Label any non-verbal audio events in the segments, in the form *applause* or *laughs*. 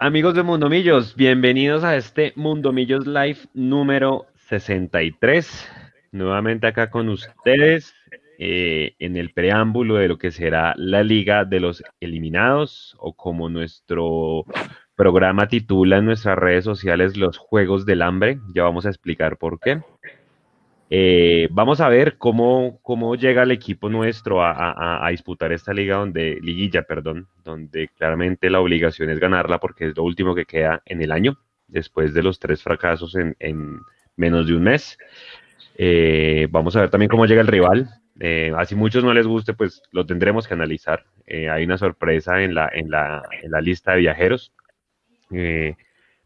Amigos de Mundomillos, bienvenidos a este Mundomillos Live número 63. Nuevamente acá con ustedes eh, en el preámbulo de lo que será la Liga de los Eliminados o como nuestro programa titula en nuestras redes sociales Los Juegos del Hambre. Ya vamos a explicar por qué. Eh, vamos a ver cómo, cómo llega el equipo nuestro a, disputar esta liga donde, liguilla, perdón, donde claramente la obligación es ganarla porque es lo último que queda en el año, después de los tres fracasos en, menos de un mes. Eh, vamos a ver también cómo llega el rival. Eh, así muchos no les guste, pues lo tendremos que analizar. hay una sorpresa en la, en la, en la lista de viajeros.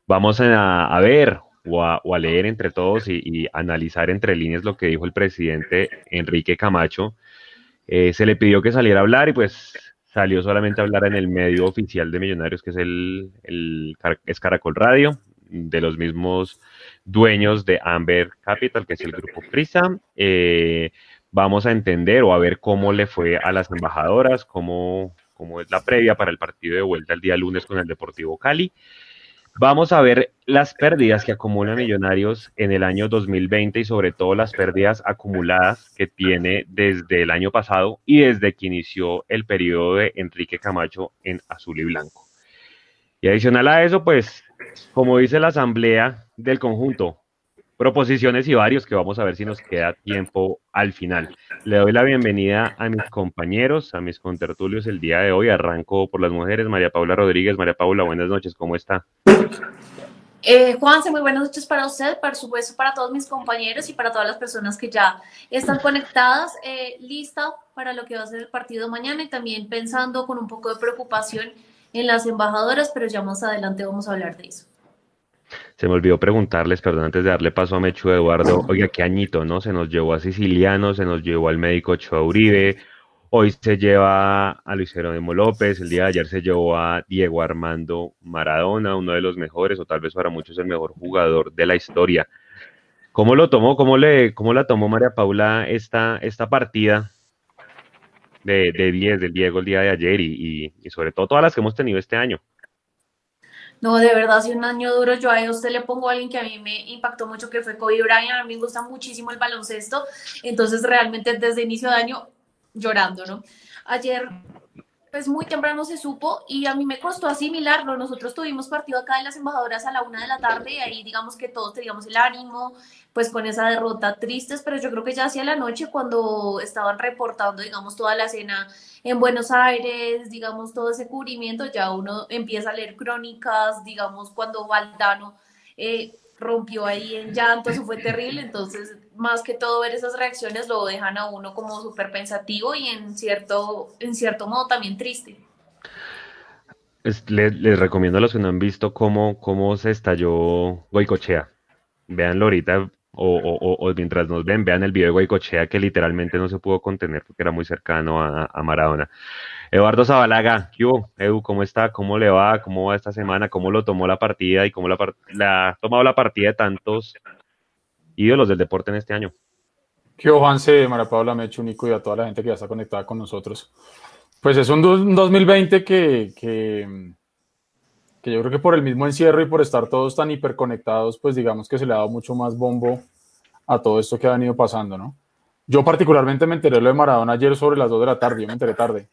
vamos a, a ver o a, leer entre todos y, analizar entre líneas lo que dijo el presidente Enrique Camacho. Eh, se le pidió que saliera a hablar y pues salió solamente a hablar en el medio oficial de Millonarios, que es el, Caracol Radio, de los mismos dueños de Amber Capital, que es el grupo Prisa. Eh, vamos a entender o a ver cómo le fue a las embajadoras, cómo, cómo es la previa para el partido de vuelta el día lunes con el Deportivo Cali. Vamos a ver las pérdidas que acumulan Millonarios en el año 2020 y sobre todo las pérdidas acumuladas que tiene desde el año pasado y desde que inició el periodo de Enrique Camacho en azul y blanco. Y adicional a eso, pues, como dice la asamblea del conjunto, proposiciones y varios que vamos a ver si nos queda tiempo al final. Le doy la bienvenida a mis compañeros, a mis contertulios el día de hoy. Arranco por las mujeres. María Paula Rodríguez. María Paula, buenas noches. ¿Cómo está? Eh, Juanse, muy buenas noches para usted, por supuesto para todos mis compañeros y para todas las personas que ya están conectadas, eh, lista para lo que va a ser el partido mañana y también pensando con un poco de preocupación en las embajadoras, pero ya más adelante vamos a hablar de eso. Se me olvidó preguntarles, perdón, antes de darle paso a Mechu Eduardo, oiga, qué añito, ¿no? Se nos llevó a Siciliano, se nos llevó al médico Ochoa Uribe, hoy se lleva a Luis Jerónimo López, el día de ayer se llevó a Diego Armando Maradona, uno de los mejores, o tal vez para muchos el mejor jugador de la historia. ¿Cómo lo tomó, cómo, le, cómo la tomó María Paula esta, esta partida de, de 10 del Diego el día de ayer y, y sobre todo todas las que hemos tenido este año? No, de verdad, ha sido un año duro. Yo a usted le pongo a alguien que a mí me impactó mucho, que fue Kobe Bryant. A mí me gusta muchísimo el baloncesto. Entonces, realmente desde inicio de año llorando, ¿no? Ayer pues muy temprano se supo y a mí me costó asimilarlo. Nosotros tuvimos partido acá en las embajadoras a la una de la tarde y ahí digamos que todos teníamos el ánimo, pues con esa derrota tristes, pero yo creo que ya hacia la noche cuando estaban reportando, digamos, toda la escena en Buenos Aires, digamos, todo ese cubrimiento, ya uno empieza a leer crónicas, digamos, cuando Valdano eh, rompió ahí en llanto, eso fue terrible, entonces más que todo ver esas reacciones lo dejan a uno como súper pensativo y en cierto, en cierto modo también triste. les, recomiendo a los que no han visto cómo, cómo se estalló Goicochea. Veanlo ahorita o, mientras nos ven, vean el video de Goicochea que literalmente no se pudo contener porque era muy cercano a, a Maradona. Eduardo Zabalaga, ¿qué Edu, ¿cómo está? ¿Cómo le va? ¿Cómo va esta semana? ¿Cómo lo tomó la partida y cómo la, ha tomado la partida de tantos ídolos del deporte en este año? ¿Qué Juanse, María Paula Mechu, Nico y a toda la gente que ya está conectada con nosotros? Pues es un 2020 que, que, que yo creo que por el mismo encierro y por estar todos tan hiperconectados, pues digamos que se le ha dado mucho más bombo a todo esto que ha venido pasando, ¿no? Yo particularmente me enteré lo de Maradona ayer sobre las 2 de la tarde, yo me enteré tarde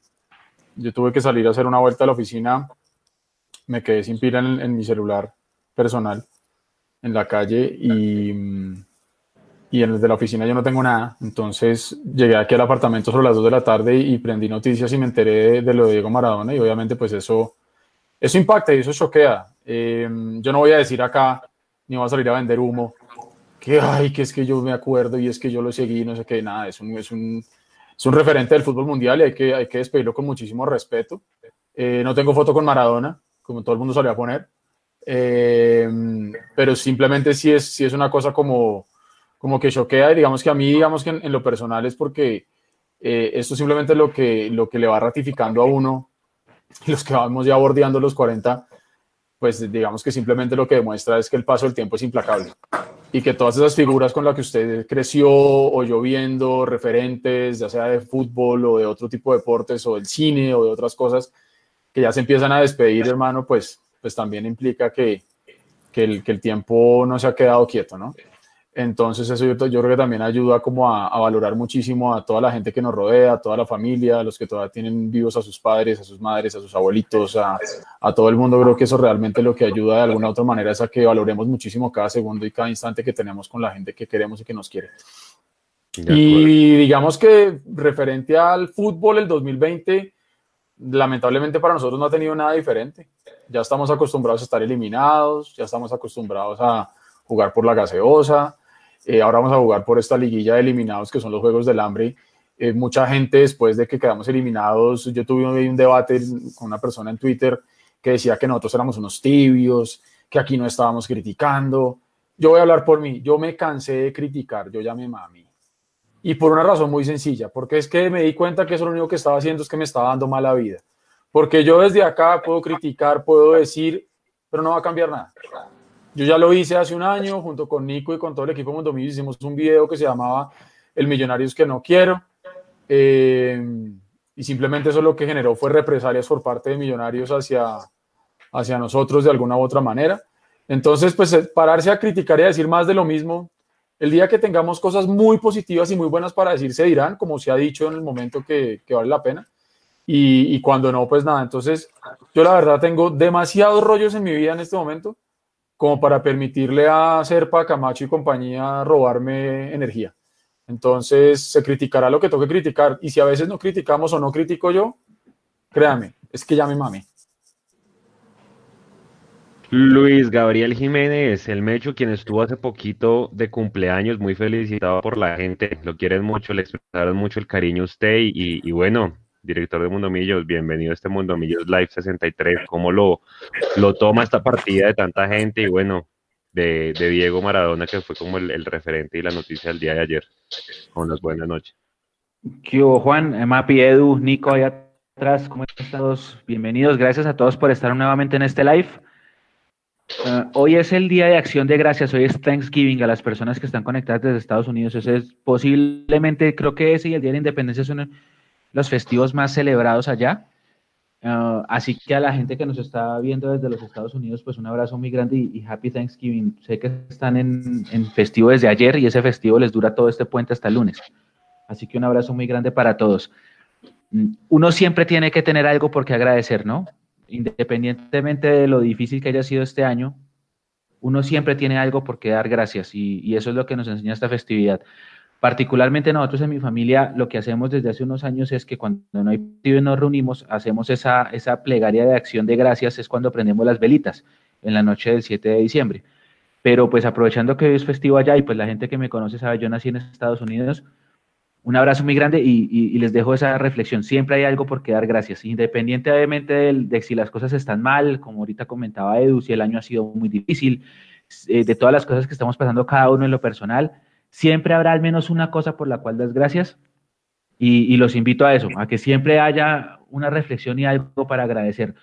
yo tuve que salir a hacer una vuelta a la oficina, me quedé sin pila en, mi celular personal en la calle y, y en el de la oficina yo no tengo nada. Entonces llegué aquí al apartamento sobre las 2 de la tarde y, prendí noticias y me enteré de, lo de Diego Maradona y obviamente pues eso, eso impacta y eso choquea. Em, yo no voy a decir acá, ni voy a salir a vender humo, que ay, que es que yo me acuerdo y es que yo lo seguí, no sé qué, nada, es un, es un es un referente del fútbol mundial y hay que, hay que despedirlo con muchísimo respeto. Eh, no tengo foto con Maradona, como todo el mundo solía poner, eh, pero simplemente sí es, sí es una cosa como, como que choquea y digamos que a mí, digamos que en, lo personal es porque eh, esto simplemente lo que, lo que le va ratificando a uno, los que vamos ya bordeando los 40, pues digamos que simplemente lo que demuestra es que el paso del tiempo es implacable y que todas esas figuras con las que usted creció o yo viendo, referentes, ya sea de fútbol o de otro tipo de deportes o del cine o de otras cosas, que ya se empiezan a despedir, hermano, pues pues también implica que, que, el, que el tiempo no se ha quedado quieto, ¿no? Entonces eso yo, yo, creo que también ayuda como a, a, valorar muchísimo a toda la gente que nos rodea, a toda la familia, a los que todavía tienen vivos a sus padres, a sus madres, a sus abuelitos, a, a todo el mundo. Creo que eso realmente lo que ayuda de alguna u otra manera es a que valoremos muchísimo cada segundo y cada instante que tenemos con la gente que queremos y que nos quiere. Y digamos que referente al fútbol, el 2020, lamentablemente para nosotros no ha tenido nada diferente. Ya estamos acostumbrados a estar eliminados, ya estamos acostumbrados a jugar por la gaseosa, eh, ahora vamos a jugar por esta liguilla de eliminados que son los Juegos del Hambre. Eh, mucha gente después de que quedamos eliminados, yo tuve un, debate con una persona en Twitter que decía que nosotros éramos unos tibios, que aquí no estábamos criticando. Yo voy a hablar por mí, yo me cansé de criticar, yo ya me mami. Y por una razón muy sencilla, porque es que me di cuenta que eso lo único que estaba haciendo es que me estaba dando mala vida. Porque yo desde acá puedo criticar, puedo decir, pero no va a cambiar nada. Yo ya lo hice hace un año, junto con Nico y con todo el equipo Mundo Millos, hicimos un video que se llamaba El Millonarios que no quiero. Eh, y simplemente eso lo que generó fue represalias por parte de Millonarios hacia, hacia nosotros de alguna u otra manera. Entonces, pues pararse a criticar y a decir más de lo mismo, el día que tengamos cosas muy positivas y muy buenas para decir, se dirán, como se ha dicho en el momento que, que vale la pena. Y, y, cuando no, pues nada. Entonces, yo la verdad tengo demasiados rollos en mi vida en este momento como para permitirle a Serpa, Camacho y compañía robarme energía. Entonces se criticará lo que toque criticar. Y si a veces no criticamos o no critico yo, créame, es que ya me mame. Luis Gabriel Jiménez, el Mecho, quien estuvo hace poquito de cumpleaños, muy felicitado por la gente. Lo quieren mucho, le expresaron mucho el cariño a usted y, y bueno, director de Mundo Millos, bienvenido a este Mundo Millos Live 63. ¿Cómo lo, lo toma esta partida de tanta gente y bueno, de, Diego Maradona, que fue como el, referente y la noticia del día de ayer? Con buenas noches. ¿Qué hubo, Juan? Mapi, Edu, Nico, allá atrás, ¿cómo están todos? Bienvenidos, gracias a todos por estar nuevamente en este live. Uh, hoy es el día de acción de gracias, hoy es Thanksgiving a las personas que están conectadas desde Estados Unidos. Ese es posiblemente, creo que ese y el Día de la Independencia son los festivos más celebrados allá. Uh, así que a la gente que nos está viendo desde los Estados Unidos, pues un abrazo muy grande y, Happy Thanksgiving. Sé que están en, festivo desde ayer y ese festivo les dura todo este puente hasta el lunes. Así que un abrazo muy grande para todos. Mm, uno siempre tiene que tener algo por qué agradecer, ¿no? Independientemente de lo difícil que haya sido este año, uno siempre tiene algo por qué dar gracias y eso es lo que nos enseña esta festividad. Particularmente nosotros en mi familia lo que hacemos desde hace unos años es que cuando no hay partido y nos reunimos, hacemos esa, esa plegaria de acción de gracias, es cuando prendemos las velitas en la noche del 7 de diciembre. Pero pues aprovechando que hoy es festivo allá y pues la gente que me conoce sabe, yo nací en Estados Unidos, un abrazo muy grande y, y, les dejo esa reflexión. Siempre hay algo por qué dar gracias, independientemente de, de si las cosas están mal, como ahorita comentaba Edu, si el año ha sido muy difícil, eh, de todas las cosas que estamos pasando cada uno en lo personal siempre habrá al menos una cosa por la cual das gracias y, los invito a eso, a que siempre haya una reflexión y algo para agradecer.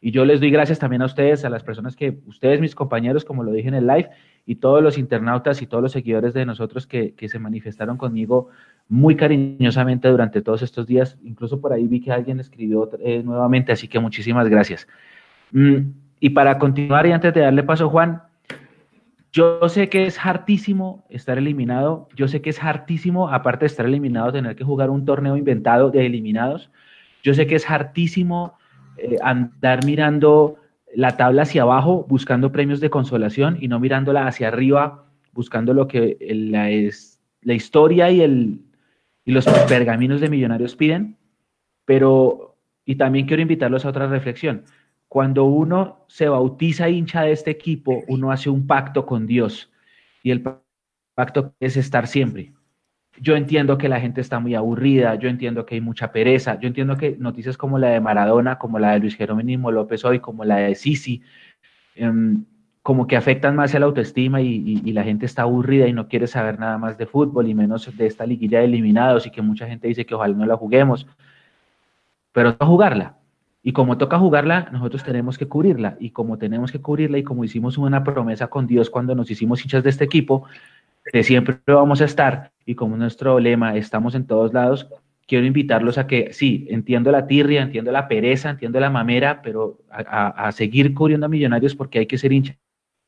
Y yo les doy gracias también a ustedes, a las personas que, ustedes, mis compañeros, como lo dije en el live, y todos los internautas y todos los seguidores de nosotros que, que se manifestaron conmigo muy cariñosamente durante todos estos días. Incluso por ahí vi que alguien escribió eh, nuevamente, así que muchísimas gracias. Mm, y para continuar y antes de darle paso, Juan, yo sé que es hartísimo estar eliminado, yo sé que es hartísimo, aparte de estar eliminado, tener que jugar un torneo inventado de eliminados. Yo sé que es hartísimo eh, andar mirando la tabla hacia abajo, buscando premios de consolación y no mirándola hacia arriba, buscando lo que la, es, la historia y, el, y los pergaminos de millonarios piden. Pero, y también quiero invitarlos a otra reflexión cuando uno se bautiza hincha de este equipo, uno hace un pacto con Dios. Y el pacto es estar siempre. Yo entiendo que la gente está muy aburrida, yo entiendo que hay mucha pereza, yo entiendo que noticias como la de Maradona, como la de Luis Jerónimo López hoy, como la de Sisi, eh, como que afectan más a la autoestima y, y, y, la gente está aburrida y no quiere saber nada más de fútbol y menos de esta liguilla de eliminados y que mucha gente dice que ojalá no la juguemos, pero no jugarla, y como toca jugarla, nosotros tenemos que cubrirla. Y como tenemos que cubrirla y como hicimos una promesa con Dios cuando nos hicimos hinchas de este equipo, que siempre vamos a estar, y como nuestro lema, estamos en todos lados, quiero invitarlos a que, sí, entiendo la tirria, entiendo la pereza, entiendo la mamera, pero a, seguir cubriendo a Millonarios porque hay que ser hincha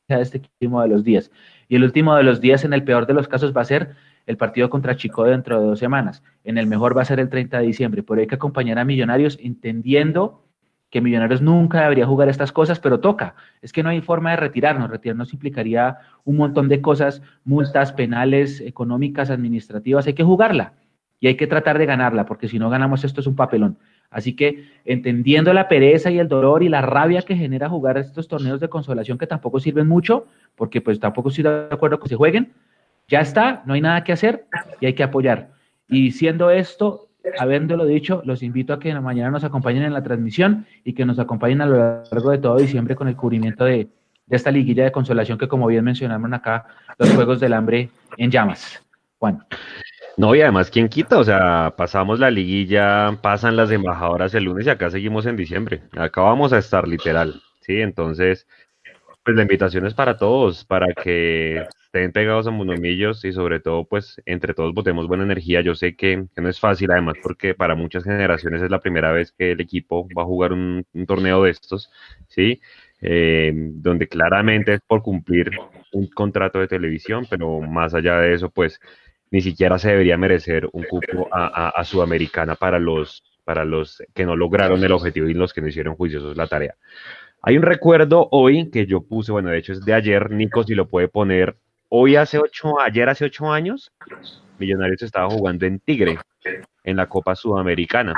de este último de los días. Y el último de los días, en el peor de los casos, va a ser el partido contra Chico dentro de dos semanas. En el mejor va a ser el 30 de diciembre. Pero hay que acompañar a Millonarios entendiendo que Millonarios nunca debería jugar estas cosas, pero toca. Es que no hay forma de retirarnos. Retirarnos implicaría un montón de cosas, multas, penales, económicas, administrativas. Hay que jugarla y hay que tratar de ganarla, porque si no ganamos esto es un papelón. Así que entendiendo la pereza y el dolor y la rabia que genera jugar estos torneos de consolación que tampoco sirven mucho, porque pues tampoco estoy de acuerdo que se jueguen, ya está, no hay nada que hacer y hay que apoyar. Y siendo esto, habiéndolo dicho, los invito a que mañana nos acompañen en la transmisión y que nos acompañen a lo largo de todo diciembre con el cubrimiento de, de esta liguilla de consolación que como bien mencionaron acá, los Juegos del Hambre en llamas. Juan. No, y además, ¿quién quita? O sea, pasamos la liguilla, pasan las embajadoras el lunes y acá seguimos en diciembre. Acá vamos a estar literal, ¿sí? Entonces, pues la invitación es para todos, para que estén pegados a monomillos y sobre todo, pues, entre todos votemos buena energía. Yo sé que, no es fácil, además, porque para muchas generaciones es la primera vez que el equipo va a jugar un, torneo de estos, ¿sí? Eh, donde claramente es por cumplir un contrato de televisión, pero más allá de eso, pues ni siquiera se debería merecer un cupo a, Sudamericana para los, para los que no lograron el objetivo y los que no hicieron juiciosos la tarea. Hay un recuerdo hoy que yo puse, bueno, de hecho es de ayer, Nico, si lo puede poner. Hoy hace ocho, ayer hace ocho años, Millonarios estaba jugando en Tigre, en la Copa Sudamericana.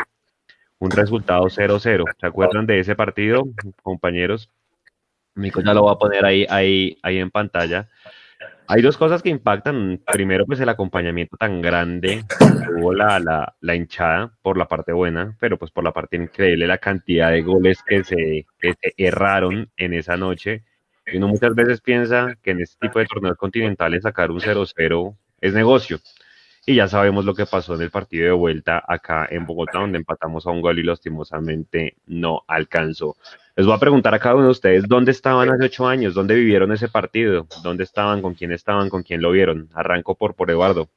Un resultado 0-0. ¿Se acuerdan de ese partido, compañeros? Nico ya lo va a poner ahí, ahí, ahí en pantalla. Hay dos cosas que impactan. Primero, pues el acompañamiento tan grande que tuvo la, la, hinchada por la parte buena, pero pues por la parte increíble la cantidad de goles que se, que se erraron en esa noche. Y uno muchas veces piensa que en este tipo de torneos continentales sacar un 0-0 es negocio. Y ya sabemos lo que pasó en el partido de vuelta acá en Bogotá, donde empatamos a un gol y lastimosamente no alcanzó. Les voy a preguntar a cada uno de ustedes, ¿dónde estaban hace ocho años? ¿Dónde vivieron ese partido? ¿Dónde estaban? ¿Con quién estaban? ¿Con quién lo vieron? Arranco por, por Eduardo.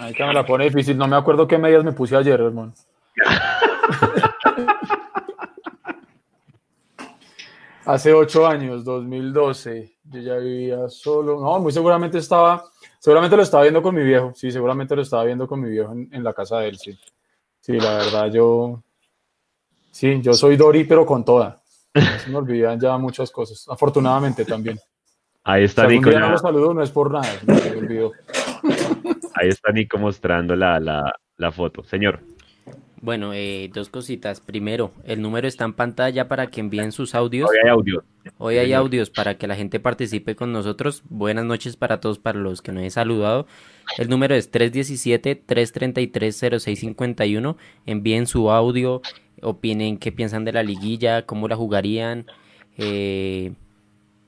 Ahí que me la pone difícil. No me acuerdo qué medias me puse ayer, hermano. *laughs* hace ocho años, 2012, yo ya vivía solo. No, muy seguramente estaba Seguramente lo estaba viendo con mi viejo, sí, seguramente lo estaba viendo con mi viejo en, la casa de él, sí. Sí, la verdad, yo. Sí, yo soy Dori, pero con toda. Se me olvidan ya muchas cosas, afortunadamente también. Ahí está Nico. no saludo, no es por nada. Ahí está Nico mostrando la, la, la foto. Señor. Bueno, eh, dos cositas. Primero, el número está en pantalla para que envíen sus audios. Hoy hay audios. Hoy hay audios para que la gente participe con nosotros. Buenas noches para todos, para los que no he saludado. El número es 317-333-0651. Envíen su audio, opinen qué piensan de la liguilla, cómo la jugarían, eh,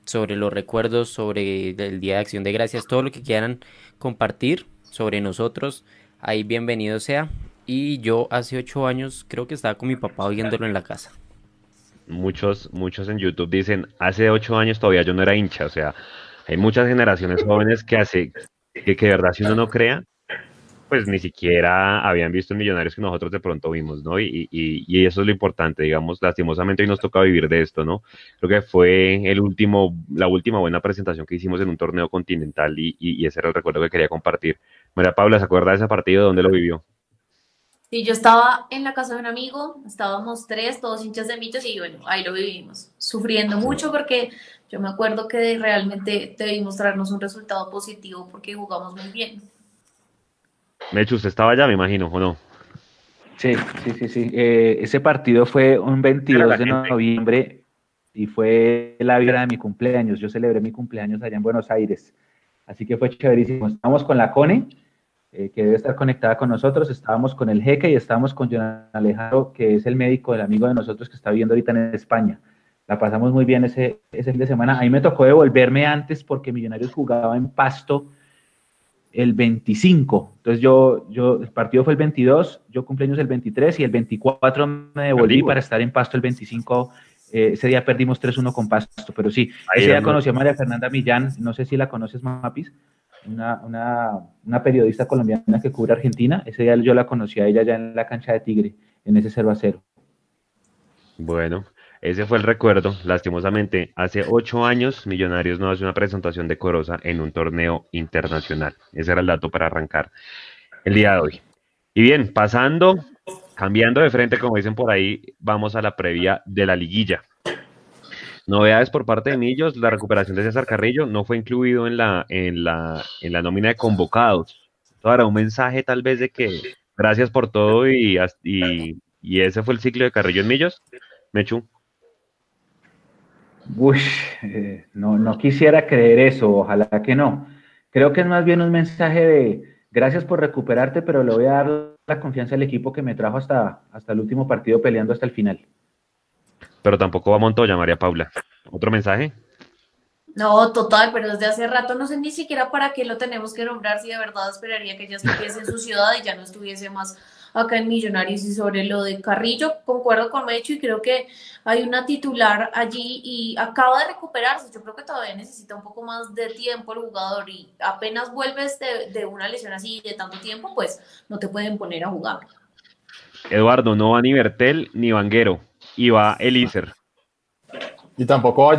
sobre los recuerdos, sobre el Día de Acción de Gracias, todo lo que quieran compartir sobre nosotros. Ahí bienvenido sea. Y yo hace ocho años creo que estaba con mi papá oyéndolo en la casa. Muchos, muchos en YouTube dicen, hace ocho años todavía yo no era hincha. O sea, hay muchas generaciones *laughs* jóvenes que hace, que, que de verdad si uno no crea, pues ni siquiera habían visto Millonarios que nosotros de pronto vimos, ¿no? Y, y, y, eso es lo importante, digamos, lastimosamente hoy nos toca vivir de esto, ¿no? Creo que fue el último, la última buena presentación que hicimos en un torneo continental y, y ese era el recuerdo que quería compartir. María Paula, ¿se acuerda de ese partido? ¿Dónde lo vivió? Y yo estaba en la casa de un amigo, estábamos tres, todos hinchas de mitos, y bueno, ahí lo vivimos, sufriendo mucho porque yo me acuerdo que realmente debimos traernos un resultado positivo porque jugamos muy bien. Mechu, usted estaba allá, me imagino, ¿o no? Sí, sí, sí, sí. Eh, ese partido fue un 22 de noviembre y fue la vida de mi cumpleaños. Yo celebré mi cumpleaños allá en Buenos Aires. Así que fue chéverísimo. Estamos con la CONE, eh, que debe estar conectada con nosotros. Estábamos con el jeque y estábamos con Jonathan Alejandro, que es el médico del amigo de nosotros que está viviendo ahorita en España. La pasamos muy bien ese, ese fin de semana. A mí me tocó devolverme antes porque Millonarios jugaba en Pasto el 25. Entonces yo, yo, el partido fue el 22, yo cumpleaños el 23 y el 24 me devolví para estar en Pasto el 25. Eh, ese día perdimos 3-1 con Pasto, pero sí, ese día conocí a María Fernanda Millán, no sé si la conoces, Mapis. Una, periodista colombiana que cubre Argentina. Ese día yo la conocí a ella ya en la cancha de Tigre, en ese 0 a 0. Bueno, ese fue el recuerdo. Lastimosamente, hace ocho años Millonarios no hace una presentación decorosa en un torneo internacional. Ese era el dato para arrancar el día de hoy. Y bien, pasando, cambiando de frente, como dicen por ahí, vamos a la previa de la liguilla. Novedades por parte de Millos, la recuperación de César Carrillo no fue incluido en la, en la, en la nómina de convocados. Ahora, un mensaje tal vez de que gracias por todo y, y, ese fue el ciclo de Carrillo en Millos. Mechu. Uy, eh, no, no quisiera creer eso, ojalá que no. Creo que es más bien un mensaje de gracias por recuperarte, pero le voy a dar la confianza al equipo que me trajo hasta, hasta el último partido peleando hasta el final pero tampoco va Montoya, María Paula. ¿Otro mensaje? No, total, pero desde hace rato no sé ni siquiera para qué lo tenemos que nombrar, si de verdad esperaría que ya estuviese en su ciudad y ya no estuviese más acá en Millonarios y sobre lo de Carrillo, concuerdo con Mecho y creo que hay una titular allí y acaba de recuperarse, yo creo que todavía necesita un poco más de tiempo el jugador y apenas vuelves de, de una lesión así de tanto tiempo, pues no te pueden poner a jugar. Eduardo, no va ni Bertel ni Vanguero y va Elíser. Y tampoco va.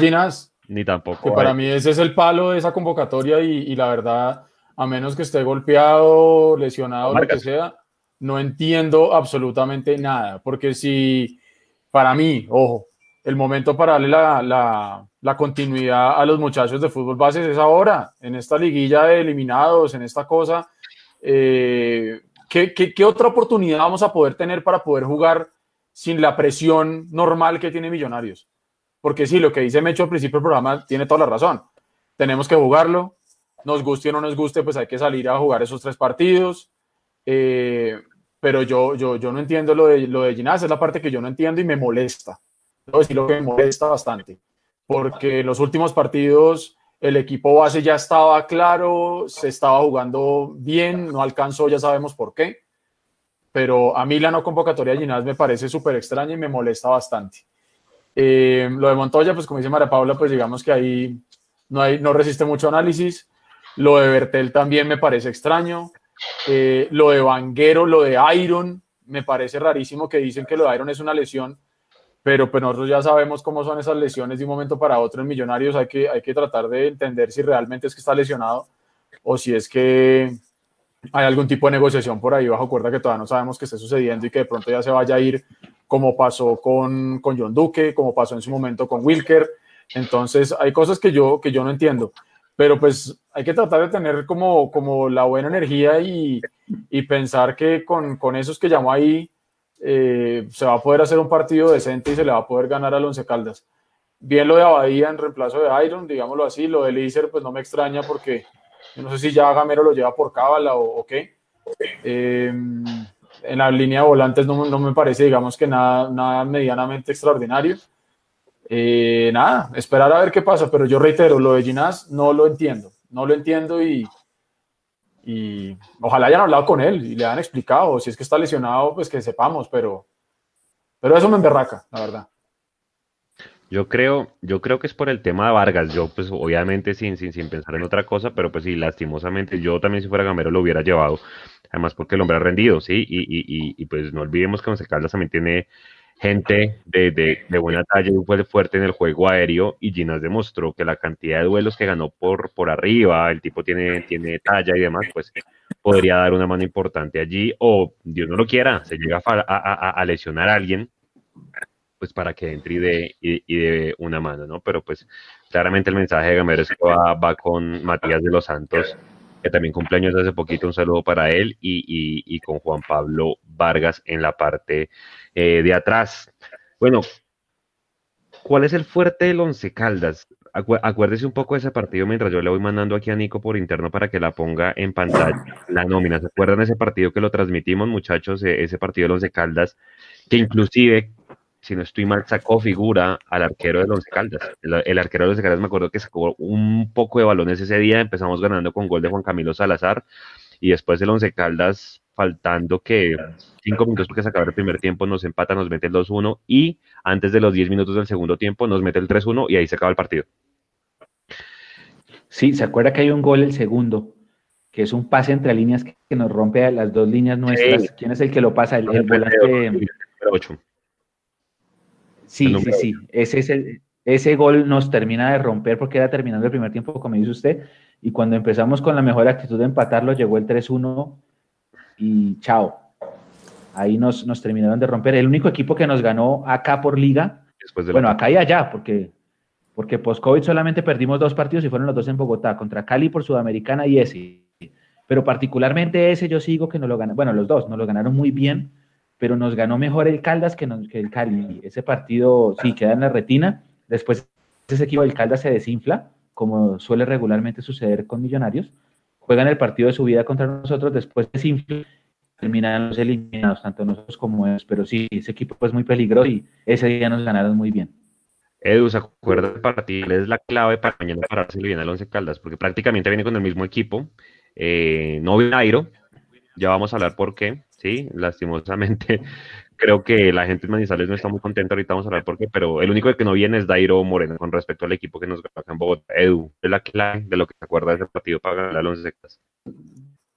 Ni tampoco. Que para mí ese es el palo de esa convocatoria y, la verdad, a menos que esté golpeado, lesionado, lo que sea, no entiendo absolutamente nada. Porque si, para mí, ojo, el momento para darle la, la, continuidad a los muchachos de fútbol base es ahora, en esta liguilla de eliminados, en esta cosa. Eh, ¿qué, qué, qué, otra oportunidad vamos a poder tener para poder jugar sin la presión normal que tiene Millonarios. Porque sí, lo que dice Mecho al principio del programa tiene toda la razón. Tenemos que jugarlo, nos guste o no nos guste, pues hay que salir a jugar esos tres partidos. Eh, pero yo, yo, yo no entiendo lo de, lo de Ginás, es la parte que yo no entiendo y me molesta. Debo decir lo que me molesta bastante. Porque los últimos partidos el equipo base ya estaba claro, se estaba jugando bien, no alcanzó, ya sabemos por qué pero a mí la no convocatoria de Ginás me parece súper extraña y me molesta bastante. Eh, lo de Montoya, pues como dice María Paula, pues digamos que ahí no, hay, no resiste mucho análisis. Lo de Bertel también me parece extraño. Eh, lo de Vanguero, lo de Iron, me parece rarísimo que dicen que lo de Iron es una lesión, pero pues nosotros ya sabemos cómo son esas lesiones de un momento para otro en Millonarios. Hay que, hay que tratar de entender si realmente es que está lesionado o si es que hay algún tipo de negociación por ahí bajo cuerda que todavía no sabemos que esté sucediendo y que de pronto ya se vaya a ir como pasó con, con John Duque, como pasó en su momento con Wilker. Entonces hay cosas que yo, que yo no entiendo, pero pues hay que tratar de tener como, como la buena energía y, y pensar que con, con, esos que llamó ahí eh, se va a poder hacer un partido decente y se le va a poder ganar al Once Caldas. Bien lo de Abadía en reemplazo de Iron, digámoslo así, lo de Lícer pues no me extraña porque no sé si ya Gamero lo lleva por cábala o, qué. Em, en la línea de volantes no, no, me parece, digamos que nada, nada medianamente extraordinario. Eh, nada, esperar a ver qué pasa, pero yo reitero, lo de Ginás no lo entiendo, no lo entiendo y, y ojalá hayan hablado con él y le hayan explicado, si es que está lesionado, pues que sepamos, pero, pero eso me emberraca, la verdad. Yo creo, yo creo que es por el tema de Vargas. Yo, pues, obviamente, sin, sin, sin pensar en otra cosa, pero pues sí, lastimosamente, yo también si fuera Gamero lo hubiera llevado. Además, porque el hombre ha rendido, sí, y, y, y, pues no olvidemos que José Carlos también tiene gente de, de, de buena talla y fue fuerte en el juego aéreo. Y Ginas demostró que la cantidad de duelos que ganó por, por arriba, el tipo tiene, tiene talla y demás, pues podría dar una mano importante allí. O Dios no lo quiera, se llega a, a lesionar a alguien pues para que entre y de, una mano, ¿no? Pero pues claramente el mensaje de Gamero que va, con Matías de los Santos, que también cumpleaños hace poquito, un saludo para él, y, con Juan Pablo Vargas en la parte eh, de atrás. Bueno, ¿cuál es el fuerte del Once Caldas? acuérdese un poco de ese partido mientras yo le voy mandando aquí a Nico por interno para que la ponga en pantalla, la nómina. ¿Se acuerdan de ese partido que lo transmitimos, muchachos? E, ese partido de Once Caldas, que inclusive si no estoy mal, sacó figura al arquero de los Caldas. El, arquero de los Caldas me acuerdo que sacó un poco de balones ese día, empezamos ganando con gol de Juan Camilo Salazar y después el Once Caldas, faltando que cinco minutos porque se acabó el primer tiempo, nos empata, nos mete el 2-1 y antes de los 10 minutos del segundo tiempo nos mete el 3-1 y ahí se acaba el partido. Sí, se acuerda que hay un gol el segundo, que es un pase entre líneas que, nos rompe a las dos líneas nuestras. ¿Quién es el que lo pasa? El, volante. Sí, sí, sí. Ese, ese, ese gol nos termina de romper porque era terminando el primer tiempo, como dice usted. Y cuando empezamos con la mejor actitud de empatarlo, llegó el 3-1 y chao. Ahí nos, nos terminaron de romper. El único equipo que nos ganó acá por liga, bueno, acá y allá, porque porque post-COVID solamente perdimos dos partidos y fueron los dos en Bogotá, contra Cali por Sudamericana y ese. Pero particularmente ese yo sigo que nos lo ganaron, bueno, los dos nos lo ganaron muy bien, pero nos ganó mejor el Caldas que, que el Cali. Ese partido sí queda en la retina. Después ese equipo del Caldas se desinfla, como suele regularmente suceder con Millonarios. Juegan el partido de su vida contra nosotros, después desinfla terminan los eliminados, tanto nosotros como ellos. Pero sí, ese equipo es muy peligroso y ese día nos ganaron muy bien. Edu, ¿se acuerda para ti? Es la clave para mañana pararse viene al Once Caldas, porque prácticamente viene con el mismo equipo. Eh, no viene Airo, ya vamos a hablar por qué, sí, lastimosamente *laughs* creo que la gente de Manizales no está muy contenta, ahorita vamos a hablar por qué, pero el único que no viene es Dairo Moreno con respecto al equipo que nos ganó en Bogotá. Edu, es la clave de lo que se acuerda de ese partido para ganar al Once Caldas.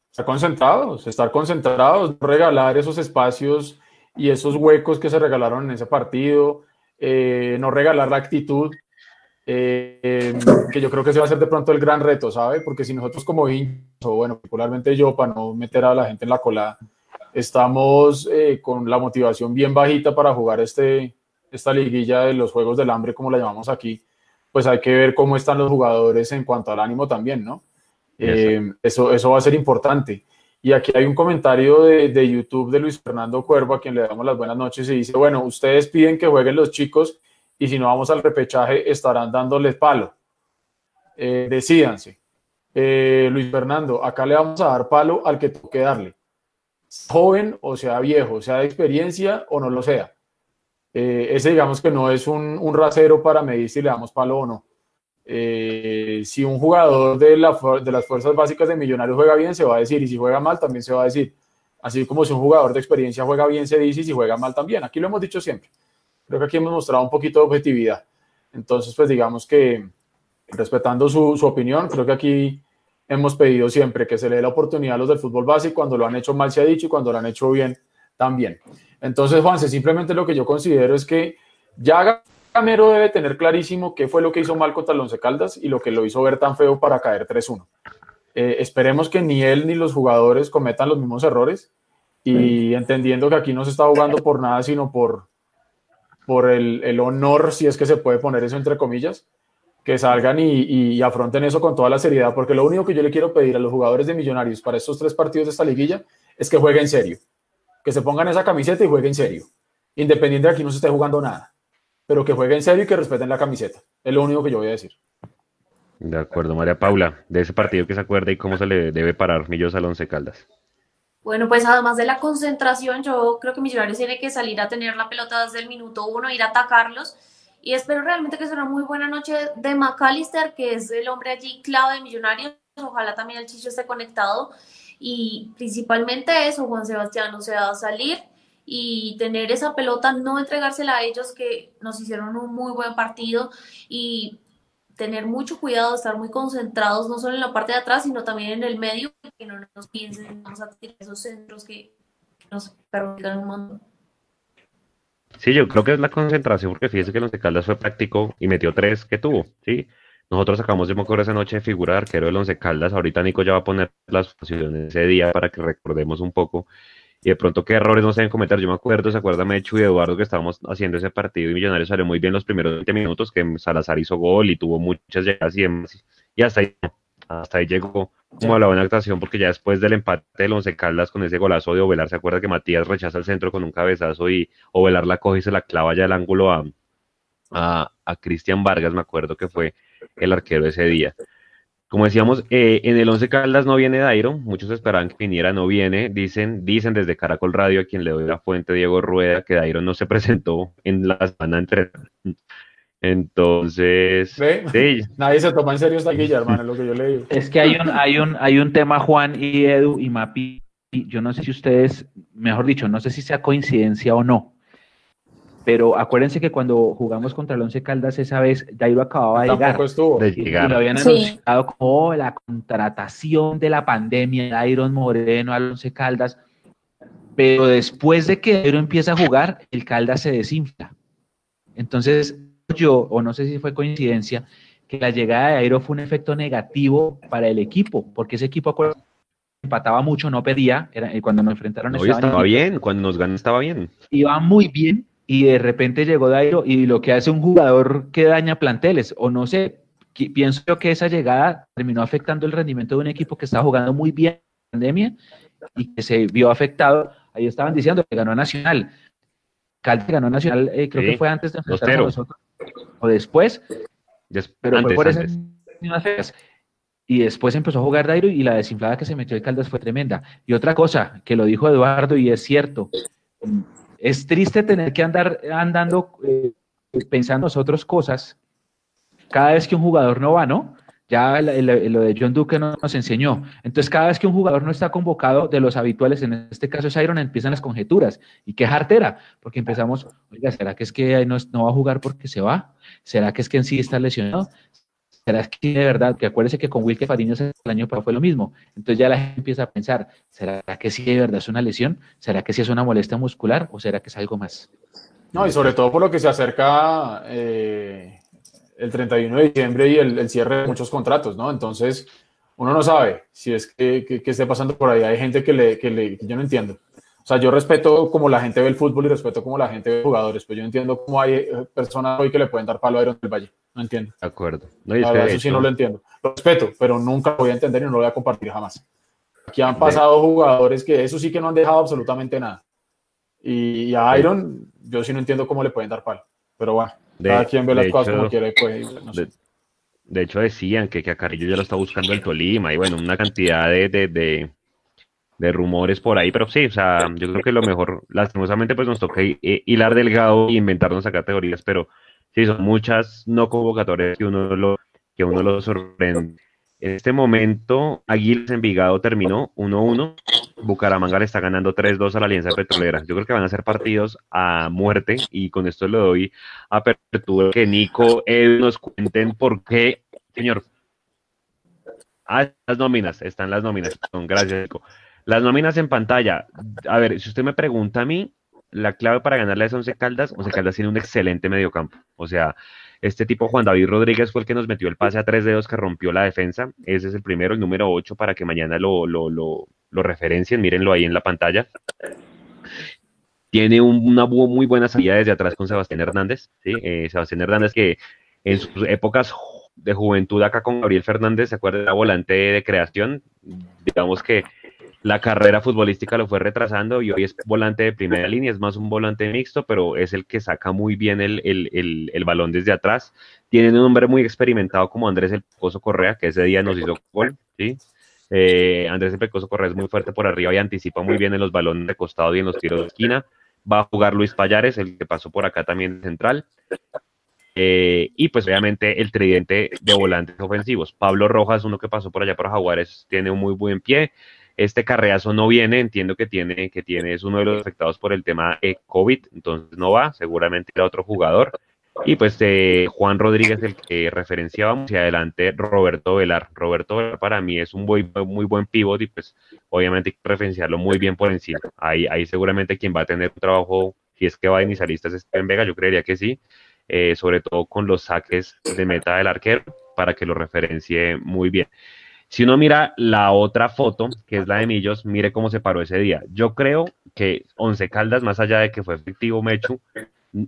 Estar concentrados, estar concentrados, regalar esos espacios y esos huecos que se regalaron en ese partido eh, no regalar la actitud, eh, que yo creo que ese va a ser de pronto el gran reto, ¿sabe? Porque si nosotros como hinchas, o bueno, particularmente yo, para no meter a la gente en la cola, estamos eh, con la motivación bien bajita para jugar este, esta liguilla de los Juegos del Hambre, como la llamamos aquí, pues hay que ver cómo están los jugadores en cuanto al ánimo también, ¿no? eso, eso va a ser importante. Y aquí hay un comentario de, YouTube de Luis Fernando Cuervo, a quien le damos las buenas noches, y dice, bueno, ustedes piden que jueguen los chicos y si no vamos al repechaje estarán dándoles palo. Eh, decídanse. Eh, Luis Fernando, acá le vamos a dar palo al que toque darle. Joven o sea viejo, sea de experiencia o no lo sea. Eh, ese digamos que no es un, un rasero para medir si le damos palo o no. Eh, si un jugador de, la, de, las fuerzas básicas de Millonarios juega bien, se va a decir, y si juega mal, también se va a decir. Así como si un jugador de experiencia juega bien, se dice, y si juega mal, también. Aquí lo hemos dicho siempre. Creo que aquí hemos mostrado un poquito de objetividad. Entonces, pues digamos que, respetando su, su opinión, creo que aquí hemos pedido siempre que se le dé la oportunidad a los del fútbol base, cuando lo han hecho mal se ha dicho, y cuando lo han hecho bien, también. Entonces, Juanse, simplemente lo que yo considero es que ya Camero debe tener clarísimo qué fue lo que hizo mal contra el Once Caldas y lo que lo hizo ver tan feo para caer 3-1. Eh, esperemos que ni él ni los jugadores cometan los mismos errores y entendiendo que aquí no se está jugando por nada, sino por, por el, honor, si es que se puede poner eso entre comillas, que salgan y, y, afronten eso con toda la seriedad, porque lo único que yo le quiero pedir a los jugadores de Millonarios para estos tres partidos de esta liguilla es que jueguen en serio, que se pongan esa camiseta y jueguen en serio, independiente de aquí no se esté jugando nada pero que jueguen serio y que respeten la camiseta. Es lo único que yo voy a decir. De acuerdo, María Paula, de ese partido que se acuerda y cómo se le debe parar Millos al Once Caldas. Bueno, pues además de la concentración, yo creo que Millonarios tiene que salir a tener la pelota desde el minuto uno, ir a atacarlos. Y espero realmente que sea una muy buena noche de McAllister, que es el hombre allí clave de Millonarios. Ojalá también el Chicho esté conectado. Y principalmente eso, Juan Sebastián, o sea, salir y tener esa pelota, no entregársela a ellos que nos hicieron un muy buen partido y tener mucho cuidado, estar muy concentrados, no solo en la parte de atrás, sino también en el medio, que no nos piensen, vamos a tirar esos centros que, nos perjudican un montón. Sí, yo creo que es la concentración, porque fíjese que Once Caldas fue práctico y metió tres que tuvo, ¿sí? Nosotros sacamos, de me esa noche, figura de arquero del Once Caldas, ahorita Nico ya va a poner las posiciones ese día para que recordemos un poco y de pronto qué errores no se deben cometer. Yo me acuerdo, ¿se acuerda Mechu y Eduardo que estábamos haciendo ese partido y Millonarios salió muy bien los primeros 20 minutos, que Salazar hizo gol y tuvo muchas llegadas y demás. Y hasta ahí, hasta ahí llegó como la buena actuación, porque ya después del empate del Once Caldas con ese golazo de Ovelar, ¿se acuerda que Matías rechaza el centro con un cabezazo y Ovelar la coge y se la clava ya el ángulo a, a, a Cristian Vargas, me acuerdo que fue el arquero ese día. Como decíamos, eh, en el 11 Caldas no viene Dairo, muchos esperaban que viniera, no viene, dicen, dicen desde Caracol Radio, a quien le doy la fuente, Diego Rueda, que Dairo no se *laughs* presentó en la semana entre... Entonces, *laughs* nadie se toma en serio esta guilla, hermano, lo que yo le digo. *laughs* Es que hay un, hay un, hay un tema, Juan y Edu y Mapi, yo no sé si ustedes, mejor dicho, no sé si sea coincidencia o no, pero acuérdense que cuando jugamos contra el Once Caldas esa vez, Dairo acababa de llegar. estuvo. De Y, y llegar. lo habían Sí. anunciado como "Oh, la contratación de la pandemia, Dairon Moreno al Once Caldas. Pero después de que Dairo empieza a jugar, el Caldas se desinfla. Entonces, yo, o no sé si fue coincidencia, que la llegada de Dairo fue un efecto negativo para el equipo, porque ese equipo empataba mucho, no pedía, era, y cuando nos enfrentaron estaba bien, cuando nos ganó estaba bien. iba muy bien y de repente llegó Dairo y lo que hace un jugador que daña planteles, o no sé, pienso yo que esa llegada terminó afectando el rendimiento de un equipo que estaba jugando muy bien en la pandemia y que se vio afectado. Ahí estaban diciendo que ganó Nacional. Caldas ganó Nacional, eh, creo Sí, que fue antes de enfrentarse a 2-0. nosotros, o después, Des- pero antes, fue por esas mismas fechas. Y después empezó a jugar Dairo y la desinflada que se metió el Caldas fue tremenda. Y otra cosa, que lo dijo Eduardo y es cierto, es triste tener que andar andando eh, pensando nosotros cosas cada vez que un jugador no va, ¿no? Ya lo de John Duque no- nos enseñó. Entonces, cada vez que un jugador no está convocado de los habituales, en este caso es Iron, empiezan las conjeturas. ¿Y qué jartera? Porque empezamos, oiga, ¿será que es que no, no va a jugar porque se va? ¿Será que es que en sí está lesionado? ¿Será que de verdad? Que acuérdese que con Wilke Fariñas el año pasado fue lo mismo. Entonces ya la gente empieza a pensar, ¿será que sí de verdad es una lesión? ¿Será que sí es una molestia muscular o será que es algo más? No, y sobre todo por lo que se acerca eh, el 31 de diciembre y el, el cierre de muchos contratos, ¿no? Entonces, uno no sabe si es que, que- que esté pasando por ahí. Hay gente que, le, que, le, que yo no entiendo. O sea, yo respeto como la gente ve el fútbol y respeto como la gente ve jugadores, pero yo entiendo cómo hay eh, personas hoy que le pueden dar palo a Iron del Valle. No entiendo. De acuerdo. No, La verdad, eso sí no lo entiendo. Lo respeto, pero nunca lo voy a entender y no lo voy a compartir jamás. Aquí han pasado jugadores que eso sí que no han dejado absolutamente nada. Y, y a Iron, yo sí no entiendo cómo le pueden dar palo. Pero bueno, de- cada quien ve las cosas hecho- como quiere. Pues, no de, de hecho decían que, que a Carrillo ya lo está buscando el Tolima y bueno, una cantidad de, de, de, rumores por ahí, pero sí, o sea, yo creo que lo mejor, lastimosamente pues nos toca hi- hilar delgado e inventarnos a categorías, pero sí, son muchas no convocatorias que uno lo, que uno lo sorprende. En este momento, Aguilas Envigado terminó 1-1. Bucaramanga le está ganando 3-2 a la Alianza Petrolera. Yo creo que van a ser partidos a muerte y con esto le doy apertura que Nico, nos cuenten por qué, señor. Ah, las nóminas, están las nóminas. Gracias, Nico. Las nóminas en pantalla. A ver, si usted me pregunta a mí, la clave para ganarle a Once Caldas, Once Caldas tiene un excelente mediocampo. O sea, este tipo Juan David Rodríguez fue el que nos metió el pase a tres dedos que rompió la defensa. Ese es el primero, el número 8, para que mañana lo, lo, lo, lo referencien. Mírenlo ahí en la pantalla. Tiene un- una muy buena salida desde atrás con Sebastián Hernández. ¿sí? Eh, Sebastián Hernández que en sus épocas de juventud acá con Gabriel Fernández, ¿se acuerda? Era volante de creación. Digamos que la carrera futbolística lo fue retrasando y hoy es volante de primera línea, es más un volante mixto, pero es el que saca muy bien el, el, el, el balón desde atrás. Tiene un hombre muy experimentado como Andrés El Pecoso Correa, que ese día nos hizo gol, ¿sí? Eh, Andrés Pecoso Correa es muy fuerte por arriba y anticipa muy bien en los balones de costado y en los tiros de esquina. Va a jugar Luis Payares, el que pasó por acá también central. Eh, y pues obviamente el tridente de volantes ofensivos. Pablo Rojas, uno que pasó por allá por Jaguares, tiene un muy buen pie. Este carreazo no viene, entiendo que tiene, que tiene, es uno de los afectados por el tema COVID, entonces no va, seguramente irá otro jugador. Y pues eh, Juan Rodríguez, el que referenciábamos, y adelante Roberto Velar. Roberto Velar para mí es un muy, buen pivot y pues obviamente hay que referenciarlo muy bien por encima. Ahí, ahí seguramente quien va a tener un trabajo, si es que va a inicialistas, es en Vega, yo creería que sí, eh, sobre todo con los saques de meta del arquero, para que lo referencie muy bien. Si uno mira la otra foto, que es la de Millos, mire cómo se paró ese día. Yo creo que Once Caldas, más allá de que fue efectivo Mechu,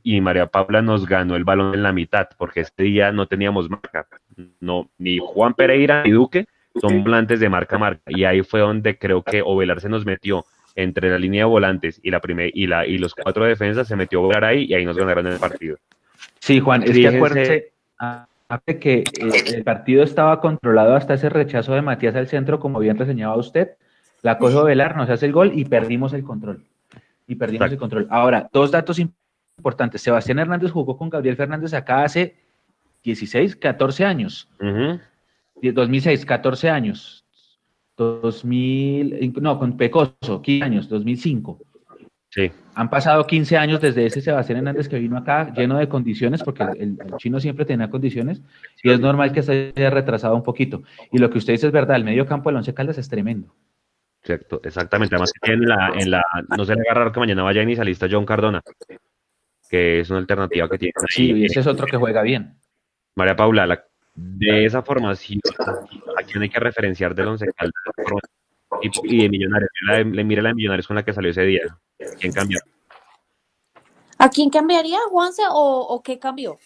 y María Paula nos ganó el balón en la mitad, porque este día no teníamos marca. No, ni Juan Pereira ni Duque son volantes de marca a marca. Y ahí fue donde creo que Ovelar se nos metió entre la línea de volantes y la primer, y la y los cuatro defensas, se metió Ovelar ahí y ahí nos ganaron el partido. Sí, Juan, es que Fíjense- ah, que eh, el partido estaba controlado hasta ese rechazo de Matías al centro, como bien reseñaba usted. La cosa de Velar nos hace el gol y perdimos el control. Y perdimos Exacto. el control. Ahora, dos datos importantes. Sebastián Hernández jugó con Gabriel Fernández acá hace 16, 14 años. Ujú. 2006, 14 años. 2000, no, con Pecoso, 15 años, 2005. Sí. Han pasado 15 años desde ese Sebastián Hernández que vino acá, lleno de condiciones, porque el, el chino siempre tenía condiciones, y es normal que se haya retrasado un poquito. Y lo que usted dice es verdad, el medio campo del Once Caldas es tremendo. Cierto, exactamente. Además, en la, en la, no se le haga raro que mañana vaya inicialista John Cardona, que es una alternativa que tiene. Sí, y ese es otro que juega bien. María Paula, la- de esa formación, ¿a quién hay que referenciar del Once Caldas? Y, y de Millonarios, la le mire la de Millonarios con la que salió ese día. ¿Quién cambió? ¿A quién cambiaría, Juanse, o, o qué cambió?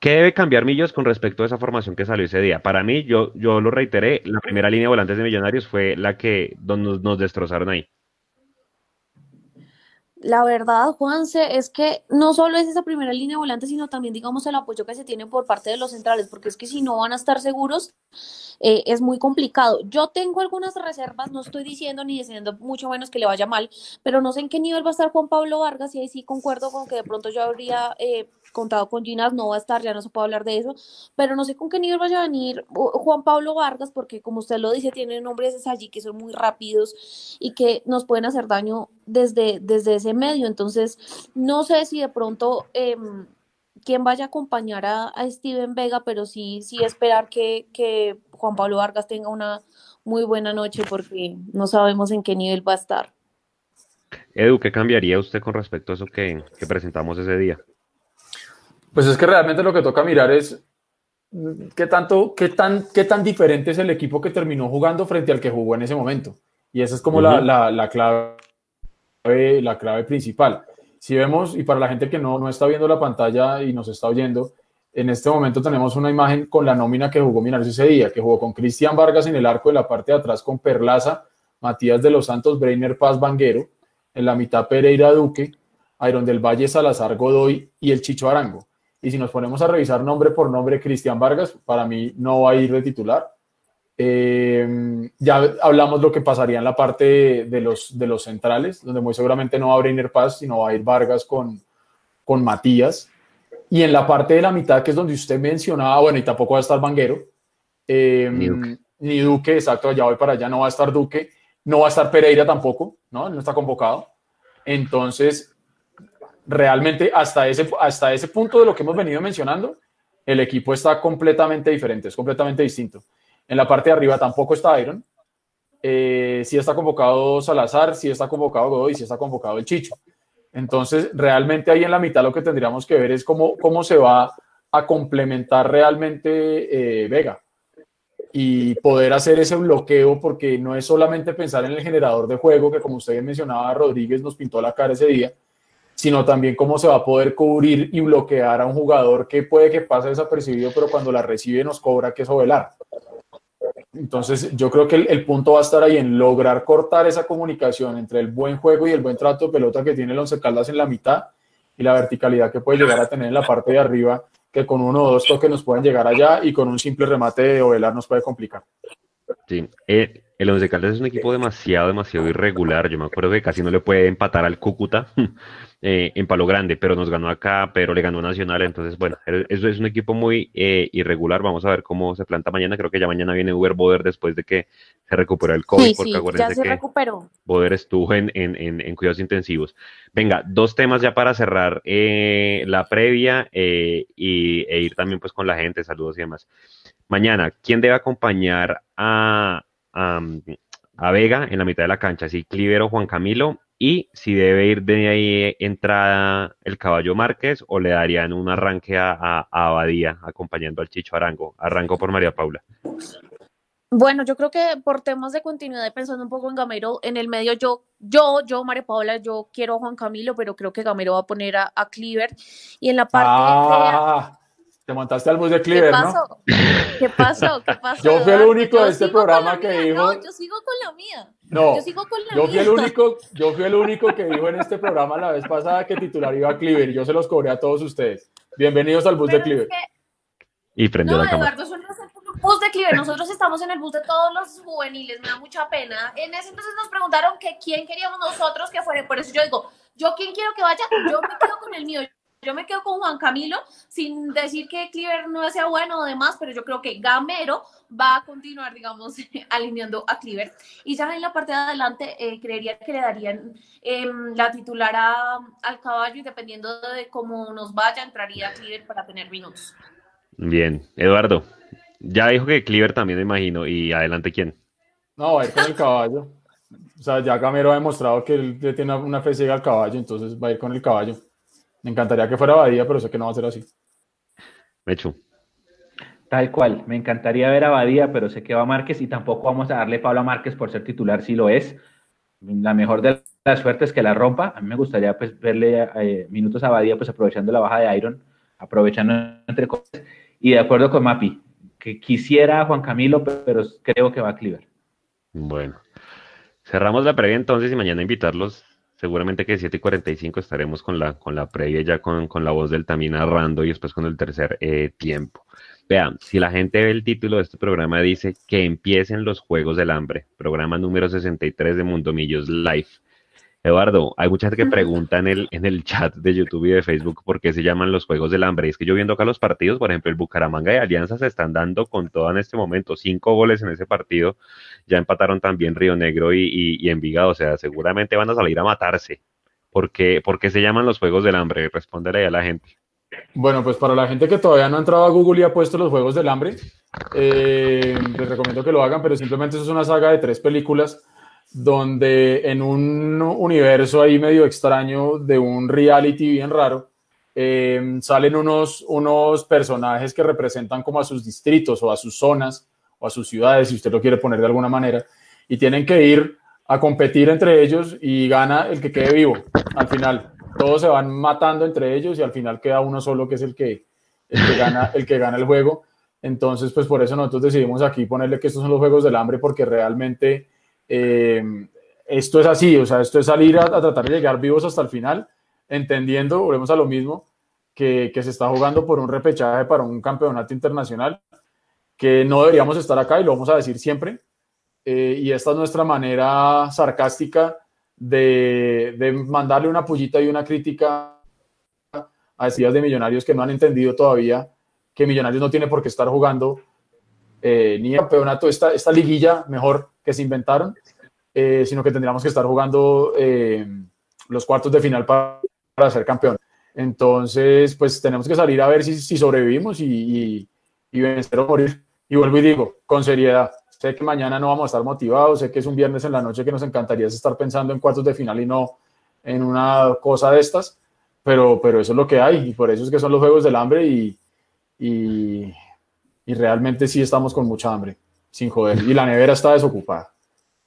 ¿Qué debe cambiar Millos con respecto a esa formación que salió ese día? Para mí, yo, yo lo reiteré, la primera línea de volantes de Millonarios fue la que donde nos, nos destrozaron ahí. La verdad, Juanse, es que no solo es esa primera línea volante, sino también, digamos, el apoyo que se tiene por parte de los centrales, porque es que si no van a estar seguros, eh, es muy complicado. Yo tengo algunas reservas, no estoy diciendo ni diciendo mucho menos que le vaya mal, pero no sé en qué nivel va a estar Juan Pablo Vargas, y ahí sí concuerdo con que de pronto yo habría eh, contado con Ginas, no va a estar, ya no se puede hablar de eso, pero no sé con qué nivel vaya a venir Juan Pablo Vargas, porque como usted lo dice, tiene nombres allí que son muy rápidos y que nos pueden hacer daño desde, desde ese medio. Entonces, no sé si de pronto eh, quién vaya a acompañar a, a, Steven Vega, pero sí, sí esperar que, que Juan Pablo Vargas tenga una muy buena noche porque no sabemos en qué nivel va a estar. Edu, ¿qué cambiaría usted con respecto a eso que, que presentamos ese día? Pues es que realmente lo que toca mirar es qué tanto, qué tan, qué tan diferente es el equipo que terminó jugando frente al que jugó en ese momento. Y esa es como uh -huh. la, la, la, clave, la clave principal. Si vemos, y para la gente que no, no está viendo la pantalla y nos está oyendo, en este momento tenemos una imagen con la nómina que jugó Minarios ese día, que jugó con Cristian Vargas en el arco de la parte de atrás con Perlaza, Matías de los Santos, Breiner Paz Vanguero, en la mitad Pereira Duque, Iron del Valle Salazar Godoy y el Chicho Arango. Y si nos ponemos a revisar nombre por nombre, Cristian Vargas, para mí no va a ir de titular. Eh, ya hablamos lo que pasaría en la parte de los, de los centrales, donde muy seguramente no va a Breiner Paz, sino va a ir Vargas con, con Matías. Y en la parte de la mitad, que es donde usted mencionaba, bueno, y tampoco va a estar Vanguero, eh, ni, Duque. ni Duque, exacto, ya voy para allá, no va a estar Duque, no va a estar Pereira tampoco, ¿no? No está convocado. Entonces, realmente hasta ese, hasta ese punto de lo que hemos venido mencionando, el equipo está completamente diferente, es completamente distinto. En la parte de arriba tampoco está Iron. Eh, sí está convocado Salazar, sí está convocado Godoy, sí está convocado el Chicho. Entonces, realmente ahí en la mitad lo que tendríamos que ver es cómo, cómo se va a complementar realmente eh, Vega y poder hacer ese bloqueo, porque no es solamente pensar en el generador de juego, que como usted mencionaba, Rodríguez nos pintó la cara ese día, sino también cómo se va a poder cubrir y bloquear a un jugador que puede que pase desapercibido, pero cuando la recibe nos cobra que sobelar. Entonces, yo creo que el, punto va a estar ahí en lograr cortar esa comunicación entre el buen juego y el buen trato de pelota que tiene el Once Caldas en la mitad y la verticalidad que puede llegar a tener en la parte de arriba, que con uno o dos toques nos pueden llegar allá y con un simple remate de Ovelar nos puede complicar. Sí, eh, el Once Caldas es un equipo demasiado, demasiado irregular. Yo me acuerdo que casi no le puede empatar al Cúcuta *laughs* eh, en Palo Grande, pero nos ganó acá, pero le ganó Nacional. Entonces, bueno, eso es un equipo muy eh, irregular. Vamos a ver cómo se planta mañana. Creo que ya mañana viene Uber Boder después de que se recuperó el COVID. Sí, porque sí, acuérdense ya se que recuperó. Boder estuvo en, en, en, en, cuidados intensivos. Venga, dos temas ya para cerrar eh, la previa y, e ir también pues con la gente. Saludos y demás. Mañana, ¿quién debe acompañar a, a, a, Vega en la mitad de la cancha? Si Cliver o Juan Camilo, y si debe ir de ahí entrada el caballo Márquez o le darían un arranque a, a, a Abadía acompañando al Chicho Arango. Arranco por María Paula. Bueno, yo creo que por temas de continuidad y pensando un poco en Gamero, en el medio yo, yo, yo, María Paula, yo quiero a Juan Camilo, pero creo que Gamero va a poner a, a Cliver. Y en la parte ah. de... Te montaste al bus de Cleaver, ¿Qué pasó? ¿no? ¿Qué pasó? ¿Qué *laughs* pasó? Yo fui el único yo de este programa que mía. dijo. No, yo sigo con la mía. No, yo sigo con la yo mía. fui el único, yo fui el único que dijo en este programa la vez pasada que titular iba a Cleaver y yo se los cobré a todos ustedes. Bienvenidos al bus Pero de Cleaver. Es que... Y prendió no, la cámara. Eduardo, bus de Cleaver. Nosotros estamos en el bus de todos los juveniles. Me da mucha pena. En ese entonces nos preguntaron que quién queríamos nosotros que fuera. Por eso yo digo, yo quién quiero que vaya. Yo me quedo con el mío. Yo me quedo con Juan Camilo, sin decir que Cleaver no sea bueno o demás, pero yo creo que Gamero va a continuar, digamos, *laughs* alineando a Cleaver. Y ya en la parte de adelante, eh, creería que le darían em, la titular al caballo y dependiendo de cómo nos vaya, entraría Cleaver para tener minutos. Bien, Eduardo, ya dijo que Cleaver también me imagino, y adelante quién. No, va a ir con el caballo. O sea, ya Gamero ha demostrado que él tiene una fe ciega al caballo, entonces va a ir con el caballo. Me encantaría que fuera Badía, pero sé que no va a ser así. Mechu. Tal cual, me encantaría ver a Badía, pero sé que va Márquez y tampoco vamos a darle Pablo Márquez por ser titular si lo es. La mejor de las suertes que la rompa. A mí me gustaría pues verle eh, minutos a Badía, pues aprovechando la baja de Iron, aprovechando entre cosas. Y de acuerdo con Mapi, que quisiera a Juan Camilo, pero creo que va a Cliver. Bueno, cerramos la previa entonces y mañana invitarlos seguramente que 7 y 45 estaremos con la, con la previa ya con, con la voz del también narrando y después con el tercer eh, tiempo. Vean, si la gente ve el título de este programa, dice que empiecen los Juegos del Hambre, programa número 63 de Mundo Millos Live. Eduardo, hay mucha gente que pregunta en el, en el chat de YouTube y de Facebook por qué se llaman los Juegos del Hambre. Y es que yo viendo acá los partidos, por ejemplo, el Bucaramanga y Alianza se están dando con todo en este momento. Cinco goles en ese partido. Ya empataron también Río Negro y, y, Envigado. O sea, seguramente van a salir a matarse. ¿Por qué, se llaman los Juegos del Hambre? Respóndele a la gente. Bueno, pues para la gente que todavía no ha entrado a Google y ha puesto los Juegos del Hambre, eh, les recomiendo que lo hagan, pero simplemente eso es una saga de tres películas donde en un universo ahí medio extraño de un reality bien raro, eh, salen unos, unos personajes que representan como a sus distritos o a sus zonas o a sus ciudades, si usted lo quiere poner de alguna manera, y tienen que ir a competir entre ellos y gana el que quede vivo al final. Todos se van matando entre ellos y al final queda uno solo que es el que, el que, gana, el que gana el juego. Entonces, pues por eso nosotros decidimos aquí ponerle que estos son los Juegos del Hambre porque realmente eh, esto es así, o sea, esto es salir a, tratar de llegar vivos hasta el final, entendiendo, volvemos a lo mismo, que, se está jugando por un repechaje para un campeonato internacional, que no deberíamos estar acá y lo vamos a decir siempre. Eh, y esta es nuestra manera sarcástica de, mandarle una pullita y una crítica a días de Millonarios que no han entendido todavía que Millonarios no tiene por qué estar jugando eh, ni el campeonato, esta, esta liguilla mejor que se inventaron, eh, sino que tendríamos que estar jugando eh, los cuartos de final para, ser campeón. Entonces, pues tenemos que salir a ver si, si sobrevivimos y, y, vencer o morir. Y vuelvo y digo, con seriedad, sé que mañana no vamos a estar motivados, sé que es un viernes en la noche que nos encantaría estar pensando en cuartos de final y no en una cosa de estas, pero, pero eso es lo que hay y por eso es que son los Juegos del Hambre y, y y realmente sí estamos con mucha hambre, sin joder, y la nevera está desocupada.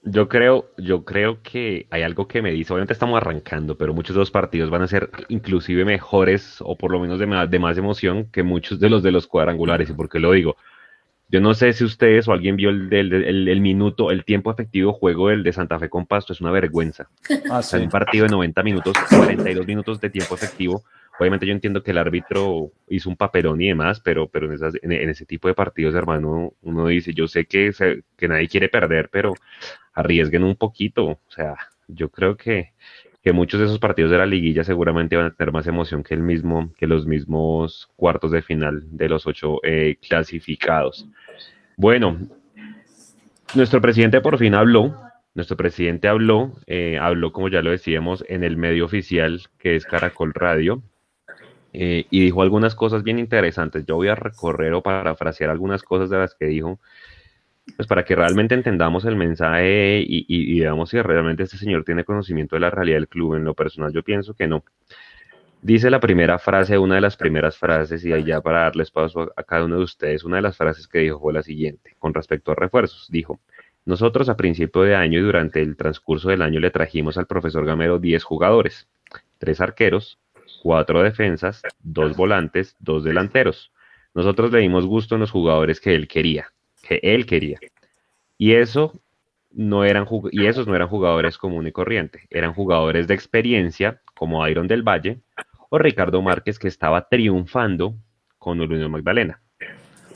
Yo creo, yo creo que hay algo que me dice, obviamente estamos arrancando, pero muchos de los partidos van a ser inclusive mejores o por lo menos de más, de más emoción que muchos de los de los cuadrangulares. ¿Y por qué lo digo? Yo no sé si ustedes o alguien vio el, el, el, minuto, el tiempo efectivo juego del de Santa Fe con Pasto, es una vergüenza. Ah, un partido de 90 minutos, 42 minutos de tiempo efectivo, Obviamente yo entiendo que el árbitro hizo un papelón y demás, pero, pero en, esas, en, ese tipo de partidos, hermano, uno dice, yo sé que, que nadie quiere perder, pero arriesguen un poquito. O sea, yo creo que, que muchos de esos partidos de la liguilla seguramente van a tener más emoción que el mismo, que los mismos cuartos de final de los ocho eh, clasificados. Bueno, nuestro presidente por fin habló. Nuestro presidente habló, eh, habló como ya lo decíamos en el medio oficial que es Caracol Radio, eh, y dijo algunas cosas bien interesantes. Yo voy a recorrer o parafrasear algunas cosas de las que dijo, pues para que realmente entendamos el mensaje y, veamos si realmente este señor tiene conocimiento de la realidad del club. En lo personal, yo pienso que no. Dice la primera frase, una de las primeras frases, y allá para darles paso a cada uno de ustedes, una de las frases que dijo fue la siguiente, con respecto a refuerzos. Dijo, nosotros a principio de año y durante el transcurso del año le trajimos al profesor Gamero 10 jugadores, tres arqueros, cuatro defensas, dos volantes, dos delanteros. Nosotros le dimos gusto en los jugadores que él quería, que él quería. Y eso no eran y esos no eran jugadores común y corriente, eran jugadores de experiencia como Iron del Valle o Ricardo Márquez que estaba triunfando con Unión Magdalena.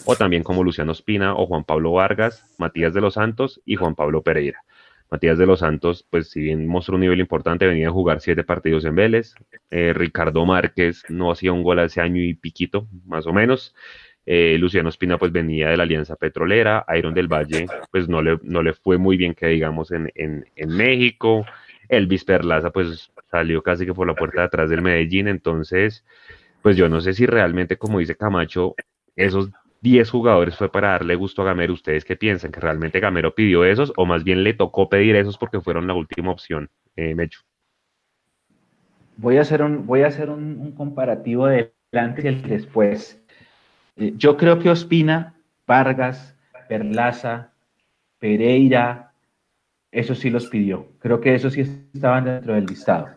O también como Luciano Espina o Juan Pablo Vargas, Matías de los Santos y Juan Pablo Pereira. Matías de los Santos, pues si bien mostró un nivel importante, venía a jugar siete partidos en Vélez. Eh, Ricardo Márquez no hacía un gol hace año y piquito, más o menos. Eh, Luciano Espina pues venía de la Alianza Petrolera, Iron del Valle pues no le, no le fue muy bien que digamos en, en, en México, Elvis Perlaza pues salió casi que por la puerta de atrás del Medellín, entonces pues yo no sé si realmente como dice Camacho, esos 10 jugadores fue para darle gusto a Gamero, ¿ustedes qué piensan? ¿Que realmente Gamero pidió esos o más bien le tocó pedir esos porque fueron la última opción? Eh, Mecho. Voy a hacer un, voy a hacer un, comparativo del antes y el después. Eh, yo creo que Ospina, Vargas, Perlaza, Pereira, eso sí los pidió. Creo que esos sí estaban dentro del listado.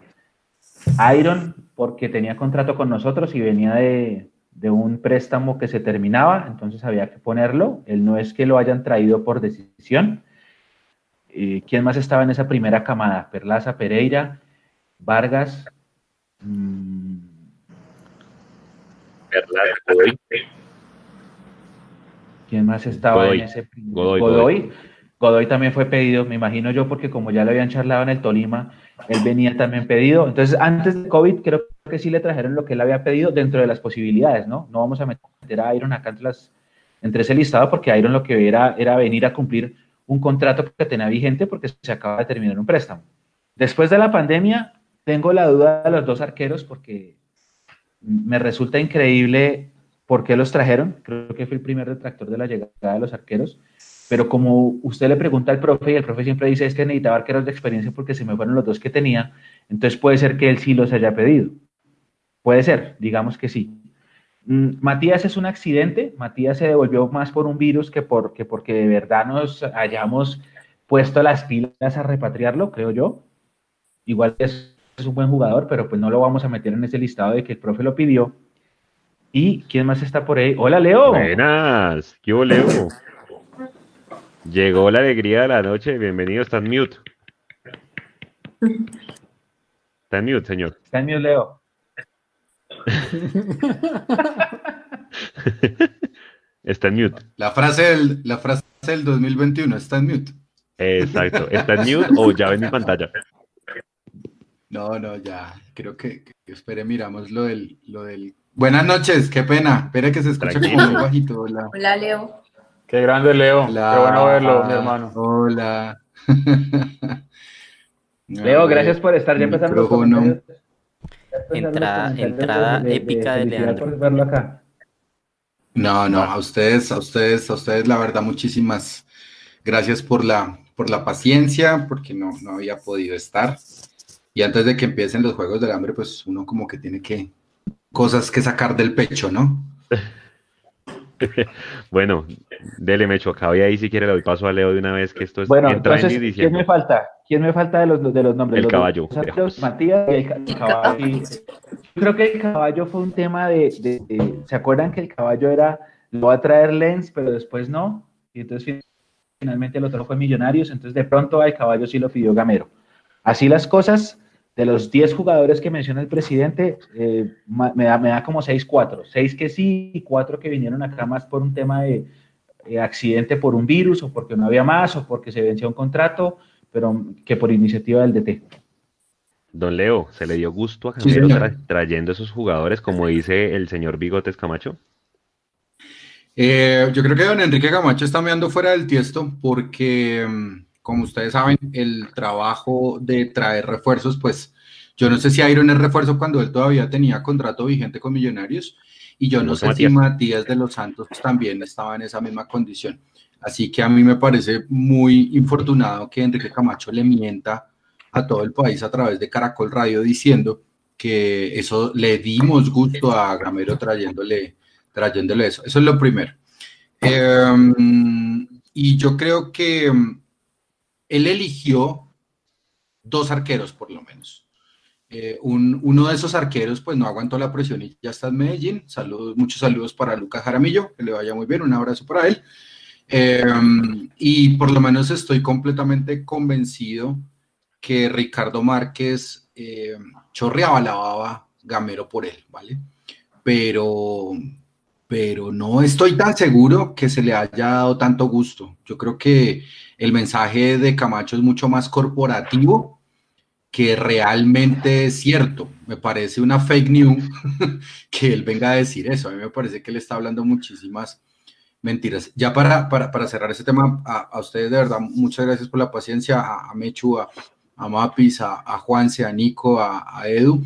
Iron, porque tenía contrato con nosotros y venía de, de, un préstamo que se terminaba, entonces había que ponerlo. Él no es que lo hayan traído por decisión. Eh, ¿Quién más estaba en esa primera camada? Perlaza, Pereira, Vargas. Mmm, Perlaza, ¿Quién más estaba Godoy. en ese Godoy, Godoy. Godoy también fue pedido, me imagino yo, porque como ya le habían charlado en el Tolima, él venía también pedido. Entonces, antes de COVID, creo que sí le trajeron lo que él había pedido dentro de las posibilidades, ¿no? No vamos a meter a Iron acá entre, las, entre ese listado, porque Iron lo que era era venir a cumplir un contrato que tenía vigente porque se acaba de terminar un préstamo. Después de la pandemia, tengo la duda de los dos arqueros porque me resulta increíble por qué los trajeron. Creo que fue el primer detractor de la llegada de los arqueros. Pero como usted le pregunta al profe y el profe siempre dice es que necesitaba arqueros de experiencia porque se me fueron los dos que tenía, entonces puede ser que él sí los haya pedido. Puede ser, digamos que sí. Mm, Matías es un accidente, Matías se devolvió más por un virus que, por, que porque de verdad nos hayamos puesto las pilas a repatriarlo, creo yo. Igual es, es un buen jugador, pero pues no lo vamos a meter en ese listado de que el profe lo pidió. ¿Y quién más está por ahí? Hola, Leo. Buenas, ¿qué hubo, Leo? Llegó la alegría de la noche, bienvenido, está en mute. Está en mute, señor. Está en mute, Leo. *laughs* está en mute. La frase, del, la frase del 2021 está en mute. Exacto, está en mute o ya ven mi pantalla. No, no, ya, creo que, que espere, miramos lo del, lo del... Buenas noches, qué pena, espere que se escuche Tranquilo. como muy bajito, hola. Hola, Leo. Qué grande, Leo. Hola. Qué bueno verlo, mi hermano. Hola. *laughs* Leo, gracias por estar. Ya empezaron los Entrada- entrada épica de felicidad Leandro. por verlo acá. No, no, a ustedes, a ustedes, a ustedes, la verdad, muchísimas gracias por la, por la paciencia, porque no, no había podido estar. Y antes de que empiecen los Juegos del Hambre, pues uno como que tiene que, cosas que sacar del pecho, ¿no? *laughs* *laughs* Bueno, dele Mecho, acá y ahí si quiere le doy paso a Leo de una vez que esto es Bueno, entra en entonces, y ¿quién me diciendo. falta? ¿Quién me falta de los, de los nombres? El Los caballo. Matías y el, ca- el caballo. y- Yo creo que el caballo fue un tema de, de- de- ¿Se acuerdan que el caballo era, lo va a traer Lens, pero después no? Y entonces fin- finalmente lo trajo fue Millonarios, entonces de pronto al caballo sí lo pidió Gamero. Así las cosas, de los 10 jugadores que menciona el presidente, eh, me, da, me da como 6-4. 6 que sí y 4 que vinieron acá más por un tema de eh, accidente por un virus o porque no había más o porque se venció un contrato, pero que por iniciativa del DT. Don Leo, ¿se le dio gusto a Sí, Gamero señor. tra- trayendo esos jugadores, como dice el señor Bigotes Camacho? Eh, yo creo que don Enrique Camacho está meando fuera del tiesto porque, mm, como ustedes saben, el trabajo de traer refuerzos, pues yo no sé si Iron es refuerzo cuando él todavía tenía contrato vigente con Millonarios y yo no sé si Matías. De los Santos también estaba en esa misma condición. Así que a mí me parece muy infortunado que Enrique Camacho le mienta a todo el país a través de Caracol Radio diciendo que eso le dimos gusto a Gamero trayéndole, trayéndole eso. Eso es lo primero. Eh, y yo creo que él eligió dos arqueros por lo menos. Eh, un- uno de esos arqueros pues no aguantó la presión y ya está en Medellín. Saludos, muchos saludos para Lucas Jaramillo, que le vaya muy bien, un abrazo para él. Eh, y por lo menos estoy completamente convencido que Ricardo Márquez eh, chorreaba la baba gamero por él, ¿vale? Pero pero no estoy tan seguro que se le haya dado tanto gusto. Yo creo que el mensaje de Camacho es mucho más corporativo que realmente cierto. Me parece una fake news *laughs* que él venga a decir eso. A mí me parece que él está hablando muchísimas mentiras. Ya para, para, cerrar ese tema, a, ustedes de verdad, muchas gracias por la paciencia, a, Mechu, a, Mapis, a, a Juanse, a Nico, a, Edu.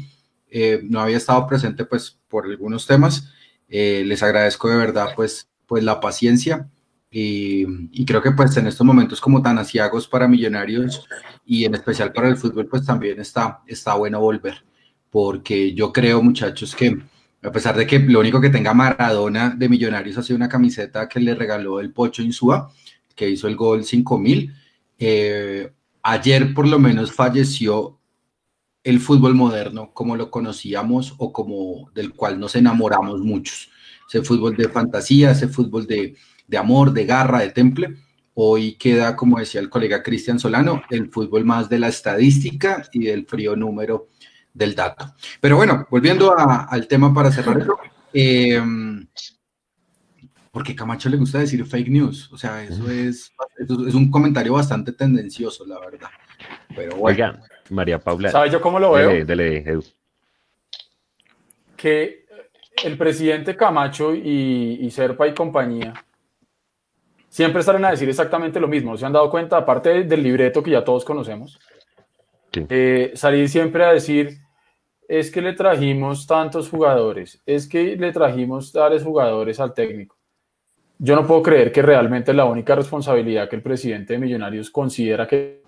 Eh, no había estado presente pues por algunos temas. Eh, les agradezco de verdad pues, pues la paciencia. Y, creo que pues en estos momentos como tan asiagos para millonarios y en especial para el fútbol pues también está, está bueno volver, porque yo creo muchachos que a pesar de que lo único que tenga Maradona de millonarios ha sido una camiseta que le regaló el Pocho Insúa, que hizo el gol 5000, eh, ayer por lo menos falleció el fútbol moderno como lo conocíamos o como del cual nos enamoramos muchos. Ese fútbol de fantasía, ese fútbol de, de amor, de garra, de temple. Hoy queda, como decía el colega Cristian Solano, el fútbol más de la estadística y del frío número del dato. Pero bueno, volviendo al tema para cerrar em, porque Camacho le gusta decir fake news, o sea, eso es, es un comentario bastante tendencioso, la verdad. Pero bueno. María Paula. ¿Sabes yo cómo lo veo? Que el presidente Camacho y, y Serpa y compañía siempre salen a decir exactamente lo mismo. ¿Se han dado cuenta? Aparte del libreto que ya todos conocemos, eh, salir siempre a decir, es que le trajimos tantos jugadores, es que le trajimos tales jugadores al técnico. Yo no puedo creer que realmente la única responsabilidad que el presidente de Millonarios considera que...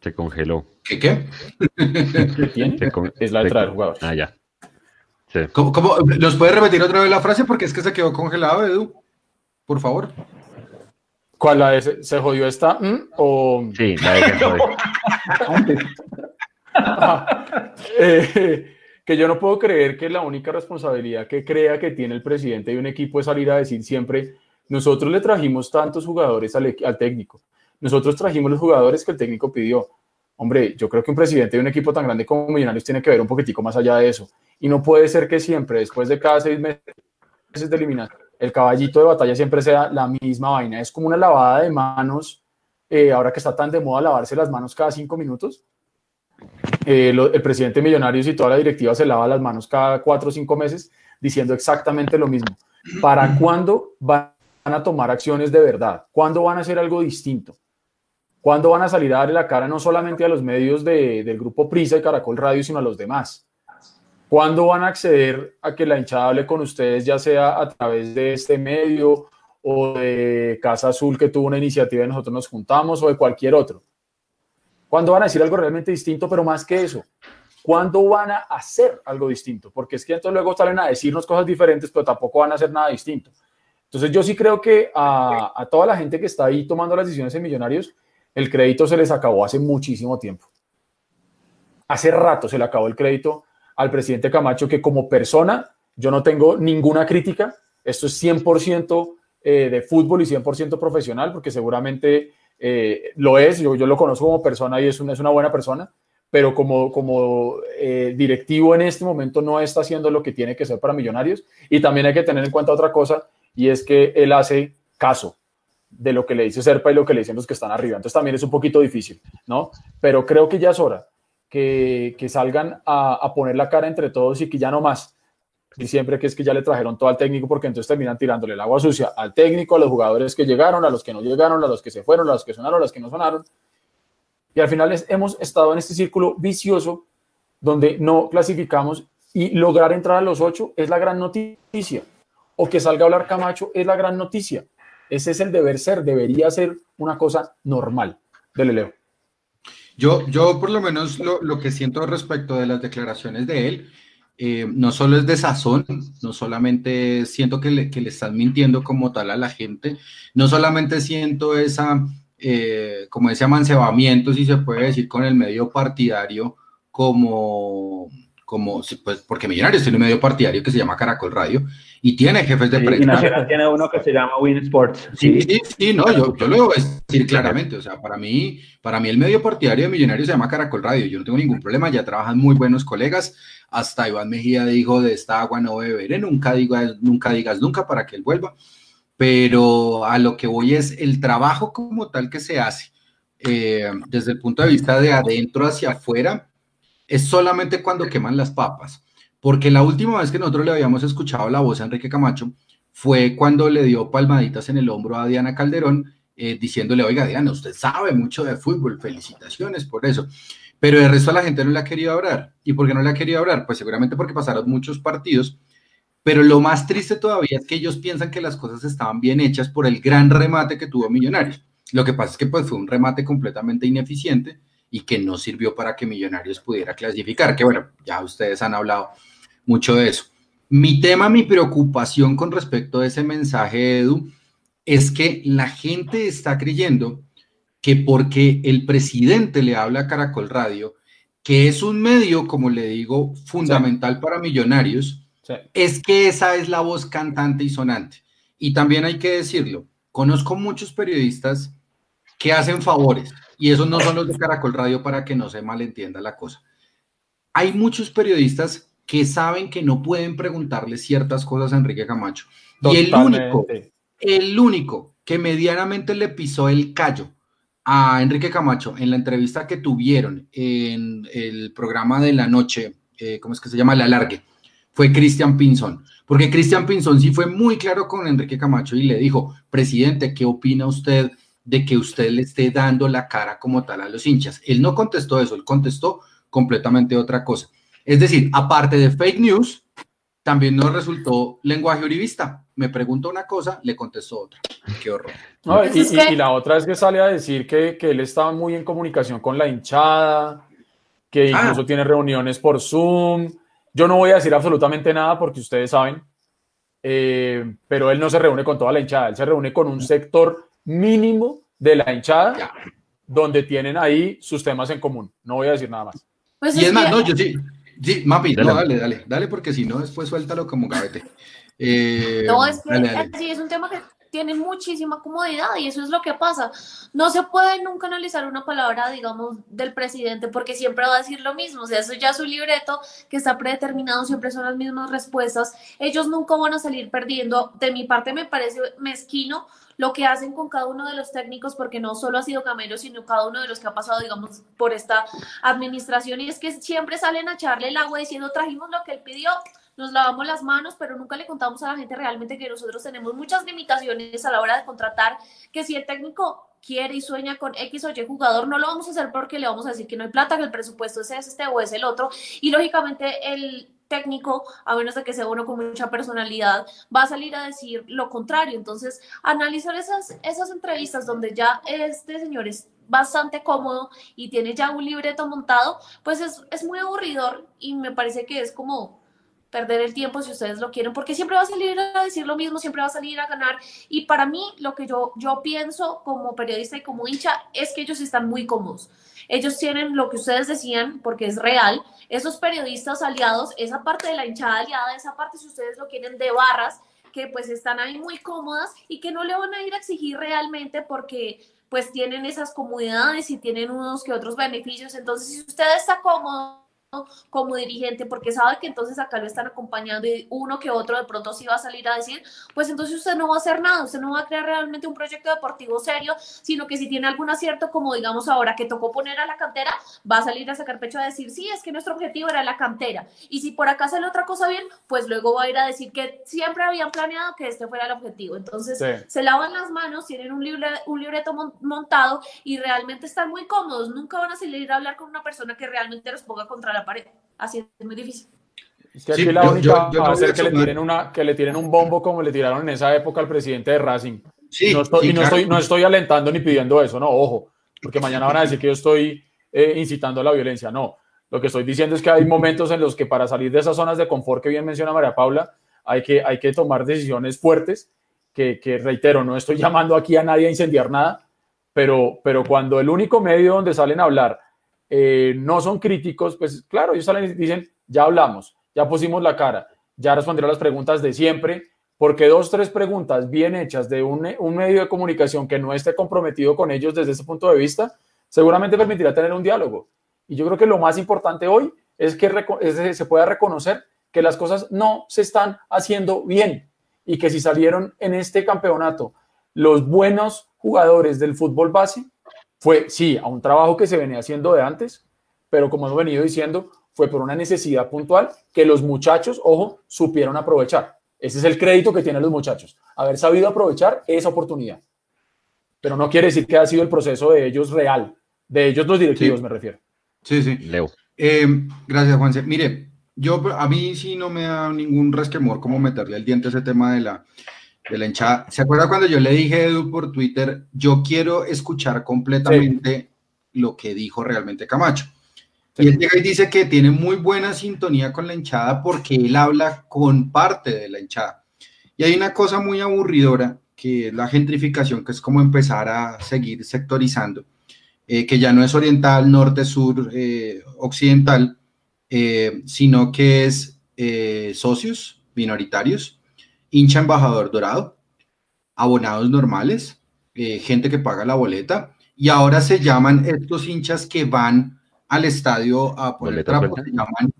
Se congeló. ¿Qué qué? es la de traer jugadores. Ah, ya. ¿Cómo, nos puede repetir otra vez la frase? Porque es que se quedó congelado, Edu. Por favor. ¿Cuál la de se, jodió esta? ¿O... Sí, la de *laughs* eh, que yo no puedo creer que la única responsabilidad que crea que tiene el presidente de un equipo es salir a decir siempre, nosotros le trajimos tantos jugadores al, al técnico, nosotros trajimos los jugadores que el técnico pidió. Hombre, yo creo que un presidente de un equipo tan grande como Millonarios tiene que ver un poquitico más allá de eso. Y no puede ser que siempre, después de cada seis meses de eliminación, el caballito de batalla siempre sea la misma vaina. Es como una lavada de manos, eh, ahora que está tan de moda lavarse las manos cada cinco minutos. Eh, el presidente Millonarios y toda la directiva se lava las manos cada cuatro o cinco meses diciendo exactamente lo mismo. ¿Para cuándo van a tomar acciones de verdad? ¿Cuándo van a hacer algo distinto? ¿Cuándo van a salir a darle la cara no solamente a los medios del grupo Prisa y Caracol Radio, sino a los demás? ¿Cuándo van a acceder a que la hinchada hable con ustedes, ya sea a través de este medio o de Casa Azul que tuvo una iniciativa y nosotros nos juntamos o de cualquier otro? ¿Cuándo van a decir algo realmente distinto, pero más que eso? ¿Cuándo van a hacer algo distinto? Porque es que entonces luego salen a decirnos cosas diferentes, pero tampoco van a hacer nada distinto. Entonces yo sí creo que a, a toda la gente que está ahí tomando las decisiones en Millonarios, el crédito se les acabó hace muchísimo tiempo. Hace rato se le acabó el crédito al presidente Camacho que como persona yo no tengo ninguna crítica. Esto es 100% eh, de fútbol y 100% profesional, porque seguramente eh, lo es. Yo, yo, lo conozco como persona y es una, es una buena persona, pero como, como eh, directivo en este momento no está haciendo lo que tiene que ser para Millonarios. Y también hay que tener en cuenta otra cosa, y es que él hace caso de lo que le dice Serpa y lo que le dicen los que están arriba. Entonces también es un poquito difícil, ¿no? Pero creo que ya es hora que, salgan a, poner la cara entre todos y que ya no más. Y siempre que es que ya le trajeron todo al técnico, porque entonces terminan tirándole el agua sucia al técnico, a los jugadores que llegaron, a los que no llegaron, a los que se fueron, a los que sonaron, a los que no sonaron. Y al final hemos estado en este círculo vicioso donde no clasificamos y lograr entrar a los ocho es la gran noticia. O que salga a hablar Camacho es la gran noticia. Ese es el deber ser, debería ser una cosa normal. Dele, Leo. Yo, yo por lo menos lo, que siento respecto de las declaraciones de él, eh, no solo es de sazón, no solamente siento que le, que están mintiendo como tal a la gente, no solamente siento esa, eh, como ese amancebamiento, si se puede decir, con el medio partidario como, como, pues, porque Millonarios tiene un medio partidario que se llama Caracol Radio y tiene jefes de prensa. Y Nacional tiene uno que se llama Win Sports. Sí, sí, sí, no, yo, yo, lo debo decir claramente. O sea, para mí, para mí el medio partidario de Millonarios se llama Caracol Radio. Yo no tengo ningún problema, ya trabajan muy buenos colegas. Hasta Iván Mejía dijo de esta agua no beberé, nunca, digas, nunca digas nunca para que él vuelva. Pero a lo que voy es el trabajo como tal que se hace eh, desde el punto de vista de adentro hacia afuera es solamente cuando queman las papas. Porque la última vez que nosotros le habíamos escuchado la voz a Enrique Camacho fue cuando le dio palmaditas en el hombro a Diana Calderón, eh, diciéndole, oiga, Diana, usted sabe mucho de fútbol, felicitaciones por eso. Pero de resto a la gente no le ha querido hablar. ¿Y por qué no le ha querido hablar? Pues seguramente porque pasaron muchos partidos. Pero lo más triste todavía es que ellos piensan que las cosas estaban bien hechas por el gran remate que tuvo Millonarios. Lo que pasa es que pues fue un remate completamente ineficiente y que no sirvió para que Millonarios pudiera clasificar, que bueno, ya ustedes han hablado mucho de eso. Mi tema, mi preocupación con respecto a ese mensaje, Edu, es que la gente está creyendo que porque el presidente le habla a Caracol Radio, que es un medio, como le digo, fundamental para millonarios, es que esa es la voz cantante y sonante. Y también hay que decirlo, conozco muchos periodistas que hacen favores, y esos no son los de Caracol Radio para que no se malentienda la cosa. Hay muchos periodistas que saben que no pueden preguntarle ciertas cosas a Enrique Camacho. Y el único, el único que medianamente le pisó el callo a Enrique Camacho en la entrevista que tuvieron en el programa de la noche, eh, ¿cómo es que se llama? La alargue, fue Cristian Pinzón. Porque Cristian Pinzón sí fue muy claro con Enrique Camacho y le dijo, presidente, ¿qué opina usted de que usted le esté dando la cara como tal a los hinchas? Él no contestó eso, él contestó completamente otra cosa. Es decir, aparte de fake news, también nos resultó lenguaje uribista. Me preguntó una cosa, le contestó otra. Qué horror. y, la otra es que sale a decir que, él estaba muy en comunicación con la hinchada, que ah. incluso tiene reuniones por Zoom. Yo no voy a decir absolutamente nada porque ustedes saben, eh, pero él no se reúne con toda la hinchada, él se reúne con un sector mínimo de la hinchada, donde tienen ahí sus temas en común. No voy a decir nada más. Pues y es, más, no, yo sí, Sí, Mapi, dale. no, dale, dale, dale, porque si no, después suéltalo como gavete. Eh, no, es que sí, es un tema que tiene muchísima comodidad y eso es lo que pasa. No se puede nunca analizar una palabra, digamos, del presidente porque siempre va a decir lo mismo. O sea, eso ya es un libreto que está predeterminado, siempre son las mismas respuestas. Ellos nunca van a salir perdiendo. De mi parte me parece mezquino lo que hacen con cada uno de los técnicos, porque no solo ha sido Camero, sino cada uno de los que ha pasado, digamos, por esta administración, y es que siempre salen a echarle el agua diciendo, trajimos lo que él pidió, nos lavamos las manos, pero nunca le contamos a la gente realmente que nosotros tenemos muchas limitaciones a la hora de contratar, que si el técnico quiere y sueña con X o Y jugador, no lo vamos a hacer porque le vamos a decir que no hay plata, que el presupuesto es este o es el otro, y lógicamente el técnico, a menos de que sea uno con mucha personalidad, va a salir a decir lo contrario. Entonces, analizar esas, esas entrevistas donde ya este señor es bastante cómodo y tiene ya un libreto montado, pues es, es muy aburridor y me parece que es como perder el tiempo si ustedes lo quieren, porque siempre va a salir a decir lo mismo, siempre va a salir a ganar. Y para mí, lo que yo, yo pienso como periodista y como hincha es que ellos están muy cómodos. Ellos tienen lo que ustedes decían, porque es real, esos periodistas aliados, esa parte de la hinchada aliada, esa parte, si ustedes lo quieren, de barras, que pues están ahí muy cómodas y que no le van a ir a exigir realmente porque pues tienen esas comodidades y tienen unos que otros beneficios. Entonces, si usted está cómodo como dirigente porque sabe que entonces acá lo están acompañando y uno que otro de pronto sí va a salir a decir, pues entonces usted no va a hacer nada, usted no va a crear realmente un proyecto deportivo serio, sino que si tiene algún acierto, como digamos ahora que tocó poner a la cantera, va a salir a sacar pecho a decir, sí, es que nuestro objetivo era la cantera. Y si por acá sale otra cosa bien, pues luego va a ir a decir que siempre habían planeado que este fuera el objetivo. Entonces se lavan las manos, tienen un, libre, un libreto montado y realmente están muy cómodos. Nunca van a salir a hablar con una persona que realmente los ponga contra la pared. Así es muy difícil. Es que aquí la única va a ser que le, tiren una, que le tiren un bombo como le tiraron en esa época al presidente de Racing. Sí, no estoy, y no, estoy, no estoy alentando ni pidiendo eso, no, ojo, porque mañana van a decir que yo estoy eh, incitando a la violencia. No, lo que estoy diciendo es que hay momentos en los que para salir de esas zonas de confort que bien menciona María Paula, hay que, hay que tomar decisiones fuertes, que, que reitero, no estoy llamando aquí a nadie a incendiar nada, pero, pero cuando el único medio donde salen a hablar eh, no son críticos, pues claro, ellos salen y dicen, ya hablamos, ya pusimos la cara, ya respondieron las preguntas de siempre, porque dos, tres preguntas bien hechas de un medio de comunicación que no esté comprometido con ellos desde ese punto de vista, seguramente permitirá tener un diálogo. Y yo creo que lo más importante hoy es que se pueda reconocer que las cosas no se están haciendo bien y que si salieron en este campeonato los buenos jugadores del fútbol base, fue sí a un trabajo que se venía haciendo de antes, pero como hemos venido diciendo, fue por una necesidad puntual que los muchachos, ojo, supieron aprovechar. Ese es el crédito que tienen los muchachos, haber sabido aprovechar esa oportunidad. Pero no quiere decir que ha sido el proceso de ellos real, de ellos los directivos me refiero. Sí, sí. Leo. Eh, gracias, Juanse. Mire, yo a mí sí no me da ningún resquemor como meterle el diente a ese tema de la, de la hinchada. ¿Se acuerda cuando yo le dije a Edu por Twitter, yo quiero escuchar completamente lo que dijo realmente Camacho? Y él llega y dice que tiene muy buena sintonía con la hinchada porque él habla con parte de la hinchada. Y hay una cosa muy aburridora, que es la gentrificación, que es como empezar a seguir sectorizando, eh, que ya no es oriental, norte, sur, eh, occidental, eh, sino que es socios minoritarios, hincha embajador dorado, abonados normales, gente que paga la boleta, y ahora se llaman estos hinchas que van al estadio a poner trapo,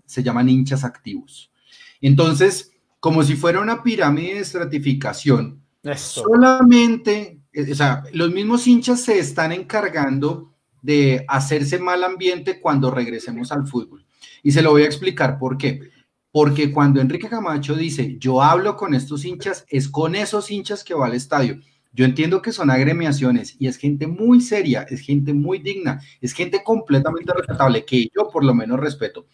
se llaman, hinchas activos. Entonces, como si fuera una pirámide de estratificación, solamente, eh, o sea, los mismos hinchas se están encargando de hacerse mal ambiente cuando regresemos al fútbol. Y se lo voy a explicar por qué. Porque cuando Enrique Camacho dice, yo hablo con estos hinchas, es con esos hinchas que va al estadio. Yo entiendo que son agremiaciones y es gente muy seria, es gente muy digna, es gente completamente respetable, que yo por lo menos respeto.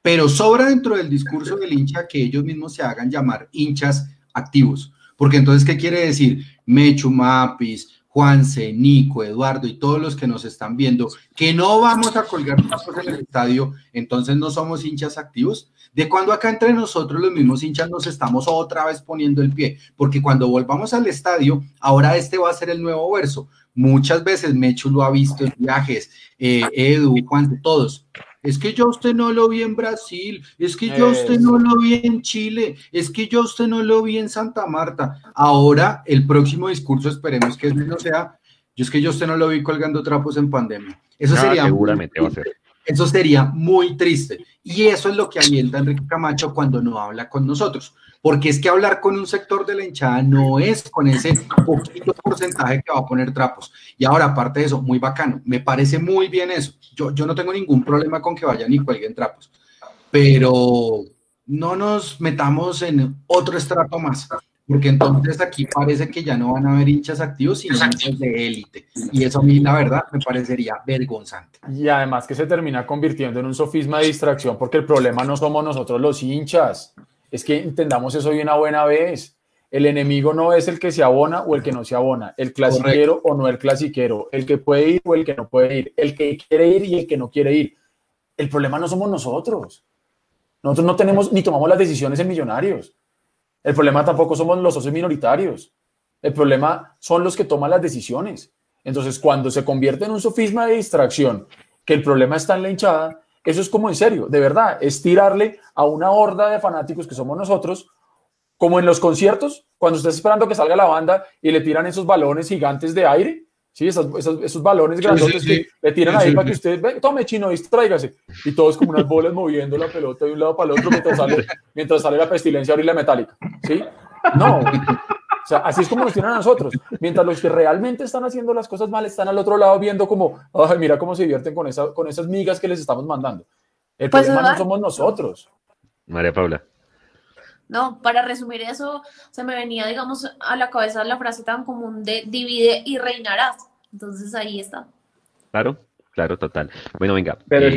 Pero sobra dentro del discurso del hincha que ellos mismos se hagan llamar hinchas activos. Porque entonces, ¿qué quiere decir? Mechu, Mapis, Juanse, Nico, Eduardo y todos los que nos están viendo, que no vamos a colgar pasos en el estadio, entonces no somos hinchas activos. De cuando acá entre nosotros los mismos hinchas nos estamos otra vez poniendo el pie, porque cuando volvamos al estadio, ahora este va a ser el nuevo verso. Muchas veces Mechu lo ha visto en viajes, eh, Edu, Juan, todos. Es que yo usted no lo vi en Brasil, es que yo usted no lo vi en Chile, es que yo usted no lo vi en Santa Marta. Ahora, el próximo discurso, esperemos que no sea, yo es que yo usted no lo vi colgando trapos en pandemia. Eso ah, sería. Seguramente va a ser. Eso sería muy triste. Y eso es lo que alienta Enrique Camacho cuando no habla con nosotros porque es que hablar con un sector de la hinchada no es con ese poquito porcentaje que va a poner trapos. Y ahora, aparte de eso, muy bacano, me parece muy bien eso. Yo, yo no tengo ningún problema con que vayan y cuelguen trapos, pero no nos metamos en otro estrato más, porque entonces aquí parece que ya no van a haber hinchas activos, sino hinchas de élite. Y eso a mí, la verdad, me parecería vergonzante. Y además que se termina convirtiendo en un sofisma de distracción, porque el problema no somos nosotros los hinchas es que entendamos eso de una buena vez. El enemigo no es el que se abona o el que no se abona, el clasiquero o no el clasiquero, el que puede ir o el que no puede ir, el que quiere ir y el que no quiere ir. El problema no somos nosotros. Nosotros no tenemos ni tomamos las decisiones en millonarios. El problema tampoco somos los socios minoritarios. El problema son los que toman las decisiones. Entonces, cuando se convierte en un sofisma de distracción, que el problema está en la hinchada, eso es como en serio, de verdad, es tirarle a una horda de fanáticos que somos nosotros, como en los conciertos, cuando estás esperando que salga la banda y le tiran esos balones gigantes de aire, ¿sí? Esos, balones grandes que le tiran ahí para que usted, ve, tome chino, distráigase. Y todos como unas bolas moviendo la pelota de un lado para el otro mientras sale, mientras sale la pestilencia horrible metálica, ¿sí? No, o sea, así es como nos tienen a nosotros. Mientras los que realmente están haciendo las cosas mal están al otro lado viendo como, ay, mira cómo se divierten con, esa, con esas migas que les estamos mandando. El pues, problema no somos nosotros. María Paula. No, para resumir eso, se me venía, digamos, a la cabeza la frase tan común de divide y reinarás. Entonces ahí está. Claro, claro, total. Bueno, venga. Pero eh,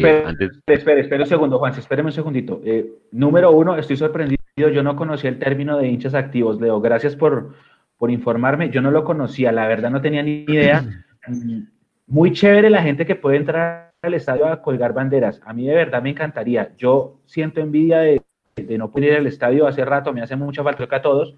espere, espere, un segundo, Juan, espéreme un segundito. Eh, número uno, estoy sorprendido yo no conocía el término de hinchas activos, Leo. Gracias por, por informarme. Yo no lo conocía, la verdad no tenía ni idea. *clears throat* Muy chévere la gente que puede entrar al estadio a colgar banderas. A mí de verdad me encantaría. Yo siento envidia de, no poder ir al estadio hace rato, me hace mucha falta a todos.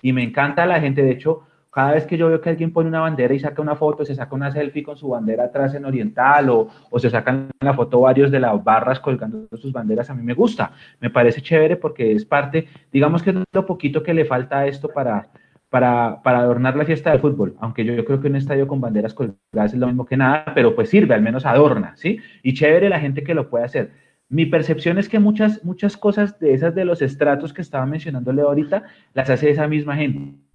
Y me encanta la gente. De hecho, cada vez que yo veo que alguien pone una bandera y saca una foto, se saca una selfie con su bandera atrás en Oriental o, o se sacan la foto varios de las barras colgando sus banderas, a mí me gusta, me parece chévere porque es parte, digamos que es lo poquito que le falta a esto para, para, para adornar la fiesta del fútbol, aunque yo, yo creo que un estadio con banderas colgadas es lo mismo que nada, pero pues sirve, al menos adorna, ¿sí? Y chévere la gente que lo puede hacer. Mi percepción es que muchas, muchas cosas de esas de los estratos que estaba mencionándole ahorita, las hace esa misma gente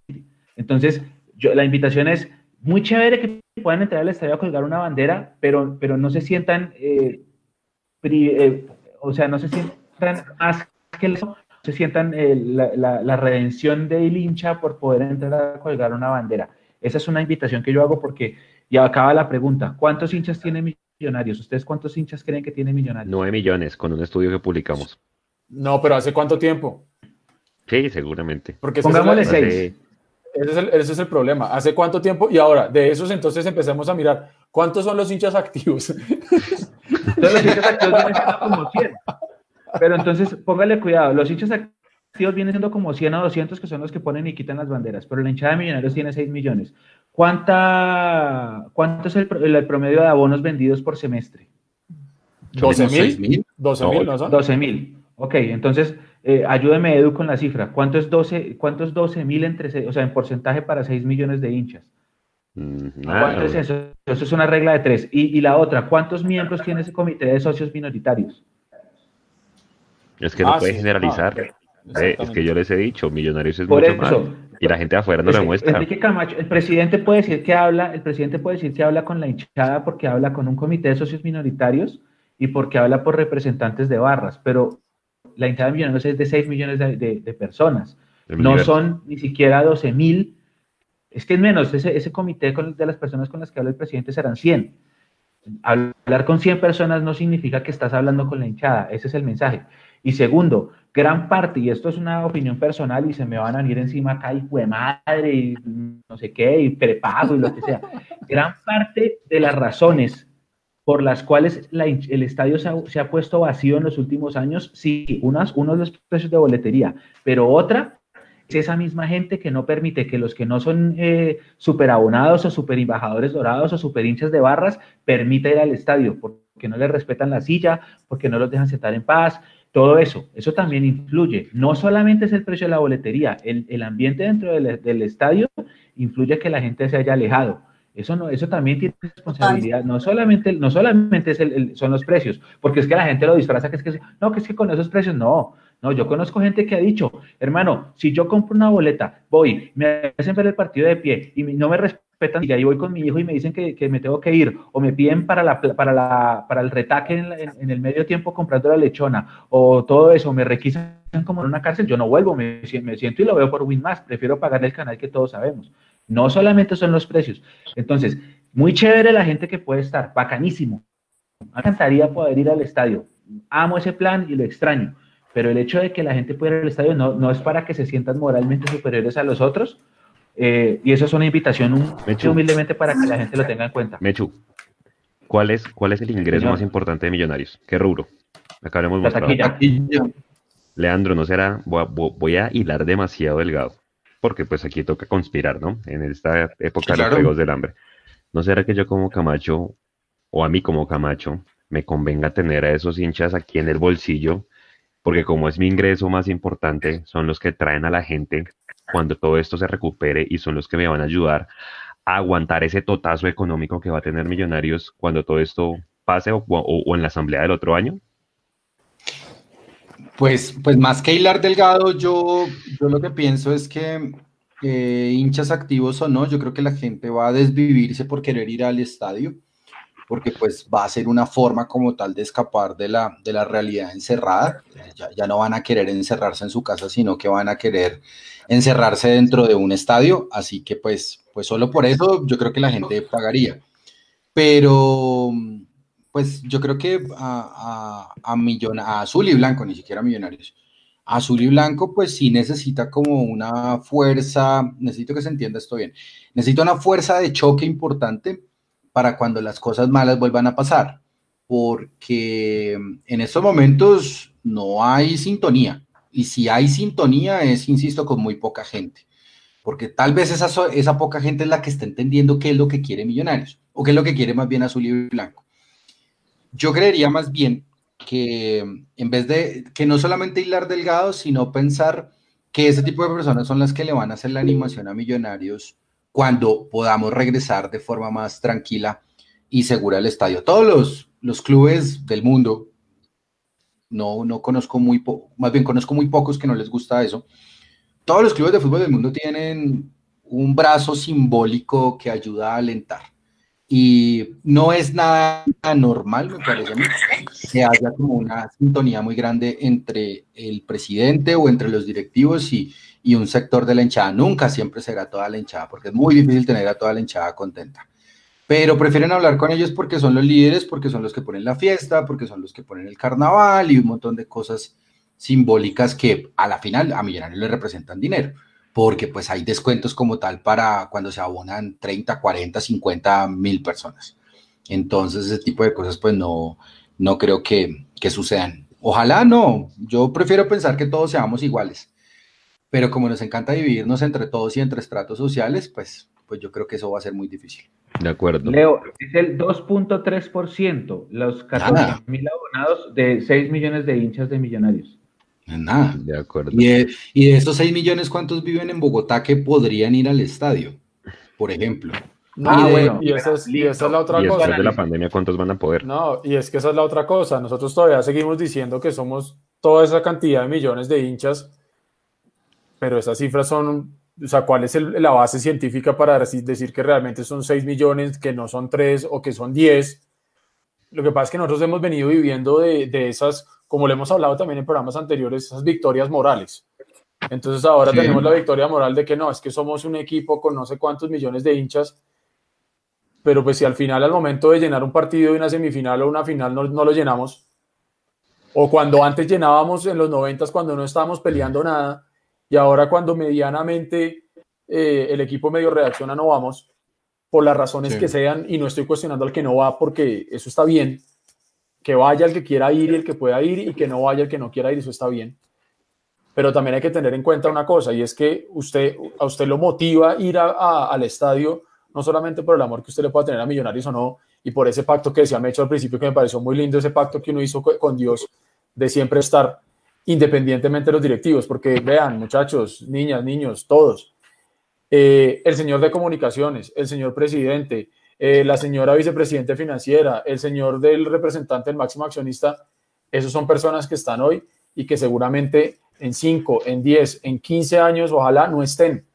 entonces, yo, la invitación es muy chévere que puedan entrar al estadio a colgar una bandera, pero, pero no se sientan, eh, eh, o sea, no se sientan más que eso, se sientan eh, la, la, redención del hincha por poder entrar a colgar una bandera. Esa es una invitación que yo hago porque ya acaba la pregunta, ¿cuántos hinchas tiene Millonarios? ¿Ustedes cuántos hinchas creen que tiene Millonarios? Nueve millones, con un estudio que publicamos. No, pero ¿hace cuánto tiempo? Sí, seguramente. Porque Pongámosle seis. Ese es, el, problema. ¿Hace cuánto tiempo? Y ahora, de esos entonces empecemos a mirar cuántos son los hinchas activos. Entonces, los hinchas activos vienen siendo como 100. Pero entonces, póngale cuidado, los hinchas activos vienen siendo como 100 o 200 que son los que ponen y quitan las banderas, pero la hinchada de millonarios tiene 6 millones. ¿Cuánta, ¿Cuánto es el, promedio de abonos vendidos por semestre? 12 mil. 12 mil, ¿no son? 12 mil. Ok, entonces eh, ayúdeme, Edu, con la cifra. ¿Cuánto es 12 cuántos 12 mil entre, o sea, en porcentaje para 6 millones de hinchas? ¿Cuánto es eso? Eso es una regla de tres. Y, y, la otra, ¿cuántos miembros tiene ese comité de socios minoritarios? Es que no ah, puede generalizar. Ah, eh, es que yo les he dicho, millonarios es mucho más. Y la gente de afuera no lo muestra. Enrique Camacho, el presidente puede decir que habla, el presidente puede decir que habla con la hinchada porque habla con un comité de socios minoritarios y porque habla por representantes de barras, pero la hinchada de Millonarios es de 6 millones de, personas. No son ni siquiera 12 mil. Es que es menos, ese, ese comité de las personas con las que habla el presidente serán 100. Hablar con 100 personas no significa que estás hablando con la hinchada, ese es el mensaje. Y segundo, gran parte, y esto es una opinión personal y se me van a ir encima acá y fue madre y no sé qué, y prepago y lo que sea, *laughs* gran parte de las razones por las cuales el estadio se ha, puesto vacío en los últimos años, sí, unas, uno de los precios de boletería, pero otra es esa misma gente que no permite que los que no son eh, superabonados o super embajadores dorados o super hinchas de barras permita ir al estadio, porque no les respetan la silla, porque no los dejan sentar en paz, todo eso, eso también influye. No solamente es el precio de la boletería, el, ambiente dentro del, del estadio influye que la gente se haya alejado. Eso, no, eso también tiene responsabilidad, no solamente, no solamente es el, son los precios, porque es que la gente lo disfraza, que es que, no, que es que con esos precios, no, no, yo conozco gente que ha dicho, hermano, si yo compro una boleta, voy, me hacen ver el partido de pie y no me respetan, y ahí voy con mi hijo y me dicen que, me tengo que ir, o me piden para, la, para, la, para el retaque en, el medio tiempo comprando la lechona, o todo eso, me requisan como en una cárcel, yo no vuelvo, me, me siento y lo veo por Win más, prefiero pagar el canal que todos sabemos. No solamente son los precios. Entonces, muy chévere la gente que puede estar, bacanísimo. Me encantaría poder ir al estadio. Amo ese plan y lo extraño. Pero el hecho de que la gente pueda ir al estadio no, no es para que se sientan moralmente superiores a los otros. Eh, y eso es una invitación humildemente para que la gente lo tenga en cuenta. Mechu, ¿cuál es, cuál es el ingreso más importante de Millonarios? ¿Qué rubro? Acá hemos mostrado. Leandro, no será, voy a hilar demasiado delgado porque pues aquí toca conspirar, ¿no? En esta época de los Juegos del Hambre. ¿No será que yo como Camacho, o a mí como Camacho, me convenga tener a esos hinchas aquí en el bolsillo? Porque como es mi ingreso más importante, son los que traen a la gente cuando todo esto se recupere y son los que me van a ayudar a aguantar ese totazo económico que va a tener Millonarios cuando todo esto pase o, en la asamblea del otro año? Pues, pues más que hilar delgado, yo, yo lo que pienso es que eh, hinchas activos o no, yo creo que la gente va a desvivirse por querer ir al estadio, porque pues va a ser una forma como tal de escapar de la, de la realidad encerrada. Ya, ya no van a querer encerrarse en su casa, sino que van a querer encerrarse dentro de un estadio, así que pues, pues solo por eso yo creo que la gente pagaría. Pero pues yo creo que a, a, a, Azul y Blanco, ni siquiera a Millonarios, Azul y Blanco, pues sí necesita como una fuerza, necesito que se entienda esto bien, necesita una fuerza de choque importante para cuando las cosas malas vuelvan a pasar, porque en estos momentos no hay sintonía, y si hay sintonía es, insisto, con muy poca gente. porque tal vez esa, esa poca gente es la que está entendiendo qué es lo que quiere Millonarios, o qué es lo que quiere más bien Azul y Blanco. Yo creería más bien que en vez de que no solamente hilar delgado, sino pensar que ese tipo de personas son las que le van a hacer la animación a Millonarios cuando podamos regresar de forma más tranquila y segura al estadio. Todos los, los clubes del mundo, no, no conozco muy, más bien conozco muy pocos que no les gusta eso, todos los clubes de fútbol del mundo tienen un brazo simbólico que ayuda a alentar. Y no es nada normal, me parece que haya como una sintonía muy grande entre el presidente o entre los directivos y, y un sector de la hinchada. Nunca siempre será toda la hinchada, porque es muy difícil tener a toda la hinchada contenta. Pero prefieren hablar con ellos porque son los líderes, porque son los que ponen la fiesta, porque son los que ponen el carnaval y un montón de cosas simbólicas que a la final a Millonarios le representan dinero, porque pues hay descuentos como tal para cuando se abonan 30, 40, 50 mil personas. Entonces ese tipo de cosas pues no, no creo que, que sucedan. Ojalá no, yo prefiero pensar que todos seamos iguales, pero como nos encanta dividirnos entre todos y entre estratos sociales, pues, pues yo creo que eso va a ser muy difícil. De acuerdo. Leo, es el 2.3%, los 14 mil abonados de 6 millones de hinchas de millonarios. Nada. De acuerdo. Y de, y de, estos 6 millones, ¿cuántos viven en Bogotá que podrían ir al estadio? Por ejemplo. ah, y bueno, y esa, es, y esa es la otra y cosa. después de la pandemia, ¿cuántos van a poder? No, y es que esa es la otra cosa. Nosotros todavía seguimos diciendo que somos toda esa cantidad de millones de hinchas, pero esas cifras son, o sea, ¿cuál es el, la base científica para decir, decir que realmente son 6 millones, que no son 3 o que son 10? Lo que pasa es que nosotros hemos venido viviendo de, de esas como le hemos hablado también en programas anteriores, esas victorias morales. Entonces ahora sí. tenemos la victoria moral de que no, es que somos un equipo con no sé cuántos millones de hinchas, pero pues si al final, al momento de llenar un partido de una semifinal o una final, no, no lo llenamos, o cuando antes llenábamos en los noventas cuando no estábamos peleando nada, y ahora cuando medianamente eh, el equipo medio reacciona no vamos, por las razones sí. que sean, y no estoy cuestionando al que no va porque eso está bien, que vaya el que quiera ir y el que pueda ir y que no vaya el que no quiera ir, eso está bien. Pero también hay que tener en cuenta una cosa y es que usted, a usted lo motiva ir al estadio no solamente por el amor que usted le pueda tener a Millonarios o no y por ese pacto que decía Mecho al principio que me pareció muy lindo, ese pacto que uno hizo con Dios de siempre estar independientemente de los directivos, porque vean muchachos, niñas, niños, todos, eh, el señor de comunicaciones, el señor presidente, eh, la señora vicepresidente financiera, el señor del representante del máximo accionista, esos son personas que están hoy y que seguramente en 5, en 10, en 15 años, ojalá no estén.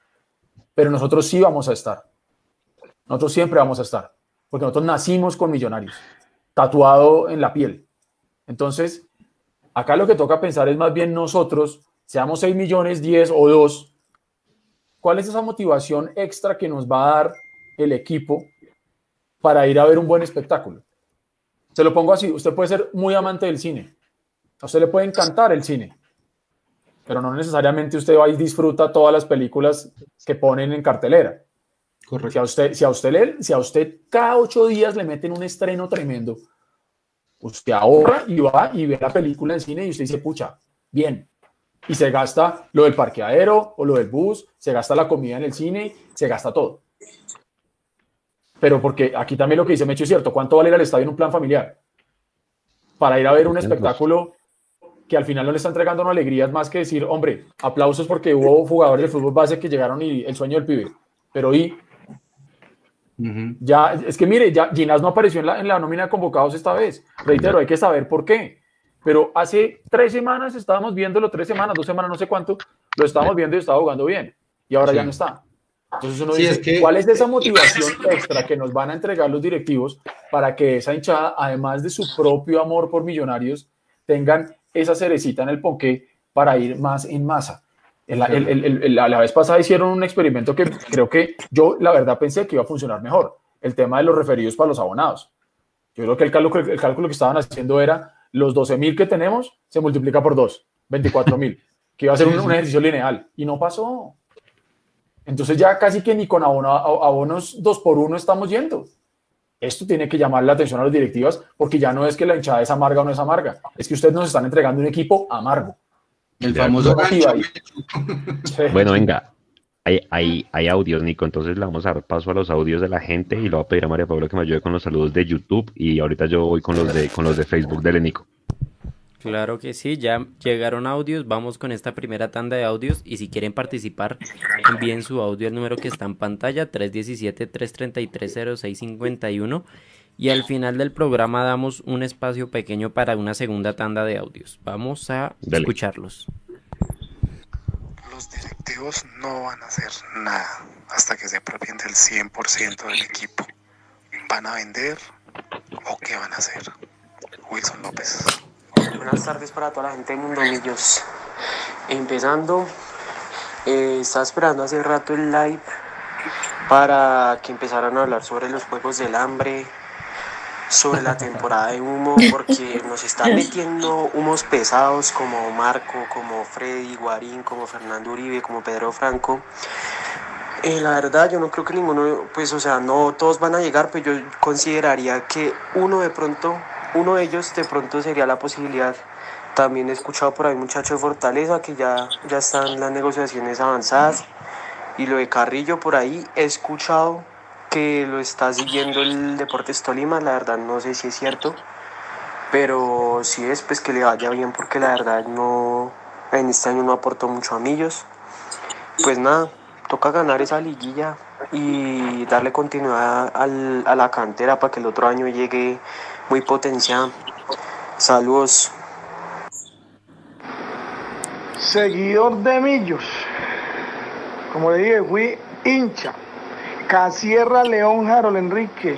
Pero nosotros sí vamos a estar. Nosotros siempre vamos a estar. Porque nosotros nacimos con millonarios, tatuado en la piel. Entonces, acá lo que toca pensar es más bien nosotros, seamos 6 millones, 10 o 2, ¿cuál es esa motivación extra que nos va a dar el equipo para ir a ver un buen espectáculo. Se lo pongo así, usted puede ser muy amante del cine, a usted le puede encantar el cine, pero no necesariamente usted va y disfruta todas las películas que ponen en cartelera. Correcto. Si a usted, si a usted, le, si a usted cada ocho días le meten un estreno tremendo, usted ahorra y va y ve la película en cine y usted dice, pucha, bien. Y se gasta lo del parqueadero o lo del bus, se gasta la comida en el cine, se gasta todo pero porque aquí también lo que dice Mecho es cierto, ¿cuánto vale ir al estadio en un plan familiar? Para ir a ver un espectáculo que al final no le está entregando una alegría, es más que decir, hombre, aplausos porque hubo jugadores de fútbol base que llegaron y el sueño del pibe, pero y uh -huh. ya, es que mire, ya Ginás no apareció en la, en la nómina de convocados esta vez, reitero, hay que saber por qué, pero hace tres semanas estábamos viéndolo, tres semanas, dos semanas, no sé cuánto, lo estábamos viendo y estaba jugando bien, y ahora sí. ya no está. Entonces uno sí, dice, es que, ¿cuál es esa motivación extra que nos van a entregar los directivos para que esa hinchada, además de su propio amor por millonarios, tengan esa cerecita en el ponqué para ir más en masa? El, el, el, la, vez pasada hicieron un experimento que creo que yo la verdad pensé que iba a funcionar mejor, el tema de los referidos para los abonados. Yo creo que el cálculo, el cálculo que estaban haciendo era los 12 mil que tenemos se multiplica por 2, 24 mil, que iba a ser un, un ejercicio lineal y no pasó. Entonces ya casi que ni con abono, abonos dos por uno estamos yendo. Esto tiene que llamar la atención a las directivas porque ya no es que la hinchada es amarga o no es amarga, es que ustedes nos están entregando un equipo amargo. El famoso gancho. Bueno, venga. hay, hay, hay audios, Nico, entonces le vamos a dar paso a los audios de la gente y le voy a pedir a María Paula que me ayude con los saludos de YouTube y ahorita yo voy con los de, con los de Facebook de Nico. Claro que sí, ya llegaron audios, vamos con esta primera tanda de audios y si quieren participar envíen su audio al número que está en pantalla 317-333-0651 y al final del programa damos un espacio pequeño para una segunda tanda de audios. Vamos a Dale. escucharlos. Los directivos no van a hacer nada hasta que se apropien del 100% del equipo. ¿Van a vender o qué van a hacer? Wilson López. Buenas tardes para toda la gente de Mundo Millos. Empezando, eh, estaba esperando hace rato el live para que empezaran a hablar sobre los Juegos del Hambre, sobre la temporada de humo, porque nos están metiendo humos pesados como Marco, como Freddy Guarín, como Fernando Uribe, como Pedro Franco. Eh, la verdad, yo no creo que ninguno, pues, o sea, no todos van a llegar, pero yo consideraría que uno de pronto, uno de ellos de pronto sería la posibilidad. También he escuchado por ahí muchachos de Fortaleza que ya, ya están las negociaciones avanzadas. Y lo de Carrillo por ahí he escuchado que lo está siguiendo el Deportes Tolima, la verdad no sé si es cierto, pero si es, pues que le vaya bien porque la verdad no, en este año no aportó mucho a Millos. Pues nada, toca ganar esa liguilla y darle continuidad al- a la cantera para que el otro año llegue muy potenciado. Saludos. Seguidor de Millos. Como le dije, fui hincha. Casierra León Harold Enrique.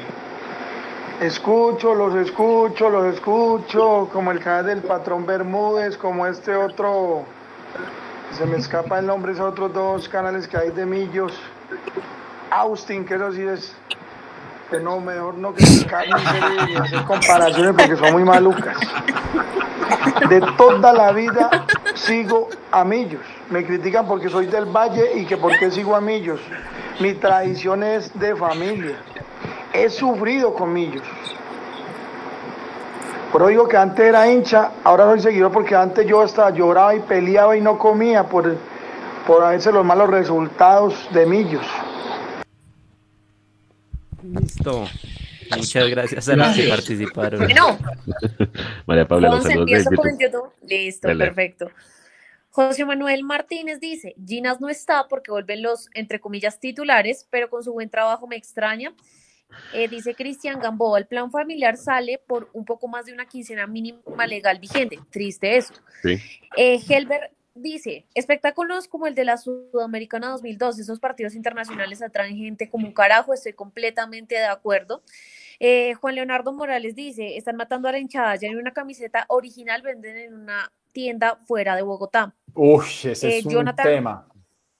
Escucho, los escucho, los escucho, como el canal del patrón Bermúdez, como este otro, se me escapa el nombre, esos otros dos canales que hay de Millos. Austin, que eso sí es, que no, mejor no criticar ni hacer- comparaciones porque son muy malucas. De toda la vida sigo a Millos. Me critican porque soy del Valle y que porque sigo a Millos. Mi tradición es de familia. He sufrido con Millos. Pero digo que antes era hincha, ahora soy seguidor porque antes yo hasta lloraba y peleaba y no comía por, por a veces los malos resultados de Millos. Listo. Muchas gracias a los que participaron. Bueno, *laughs* María Paula, los Juanse, saludos de empiezo con YouTube. el YouTube. Listo, Dale. perfecto. José Manuel Martínez dice, Ginas no está porque vuelven los, entre comillas, titulares, pero con su buen trabajo me extraña. Eh, dice Cristian Gamboa, el plan familiar sale por un poco más de una quincena mínima legal vigente. Triste eso. Sí. Eh, Helber dice, espectáculos como el de la Sudamericana 2002, esos partidos internacionales atraen gente como un carajo, estoy completamente de acuerdo. Eh, Juan Leonardo Morales dice, están matando a la hinchada, ya hay una camiseta original, venden en una tienda fuera de Bogotá. Uy, ese Eh, es un Jonathan- tema.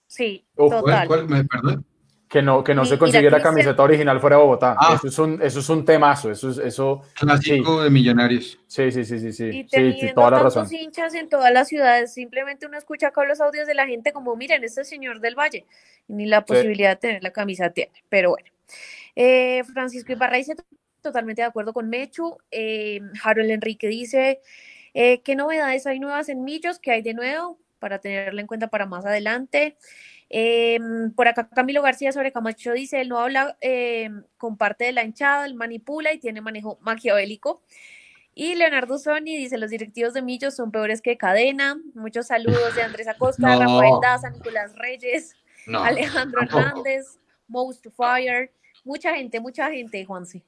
Sí, Uf, ¿Cuál, total. cuál? ¿Me perdón? Que no, que no se Mira, consigue la camiseta original fuera de Bogotá. Ah. Eso, es un, eso es un temazo. Eso, es- eso, Clásico de Millonarios. sí, sí, sí, sí, sí. Y Sí, sí, teniendo toda la tantos razón. hinchas en todas las ciudades, simplemente uno escucha acá los audios de la gente como, miren, este señor del Valle, ni la posibilidad de tener la camisa tiene, pero bueno. Eh, Francisco Ibarra dice totalmente de acuerdo con Mechu. Eh, Harold Enrique dice, eh, ¿qué novedades hay nuevas en Millos? ¿Qué hay de nuevo? Para tenerla en cuenta para más adelante. Eh, por acá Camilo García sobre Camacho dice, él no habla eh, con parte de la hinchada, él manipula y tiene manejo maquiavélico. Y Leonardo Sony dice, los directivos de Millos son peores que Cadena. Muchos saludos de Andrés *laughs* Acosta, No. Rafael Daza, Nicolás Reyes, No, *laughs* Alejandro tampoco. Hernández, Most Fire. Mucha gente, mucha gente, Juanse.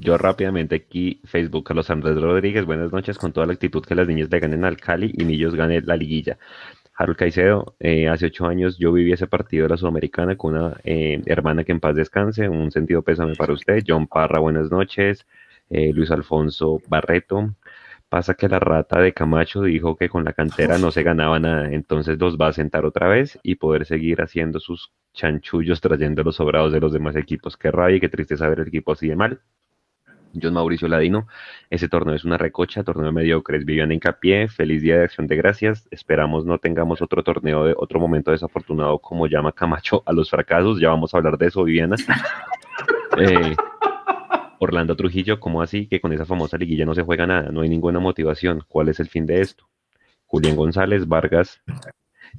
Yo rápidamente aquí, Facebook, Carlos Andrés Rodríguez, buenas noches, con toda la actitud que las niñas le ganen al Cali y Millos gane la liguilla. Harold Caicedo, eh, hace ocho años yo viví ese partido de la Sudamericana con una eh, hermana que en paz descanse, un sentido pésame para usted. John Parra, buenas noches. Eh, Luis Alfonso Barreto. Pasa que la rata de Camacho dijo que con la cantera no se ganaba nada, entonces los va a sentar otra vez y poder seguir haciendo sus chanchullos trayendo los sobrados de los demás equipos. Qué rabia y qué tristeza ver el equipo así de mal. John Mauricio Ladino, ese torneo es una recocha, torneo mediocres. Viviana Hincapié, feliz día de acción de gracias. Esperamos no tengamos otro torneo de otro momento desafortunado como llama Camacho a los fracasos. Ya vamos a hablar de eso, Viviana. *laughs* Eh, Orlando Trujillo, ¿cómo así que con esa famosa liguilla no se juega nada? No hay ninguna motivación. ¿Cuál es el fin de esto? Julián González, Vargas,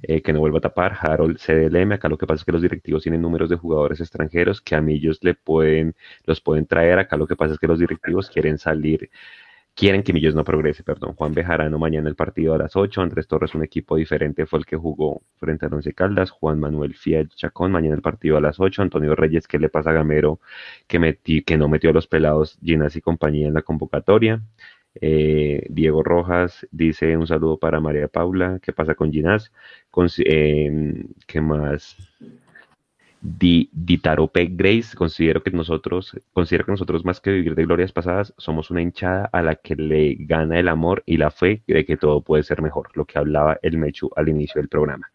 eh, que no vuelva a tapar. Harold CDLM, acá lo que pasa es que los directivos tienen números de jugadores extranjeros que a Millos le pueden, los pueden traer. Acá lo que pasa es que los directivos quieren salir quieren que Millos no progrese, perdón. Juan Bejarano mañana el partido a las 8, Andrés Torres un equipo diferente fue el que jugó frente a Once Caldas, Juan Manuel Fiat Chacón mañana el partido a las 8, Antonio Reyes ¿qué le pasa a Gamero que, metí, que no metió a los pelados Ginas y compañía en la convocatoria. Eh, Diego Rojas dice un saludo para María Paula, ¿qué pasa con Ginás? Eh, ¿Qué más? Di, Ditarope Grace, considero que nosotros, considero que nosotros más que vivir de glorias pasadas, somos una hinchada a la que le gana el amor y la fe de que todo puede ser mejor, lo que hablaba el Mechu al inicio del programa.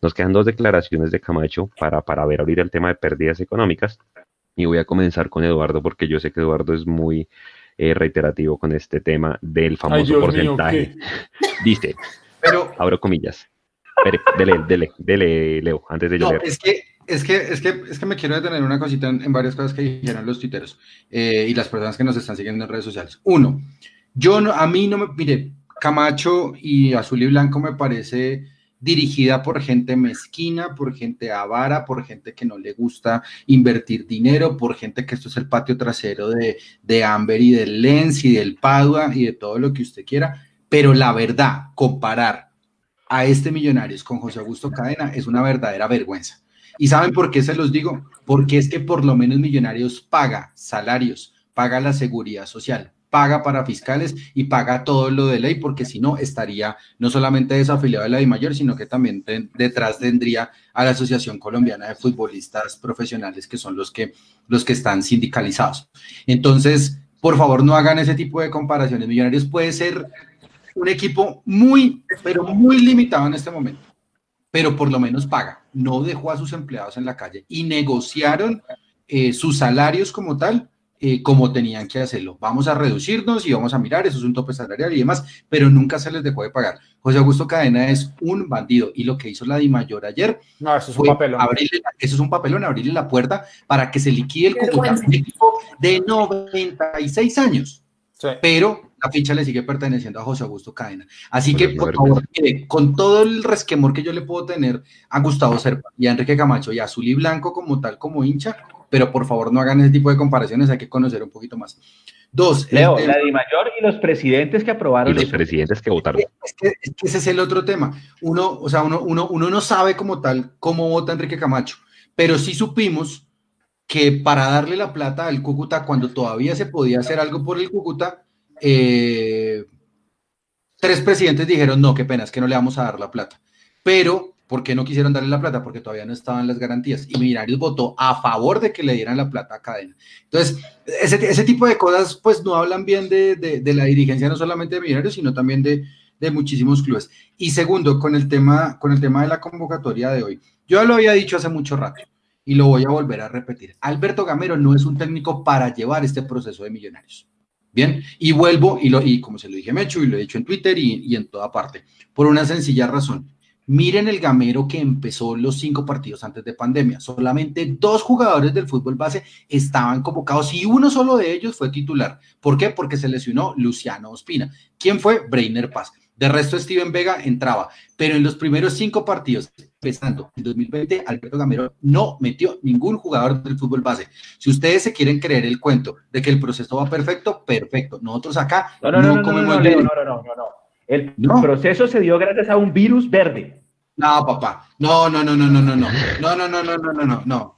Nos quedan dos declaraciones de Camacho para, para ver ahorita el tema de pérdidas económicas. Y voy a comenzar con Eduardo porque yo sé que Eduardo es muy eh, reiterativo con este tema del famoso porcentaje. Dice, *laughs* pero abro comillas. dele, dele, dele, Leo, antes de yo no, Es que es que, es, que, es que me quiero detener una cosita en, varias cosas que dijeron los tuiteros eh, y las personas que nos están siguiendo en redes sociales. Uno, yo no, a mí no me, mire, Camacho y Azul y Blanco me parece dirigida por gente mezquina, por gente avara, por gente que no le gusta invertir dinero, por gente que esto es el patio trasero de, de Amber y del Lens y del Padua y de todo lo que usted quiera. Pero la verdad, comparar a este Millonarios con José Augusto Cadena es una verdadera vergüenza. ¿Y saben por qué se los digo? Porque es que por lo menos Millonarios paga salarios, paga la seguridad social, paga para fiscales y paga todo lo de ley, porque si no estaría no solamente desafiliado de la mayor, sino que también detrás tendría a la Asociación Colombiana de Futbolistas Profesionales, que son los que, los que están sindicalizados. Entonces, por favor, no hagan ese tipo de comparaciones. Millonarios puede ser un equipo muy, pero muy limitado en este momento pero por lo menos paga. No dejó a sus empleados en la calle y negociaron eh, sus salarios como tal, eh, como tenían que hacerlo. Vamos a reducirnos y vamos a mirar, eso es un tope salarial y demás, pero nunca se les dejó de pagar. José Augusto Cadena es un bandido y lo que hizo la Di Mayor ayer no, eso es un papelón. Abrirle, eso es un papelón, abrirle la puerta para que se liquide el Cúcuta, de 96 años. Pero la ficha le sigue perteneciendo a José Augusto Cadena. Así que, por favor, con todo el resquemor que yo le puedo tener a Gustavo Serpa y a Enrique Camacho y a Azul y Blanco como tal, como hincha, pero por favor no hagan ese tipo de comparaciones, hay que conocer un poquito más. Dos. Leo, la Di Mayor y los presidentes que aprobaron. Y los presidentes que votaron. Es que, ese es el otro tema. Uno, o sea, uno, uno, uno no sabe como tal cómo vota Enrique Camacho, pero sí supimos que para darle la plata al Cúcuta, cuando todavía se podía hacer algo por el Cúcuta, eh, tres presidentes dijeron, no, qué pena, es que no le vamos a dar la plata. Pero, ¿por qué no quisieron darle la plata? Porque todavía no estaban las garantías. Y Millonarios votó a favor de que le dieran la plata a Cadena. Entonces, ese, tipo de cosas, pues no hablan bien de, la dirigencia, no solamente de Millonarios, sino también de, de muchísimos clubes. Y segundo, con el, tema, con el tema de la convocatoria de hoy. Yo lo había dicho hace mucho rato y lo voy a volver a repetir. Alberto Gamero no es un técnico para llevar este proceso de millonarios. Bien, y vuelvo, y, lo, y como se lo dije a Mecho, y lo he dicho en Twitter y, y en toda parte, por una sencilla razón. Miren el gamero que empezó los cinco partidos antes de pandemia. Solamente dos jugadores del fútbol base estaban convocados y uno solo de ellos fue titular. ¿Por qué? Porque se lesionó Luciano Ospina. ¿Quién fue? Breiner Paz. De resto, Steven Vega entraba. Pero en los primeros cinco partidos, empezando en 2020, Alberto Gamero no metió ningún jugador del fútbol base. Si ustedes se quieren creer el cuento de que el proceso va perfecto, perfecto. Nosotros acá no, no, no, no comemos no, no, no, no, no, El proceso se dio gracias a un virus verde. No, papá. No, no, no, no, no, no, no. No, no, no, no, no, no, no, no.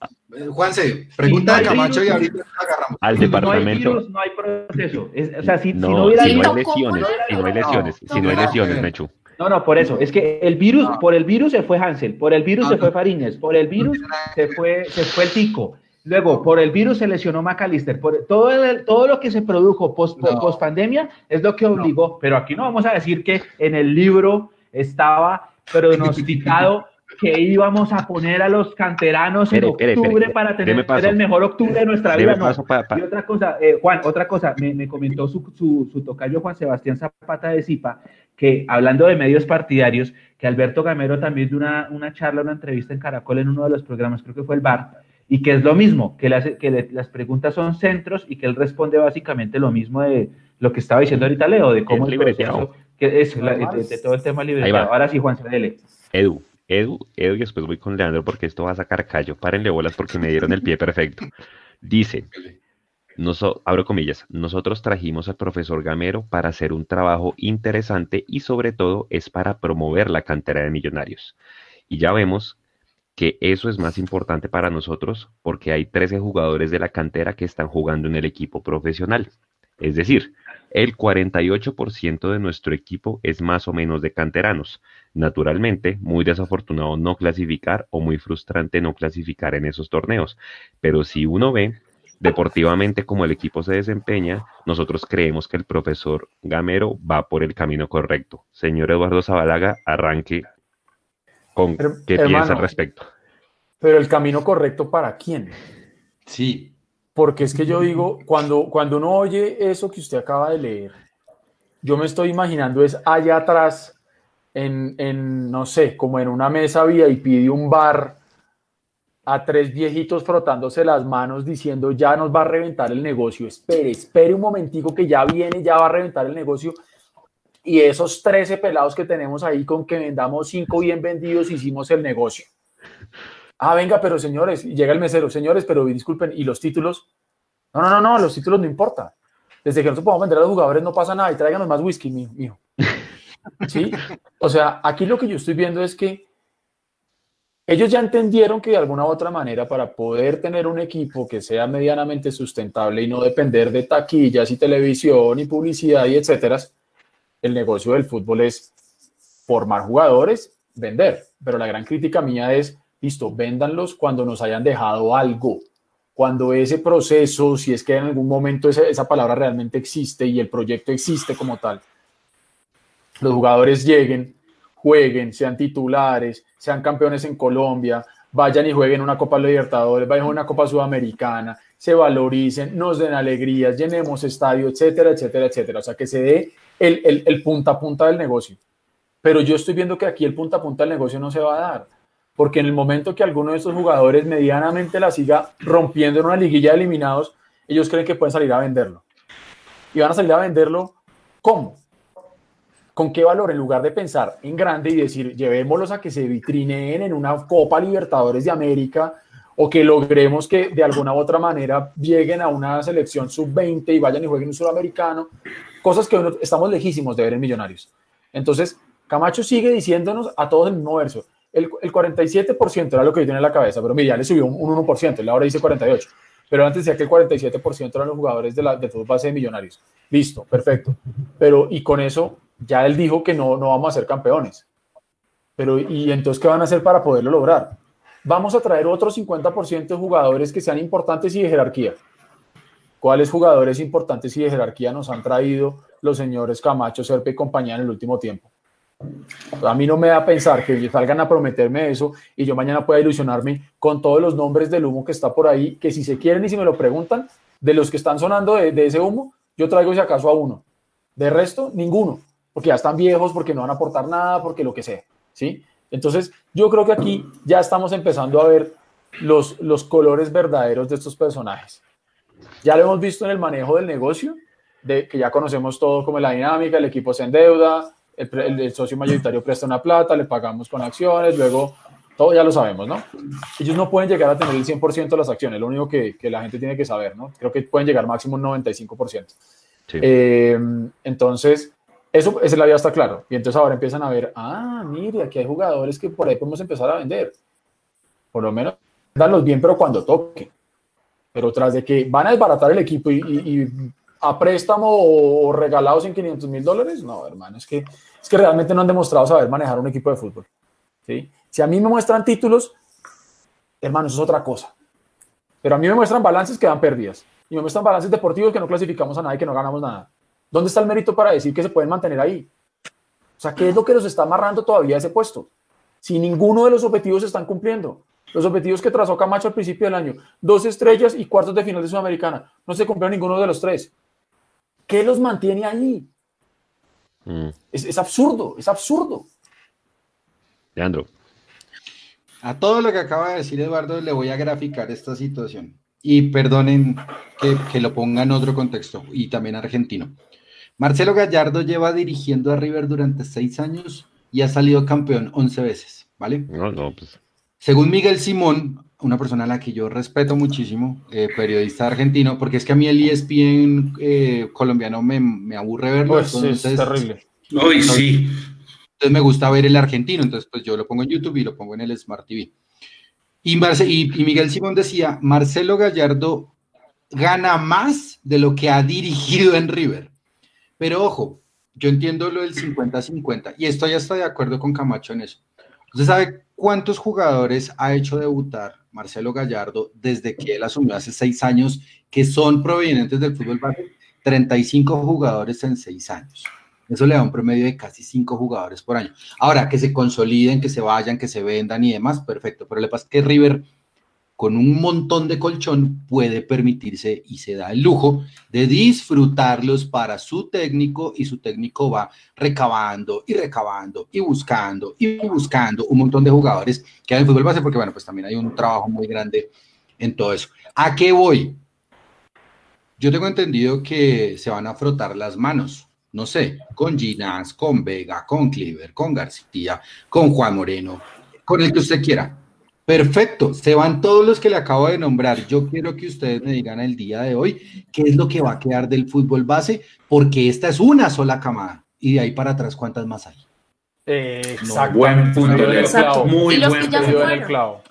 Juanse, pregunta de Camacho y ahorita agarramos. Al departamento. No hay, virus, no hay proceso. o sea, si, no, si no hubiera si no hay lesiones, si no hay lesiones, si no hay lesiones, Mechu. No, no, por eso. Es que el virus, por el virus se fue Hansel, por el virus se fue Fariñez, por el virus se fue, se fue el Tico. Luego, por el virus se lesionó McAllister. Por todo, todo lo que se produjo post, post pandemia es lo que obligó. Pero aquí no vamos a decir que en el libro estaba pronosticado que íbamos a poner a los canteranos en octubre para tener el mejor octubre de nuestra vida. Y otra cosa, eh, Juan, otra cosa, me, comentó su, su, tocayo Juan Sebastián Zapata de Zipa, que hablando de medios partidarios, que Alberto Gamero también dio una, una charla, una entrevista en Caracol en uno de los programas, creo que fue el bar, y que es lo mismo, que, las, que las preguntas son centros y que él responde básicamente lo mismo de lo que estaba diciendo ahorita Leo, de cómo es el proceso, que de, todo el tema libre. Ahora sí, Juan, se Edu, Edu, Edu, y después voy con Leandro porque esto va a sacar callo. Párenle bolas porque me dieron el pie perfecto. Dice, abro comillas, nosotros trajimos al profesor Gamero para hacer un trabajo interesante y sobre todo es para promover la cantera de millonarios. Y ya vemos que eso es más importante para nosotros porque hay 13 jugadores de la cantera que están jugando en el equipo profesional. Es decir, el 48% de nuestro equipo es más o menos de canteranos. Naturalmente, muy desafortunado no clasificar o muy frustrante no clasificar en esos torneos. Pero si uno ve deportivamente cómo el equipo se desempeña, nosotros creemos que el profesor Gamero va por el camino correcto. Señor Eduardo Zabalaga, arranque con Her- qué piensa al respecto. Pero el camino correcto para quién? Sí, Porque es que yo digo, cuando, cuando uno oye eso que usted acaba de leer, yo me estoy imaginando es allá atrás, en, en, no sé, como en una mesa VIP de un bar, a tres viejitos frotándose las manos diciendo ya nos va a reventar el negocio. Espere, espere un momentico que ya viene, ya va a reventar el negocio. Y esos 13 pelados que tenemos ahí con que vendamos cinco bien vendidos, hicimos el negocio. Ah, venga, pero señores, y llega el mesero, señores, pero disculpen, ¿y los títulos? No, no, no, no, los títulos no importa. Desde que nosotros podamos vender a los jugadores no pasa nada y tráiganos más whisky, mi- mijo. *laughs* ¿Sí? O sea, aquí lo que yo estoy viendo es que ellos ya entendieron que de alguna u otra manera para poder tener un equipo que sea medianamente sustentable y no depender de taquillas y televisión y publicidad y etcétera, el negocio del fútbol es formar jugadores, vender. Pero la gran crítica mía es, listo, véndanlos cuando nos hayan dejado algo. Cuando ese proceso, si es que en algún momento esa, palabra realmente existe y el proyecto existe como tal, los jugadores lleguen, jueguen, sean titulares, sean campeones en Colombia, vayan y jueguen una Copa Libertadores, vayan a una Copa Sudamericana, se valoricen, nos den alegrías, llenemos estadio, etcétera, etcétera, etcétera. O sea, que se dé el, el, el punta a punta del negocio. Pero yo estoy viendo que aquí el punta a punta del negocio no se va a dar. Porque en el momento que alguno de estos jugadores medianamente la siga rompiendo en una liguilla de eliminados, ellos creen que pueden salir a venderlo. Y van a salir a venderlo, ¿cómo? ¿Con qué valor? En lugar de pensar en grande y decir, llevémoslos a que se vitrineen en una Copa Libertadores de América o que logremos que de alguna u otra manera lleguen a una selección sub-20 y vayan y jueguen un sudamericano, cosas que estamos lejísimos de ver en Millonarios. Entonces, Camacho sigue diciéndonos a todos el mismo verso. El, el 47% era lo que yo tenía en la cabeza, pero mira, ya le subió un, un 1%, él ahora dice 48%. Pero antes decía que el 47% eran los jugadores de la, de fútbol base de Millonarios. Listo, perfecto. Pero, y con eso, ya él dijo que no, no vamos a ser campeones. Pero, ¿y entonces qué van a hacer para poderlo lograr? Vamos a traer otro 50% de jugadores que sean importantes y de jerarquía. ¿Cuáles jugadores importantes y de jerarquía nos han traído los señores Camacho, Serpe y compañía en el último tiempo? A mí no me da pensar que salgan a prometerme eso y yo mañana pueda ilusionarme con todos los nombres del humo que está por ahí, que si se quieren y si me lo preguntan, de los que están sonando de, de ese humo, yo traigo si acaso a uno. De resto, ninguno, porque ya están viejos, porque no van a aportar nada, porque lo que sea, ¿sí? Entonces, yo creo que aquí ya estamos empezando a ver los, los colores verdaderos de estos personajes. Ya lo hemos visto en el manejo del negocio, de que ya conocemos todo como la dinámica, el equipo se endeuda, el, el- el socio mayoritario presta una plata, le pagamos con acciones, luego todo ya lo sabemos, ¿no? Ellos no pueden llegar a tener el 100% de las acciones, lo único que, que la gente tiene que saber, ¿no? Creo que pueden llegar máximo un 95%. Sí. Eh, entonces, eso, esa la vía está claro. Y entonces ahora empiezan a ver, ah, mire, aquí hay jugadores que por ahí podemos empezar a vender. Por lo menos, darlos bien, pero cuando toque. Pero tras de que van a desbaratar el equipo y, y- y a préstamo o regalados en 500 mil dólares, no, hermano, es que, es que realmente no han demostrado saber manejar un equipo de fútbol. ¿sí? Si a mí me muestran títulos, hermano, eso es otra cosa. Pero a mí me muestran balances que dan pérdidas. Y me muestran balances deportivos que no clasificamos a nada y que no ganamos nada. ¿Dónde está el mérito para decir que se pueden mantener ahí? O sea, ¿qué es lo que los está amarrando todavía ese puesto? Si ninguno de los objetivos se están cumpliendo. Los objetivos que trazó Camacho al principio del año, dos estrellas y cuartos de final de Sudamericana, no se cumplió ninguno de los tres. ¿Qué los mantiene ahí? Mm. Es, es absurdo, es absurdo. Leandro, A todo lo que acaba de decir Eduardo le voy a graficar esta situación. Y perdonen que, que lo ponga en otro contexto y también argentino. Marcelo Gallardo lleva dirigiendo a River durante seis años y ha salido campeón 11 veces. ¿vale? No, no, pues. Según Miguel Simón, una persona a la que yo respeto muchísimo, eh, periodista argentino, porque es que a mí el ESPN eh, colombiano me, me aburre verlo. Pues entonces, es terrible. Uy, sí. entonces me gusta ver el argentino, entonces pues yo lo pongo en YouTube y lo pongo en el Smart TV. Y, Marce- y, y Miguel Simón decía, Marcelo Gallardo gana más de lo que ha dirigido en River. Pero ojo, yo entiendo lo del 50-50 y estoy hasta de acuerdo con Camacho en eso. ¿Usted sabe cuántos jugadores ha hecho debutar Marcelo Gallardo desde que él asumió hace seis años que son provenientes del fútbol base? 35 jugadores en seis años. Eso le da un promedio de casi cinco jugadores por año. Ahora, que se consoliden, que se vayan, que se vendan y demás, perfecto. Pero le pasa que River, con un montón de colchón, puede permitirse y se da el lujo de disfrutarlos para su técnico y su técnico va recabando y recabando y buscando y buscando un montón de jugadores que hay en fútbol base, porque bueno, pues también hay un trabajo muy grande en todo eso. ¿A qué voy? Yo tengo entendido que se van a frotar las manos, no sé, con Ginás, con Vega, con Cleaver, con García, con Juan Moreno, con el que usted quiera. Perfecto, se van todos los que le acabo de nombrar. Yo quiero que ustedes me digan el día de hoy qué es lo que va a quedar del fútbol base, porque esta es una sola camada. Y de ahí para atrás, ¿cuántas más hay? Eh, No, exactamente. buen punto, clavo. Muy buen clavo.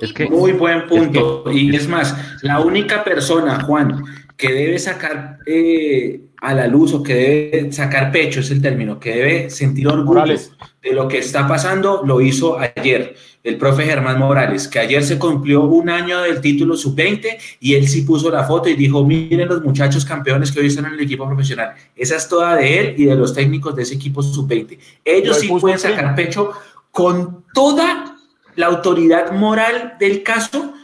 Es que- Muy punto. y es más, la única persona, Juan, que debe sacar eh, a la luz o que debe sacar pecho, es el término, que debe sentir orgullo Morales. de lo que está pasando, lo hizo ayer el profe Germán Morales, que ayer se cumplió un año del título sub-20 y él sí puso la foto y dijo, miren los muchachos campeones que hoy están en el equipo profesional. Esa es toda de él y de los técnicos de ese equipo sub-20. Ellos Lo sí pueden sacar pecho con toda la autoridad moral del caso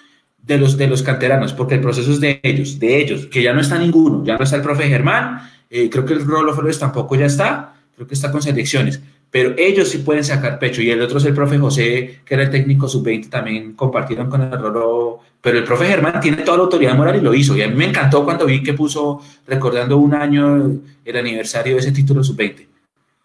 de los, de los canteranos, porque el proceso es de ellos, de ellos, que ya no está ninguno, ya no está el profe Germán, eh, creo que el Rolo Flores tampoco ya está, creo que está con selecciones, pero ellos sí pueden sacar pecho, y el otro es el profe José, que era el técnico sub-20, también compartieron con el Rolo, pero el profe Germán tiene toda la autoridad moral y lo hizo, y a mí me encantó cuando vi que puso, recordando un año, el aniversario de ese título sub-20.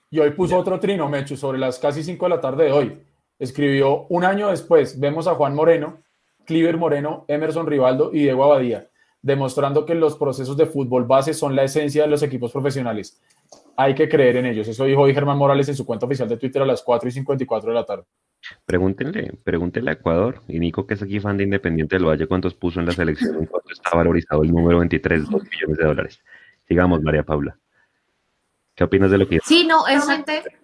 Y hoy puso otro trino, Mechu, sobre las casi 5 de la tarde de hoy. Escribió un año después, vemos a Juan Moreno, Cliver Moreno, Emerson Rivaldo y Diego Abadía, demostrando que los procesos de fútbol base son la esencia de los equipos profesionales. Hay que creer en ellos. Eso dijo hoy Germán Morales en su cuenta oficial de Twitter a las 4 y 54 de la tarde. Pregúntenle, pregúntenle a Ecuador. Y Nico, que es aquí fan de Independiente del Valle, ¿cuántos puso en la selección? ¿En cuánto está valorizado el número 23? 2 millones de dólares. Sigamos, María Paula. ¿Qué opinas de lo que Sí, no, exactamente,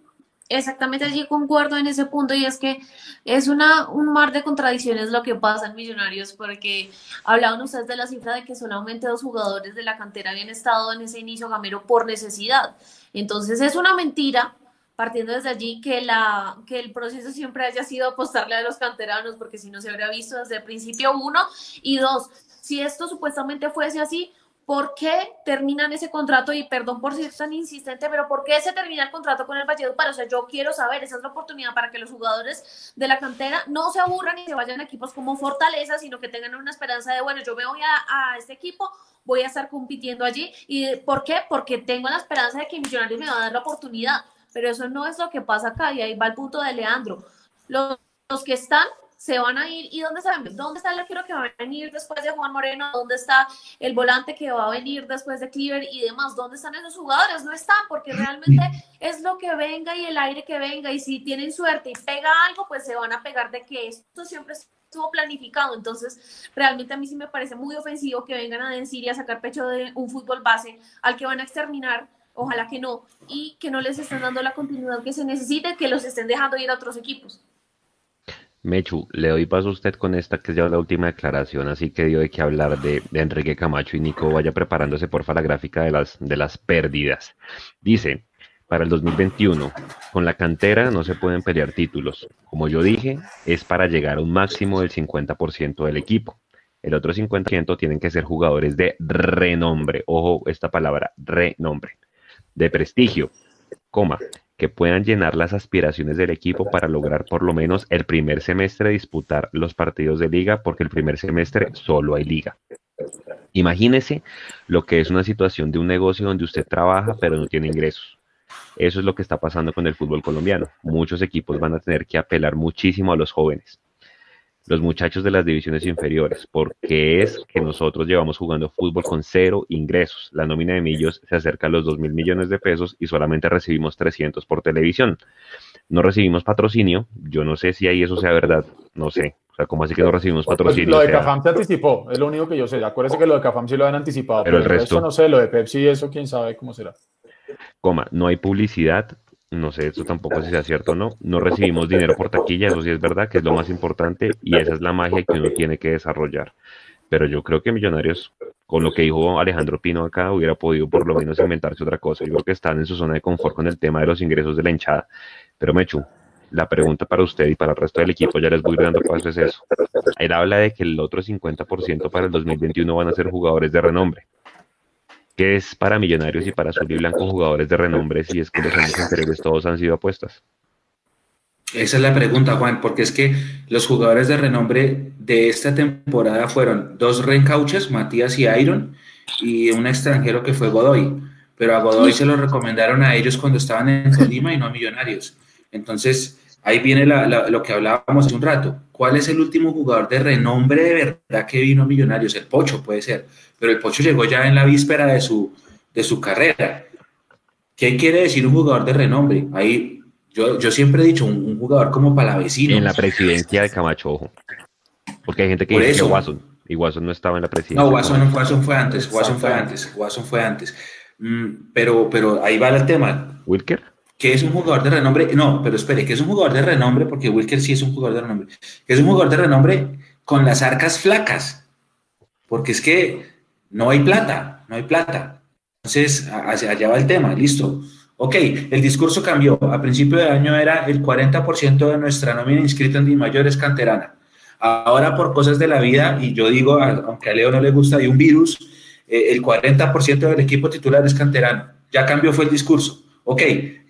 exactamente allí concuerdo en ese punto y es que es una, un mar de contradicciones lo que pasa en Millonarios porque hablaban ustedes de la cifra de que solamente dos jugadores de la cantera habían estado en ese inicio gamero por necesidad. Entonces es una mentira partiendo desde allí que, la, que el proceso siempre haya sido apostarle a los canteranos porque si no se habría visto desde el principio uno. Y dos, si esto supuestamente fuese así, ¿por qué terminan ese contrato? Y perdón por ser tan insistente, pero ¿por qué se termina el contrato con el Valledupar? O sea, yo quiero saber, esa es la oportunidad para que los jugadores de la cantera no se aburran y se vayan a equipos como Fortaleza, sino que tengan una esperanza de, bueno, yo me voy a, este equipo, voy a estar compitiendo allí. ¿Y por qué? Porque tengo la esperanza de que Millonarios me va a dar la oportunidad. Pero eso no es lo que pasa acá, y ahí va el punto de Leandro. Los que están se van a ir. ¿Y dónde están? ¿Dónde está el arquero que va a venir después de Juan Moreno? ¿Dónde está el volante que va a venir después de Cleaver y demás? ¿Dónde están esos jugadores? No están, porque realmente es lo que venga y el aire que venga. Y si tienen suerte y pega algo, pues se van a pegar de que esto siempre estuvo planificado. Entonces, realmente a mí sí me parece muy ofensivo que vengan a decir y a sacar pecho de un fútbol base al que van a exterminar. Ojalá que no, y que no les estén dando la continuidad que se necesite, que los estén dejando ir a otros equipos. Mechu, le doy paso a usted con esta que es ya la última declaración, así que dio de qué hablar de, de Enrique Camacho y Nico vaya preparándose porfa la gráfica de las, de las pérdidas. Dice, para el 2021, con la cantera no se pueden pelear títulos. Como yo dije, es para llegar a un máximo del 50% del equipo. El otro 50% tienen que ser jugadores de renombre. Ojo, esta palabra, renombre. De prestigio, coma, que puedan llenar las aspiraciones del equipo para lograr por lo menos el primer semestre disputar los partidos de liga, porque el primer semestre solo hay liga. Imagínese lo que es una situación de un negocio donde usted trabaja pero no tiene ingresos. Eso es lo que está pasando con el fútbol colombiano. Muchos equipos van a tener que apelar muchísimo a los jóvenes, los muchachos de las divisiones inferiores, porque es que nosotros llevamos jugando fútbol con cero ingresos. La nómina de Millos se acerca a los 2 mil millones de pesos y solamente recibimos 300 por televisión. No recibimos patrocinio. Yo no sé si ahí eso sea verdad. No sé. O sea, ¿cómo así que no recibimos Pues patrocinio? lo de Cafam se anticipó, es lo único que yo sé. Acuérdense que lo de Cafam sí lo han anticipado, Pero pero, el resto no sé, lo de Pepsi, eso quién sabe cómo será. coma, no hay publicidad, no sé, eso tampoco si sea cierto o no, no recibimos dinero por taquilla, eso sí es verdad, que es lo más importante, y esa es la magia que uno tiene que desarrollar. Pero yo creo que Millonarios, con lo que dijo Alejandro Pino acá, hubiera podido por lo menos inventarse otra cosa. Yo creo que están en su zona de confort con el tema de los ingresos de la hinchada. Pero Mechu, la pregunta para usted y para el resto del equipo, ya les voy dando paso, es eso. Él habla de que el otro 50% para el 2021 van a ser jugadores de renombre. ¿Qué es para Millonarios y para Azul y Blanco jugadores de renombre si es que los años anteriores todos han sido apuestas? Esa es la pregunta, Juan, porque es que los jugadores de renombre de esta temporada fueron dos reencauches, Matías y Iron, y un extranjero que fue Godoy. Pero a Godoy se lo recomendaron a ellos cuando estaban en Tolima y no a Millonarios. Entonces, ahí viene la- la- lo que hablábamos hace un rato. ¿Cuál es el último jugador de renombre de verdad que vino a Millonarios? El Pocho puede ser, pero el Pocho llegó ya en la víspera de su, de su carrera. ¿Qué quiere decir un jugador de renombre? Ahí yo, yo siempre he dicho, un, un jugador como Palavecino. En la presidencia de Camacho, ojo. Porque hay gente que Por dice eso. que Watson, y Watson no estaba en la presidencia. No, Watson, Watson fue antes, Watson fue antes, Watson fue antes. Mm, pero, pero ahí va el tema. ¿Wilker? Que es un jugador de renombre. No, pero espere, que es un jugador de renombre, porque Wilker sí es un jugador de renombre. Que es un jugador de renombre con las arcas flacas. Porque es que no hay plata, no hay plata. Entonces, hacia allá va el tema, listo. Ok, el discurso cambió. A principio de año era el 40% de nuestra nómina inscrita en Di Mayor es canterana. Ahora, por cosas de la vida, y yo digo, aunque a Leo no le gusta, hay un virus, eh, el 40% del equipo titular es canterano. Ya cambió, fue el discurso. Ok,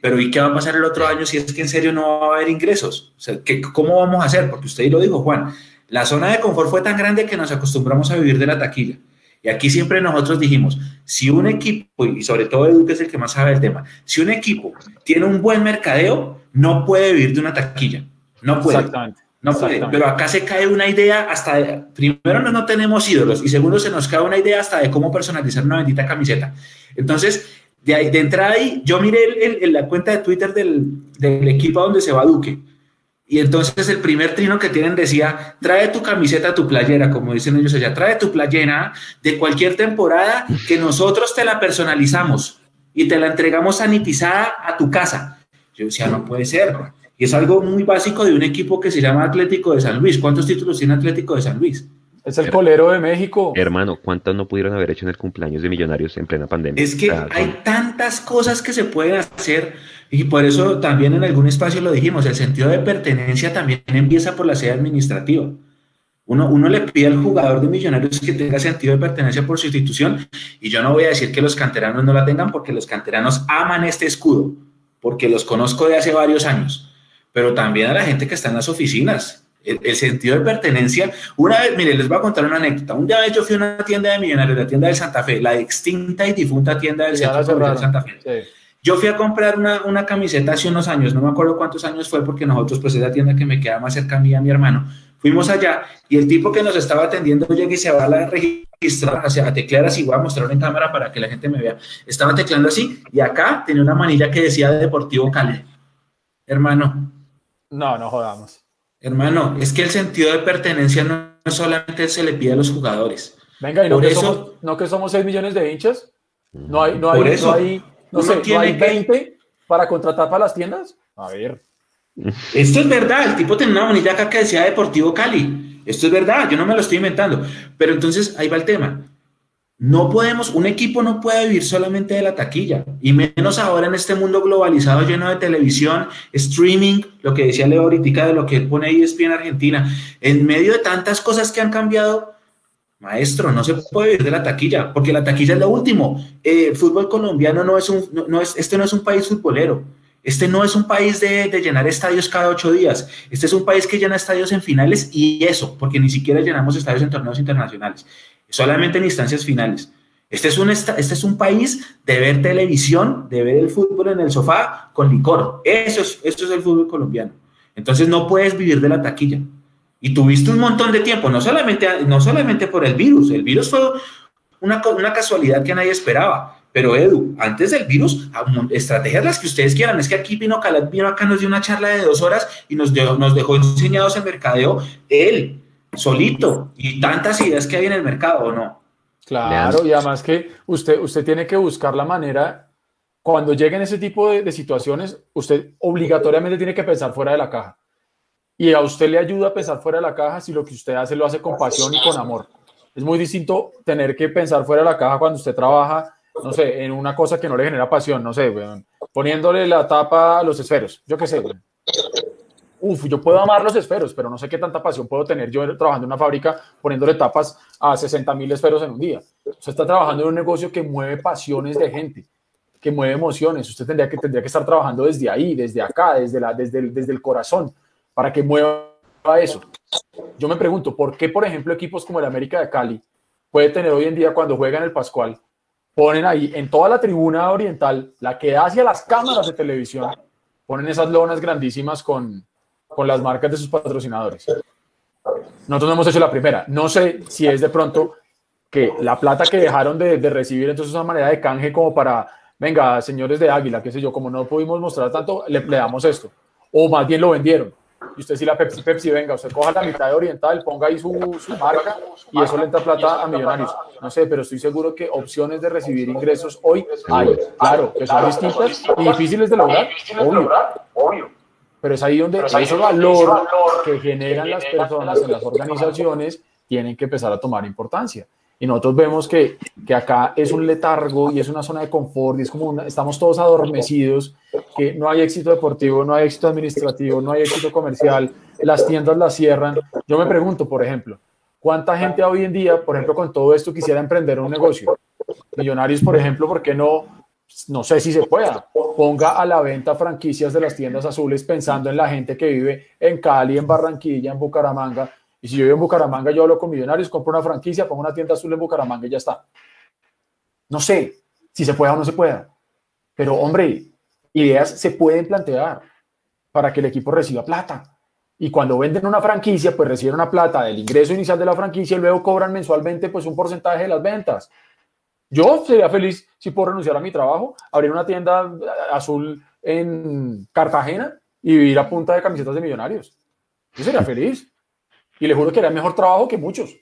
pero ¿y qué va a pasar el otro año si es que en serio no va a haber ingresos? O sea, ¿qué- ¿Cómo vamos a hacer? Porque usted lo dijo, Juan, la zona de confort fue tan grande que nos acostumbramos a vivir de la taquilla. Y aquí siempre nosotros dijimos, si un equipo, y sobre todo Edu, que es el que más sabe del tema, si un equipo tiene un buen mercadeo, no puede vivir de una taquilla. No puede. Exactamente. No puede, pero acá se cae una idea hasta de, primero no, no tenemos ídolos y segundo se nos cae una idea hasta de cómo personalizar una bendita camiseta. Entonces, de, ahí, de entrada ahí, yo miré el- el- la cuenta de Twitter del, del equipo donde se va Duque y entonces el primer trino que tienen decía, trae tu camiseta, tu playera, como dicen ellos allá, trae tu playera de cualquier temporada que nosotros te la personalizamos y te la entregamos sanitizada a tu casa. Yo decía, no puede ser. Y es algo muy básico de un equipo que se llama Atlético de San Luis. ¿Cuántos títulos tiene Atlético de San Luis? Es el colero de México. Hermano, ¿cuántas no pudieron haber hecho en el cumpleaños de Millonarios en plena pandemia? Es que hay tantas cosas que se pueden hacer y por eso también en algún espacio lo dijimos, el sentido de pertenencia también empieza por la sede administrativa. Uno, uno le pide al jugador de Millonarios que tenga sentido de pertenencia por su institución y yo no voy a decir que los canteranos no la tengan porque los canteranos aman este escudo, porque los conozco de hace varios años, pero también a la gente que está en las oficinas. El, el sentido de pertenencia, una vez, mire, les voy a contar una anécdota. Un día yo fui a una tienda de millonarios, la tienda del Santa Fe, la extinta y difunta tienda del Centro Comercial. Santa Fe. Sí. Yo fui a comprar una, una camiseta hace unos años, no me acuerdo cuántos años fue, porque nosotros, pues es la tienda que me queda más cerca a mí y a mi hermano. Fuimos allá y el tipo que nos estaba atendiendo llega y se va a la registrar, o sea, a teclear así, voy a mostrar en cámara para que la gente me vea. Estaba tecleando así y acá tenía una manilla que decía Deportivo Cali. Hermano, No, no jodamos. Hermano, es que el sentido de pertenencia no solamente se le pide a los jugadores. Venga, y no Por que, eso- somos, no que somos 6 millones de hinchas. No hay, no hay, Por eso, no hay, no sé, no tiene que- 20 para contratar para las tiendas. A ver. Esto es verdad, el tipo tenía una manilla acá que decía Deportivo Cali. Esto es verdad, yo no me lo estoy inventando. Pero entonces ahí va el tema. No podemos, un equipo no puede vivir solamente de la taquilla, y menos ahora en este mundo globalizado lleno de televisión, streaming, lo que decía Leo ahorita de lo que él pone ahí es en Argentina. En medio de tantas cosas que han cambiado, maestro, no se puede vivir de la taquilla, porque la taquilla es lo último. Eh, el fútbol colombiano no es un, no, no es, este no es un país futbolero. Este no es un país de, de llenar estadios cada ocho días. Este es un país que llena estadios en finales y eso, porque ni siquiera llenamos estadios en torneos internacionales, solamente en instancias finales. Este es, un, este es un país de ver televisión, de ver el fútbol en el sofá con licor. Eso es, eso es el fútbol colombiano. Entonces no puedes vivir de la taquilla. Y tuviste un montón de tiempo, no solamente, no solamente por el virus. El virus fue una, una casualidad que nadie esperaba. Pero Edu, antes del virus, estrategias las que ustedes quieran. Es que aquí vino, vino acá, nos dio una charla de dos horas y nos, nos dejó enseñados el mercadeo él, solito, y tantas ideas que hay en el mercado, ¿o no? Claro, y además que usted, usted tiene que buscar la manera, cuando lleguen ese tipo de, situaciones, usted obligatoriamente tiene que pensar fuera de la caja. Y a usted le ayuda a pensar fuera de la caja si lo que usted hace lo hace con pasión y con amor. Es muy distinto tener que pensar fuera de la caja cuando usted trabaja no sé, en una cosa que no le genera pasión, no sé, poniéndole la tapa a los esferos, yo qué sé, Uf, yo puedo amar los esferos, pero no sé qué tanta pasión puedo tener yo trabajando en una fábrica poniéndole tapas a 60 mil esferos en un día. Usted está trabajando en un negocio que mueve pasiones de gente, que mueve emociones. Usted tendría que, tendría que estar trabajando desde ahí, desde acá, desde, la, desde, el, desde el corazón, para que mueva eso. Yo me pregunto, ¿por qué, por ejemplo, equipos como el América de Cali puede tener hoy en día cuando juega en el Pascual ponen ahí en toda la tribuna oriental, la que da hacia las cámaras de televisión, ponen esas lonas grandísimas con, con las marcas de sus patrocinadores. Nosotros no hemos hecho la primera. No sé si es de pronto que la plata que dejaron de, recibir, entonces es una manera de canje como para, venga, señores de Águila, qué sé yo, como no pudimos mostrar tanto, le, le esto. O más bien lo vendieron y usted si la Pepsi, Pepsi, venga, usted coja la mitad de Oriental, ponga ahí su, su, marca y eso le entra plata a millonarios. No sé, pero estoy seguro que opciones de recibir ingresos hoy hay, claro, que son distintas y difíciles de lograr, obvio. Pero es ahí donde ese valor que generan las personas en las organizaciones tienen que empezar a tomar importancia. Y nosotros vemos que, que, acá es un letargo y es una zona de confort y es como una, estamos todos adormecidos, que no hay éxito deportivo, no hay éxito administrativo, no hay éxito comercial, las tiendas las cierran. Yo me pregunto, por ejemplo, ¿cuánta gente hoy en día, por ejemplo, con todo esto quisiera emprender un negocio? Millonarios, por ejemplo, ¿por qué no? No sé si se pueda. Ponga a la venta franquicias de las tiendas azules pensando en la gente que vive en Cali, en Barranquilla, en Bucaramanga, y si yo vivo en Bucaramanga, yo hablo con millonarios, compro una franquicia, pongo una tienda azul en Bucaramanga y ya está. No sé si se pueda o no se pueda. Pero, hombre, ideas se pueden plantear para que el equipo reciba plata. Y cuando venden una franquicia, pues reciben una plata del ingreso inicial de la franquicia y luego cobran mensualmente pues un porcentaje de las ventas. Yo sería feliz si puedo renunciar a mi trabajo, abrir una tienda azul en Cartagena y vivir a punta de camisetas de millonarios. Yo sería feliz. Y le juro que era mejor trabajo que muchos.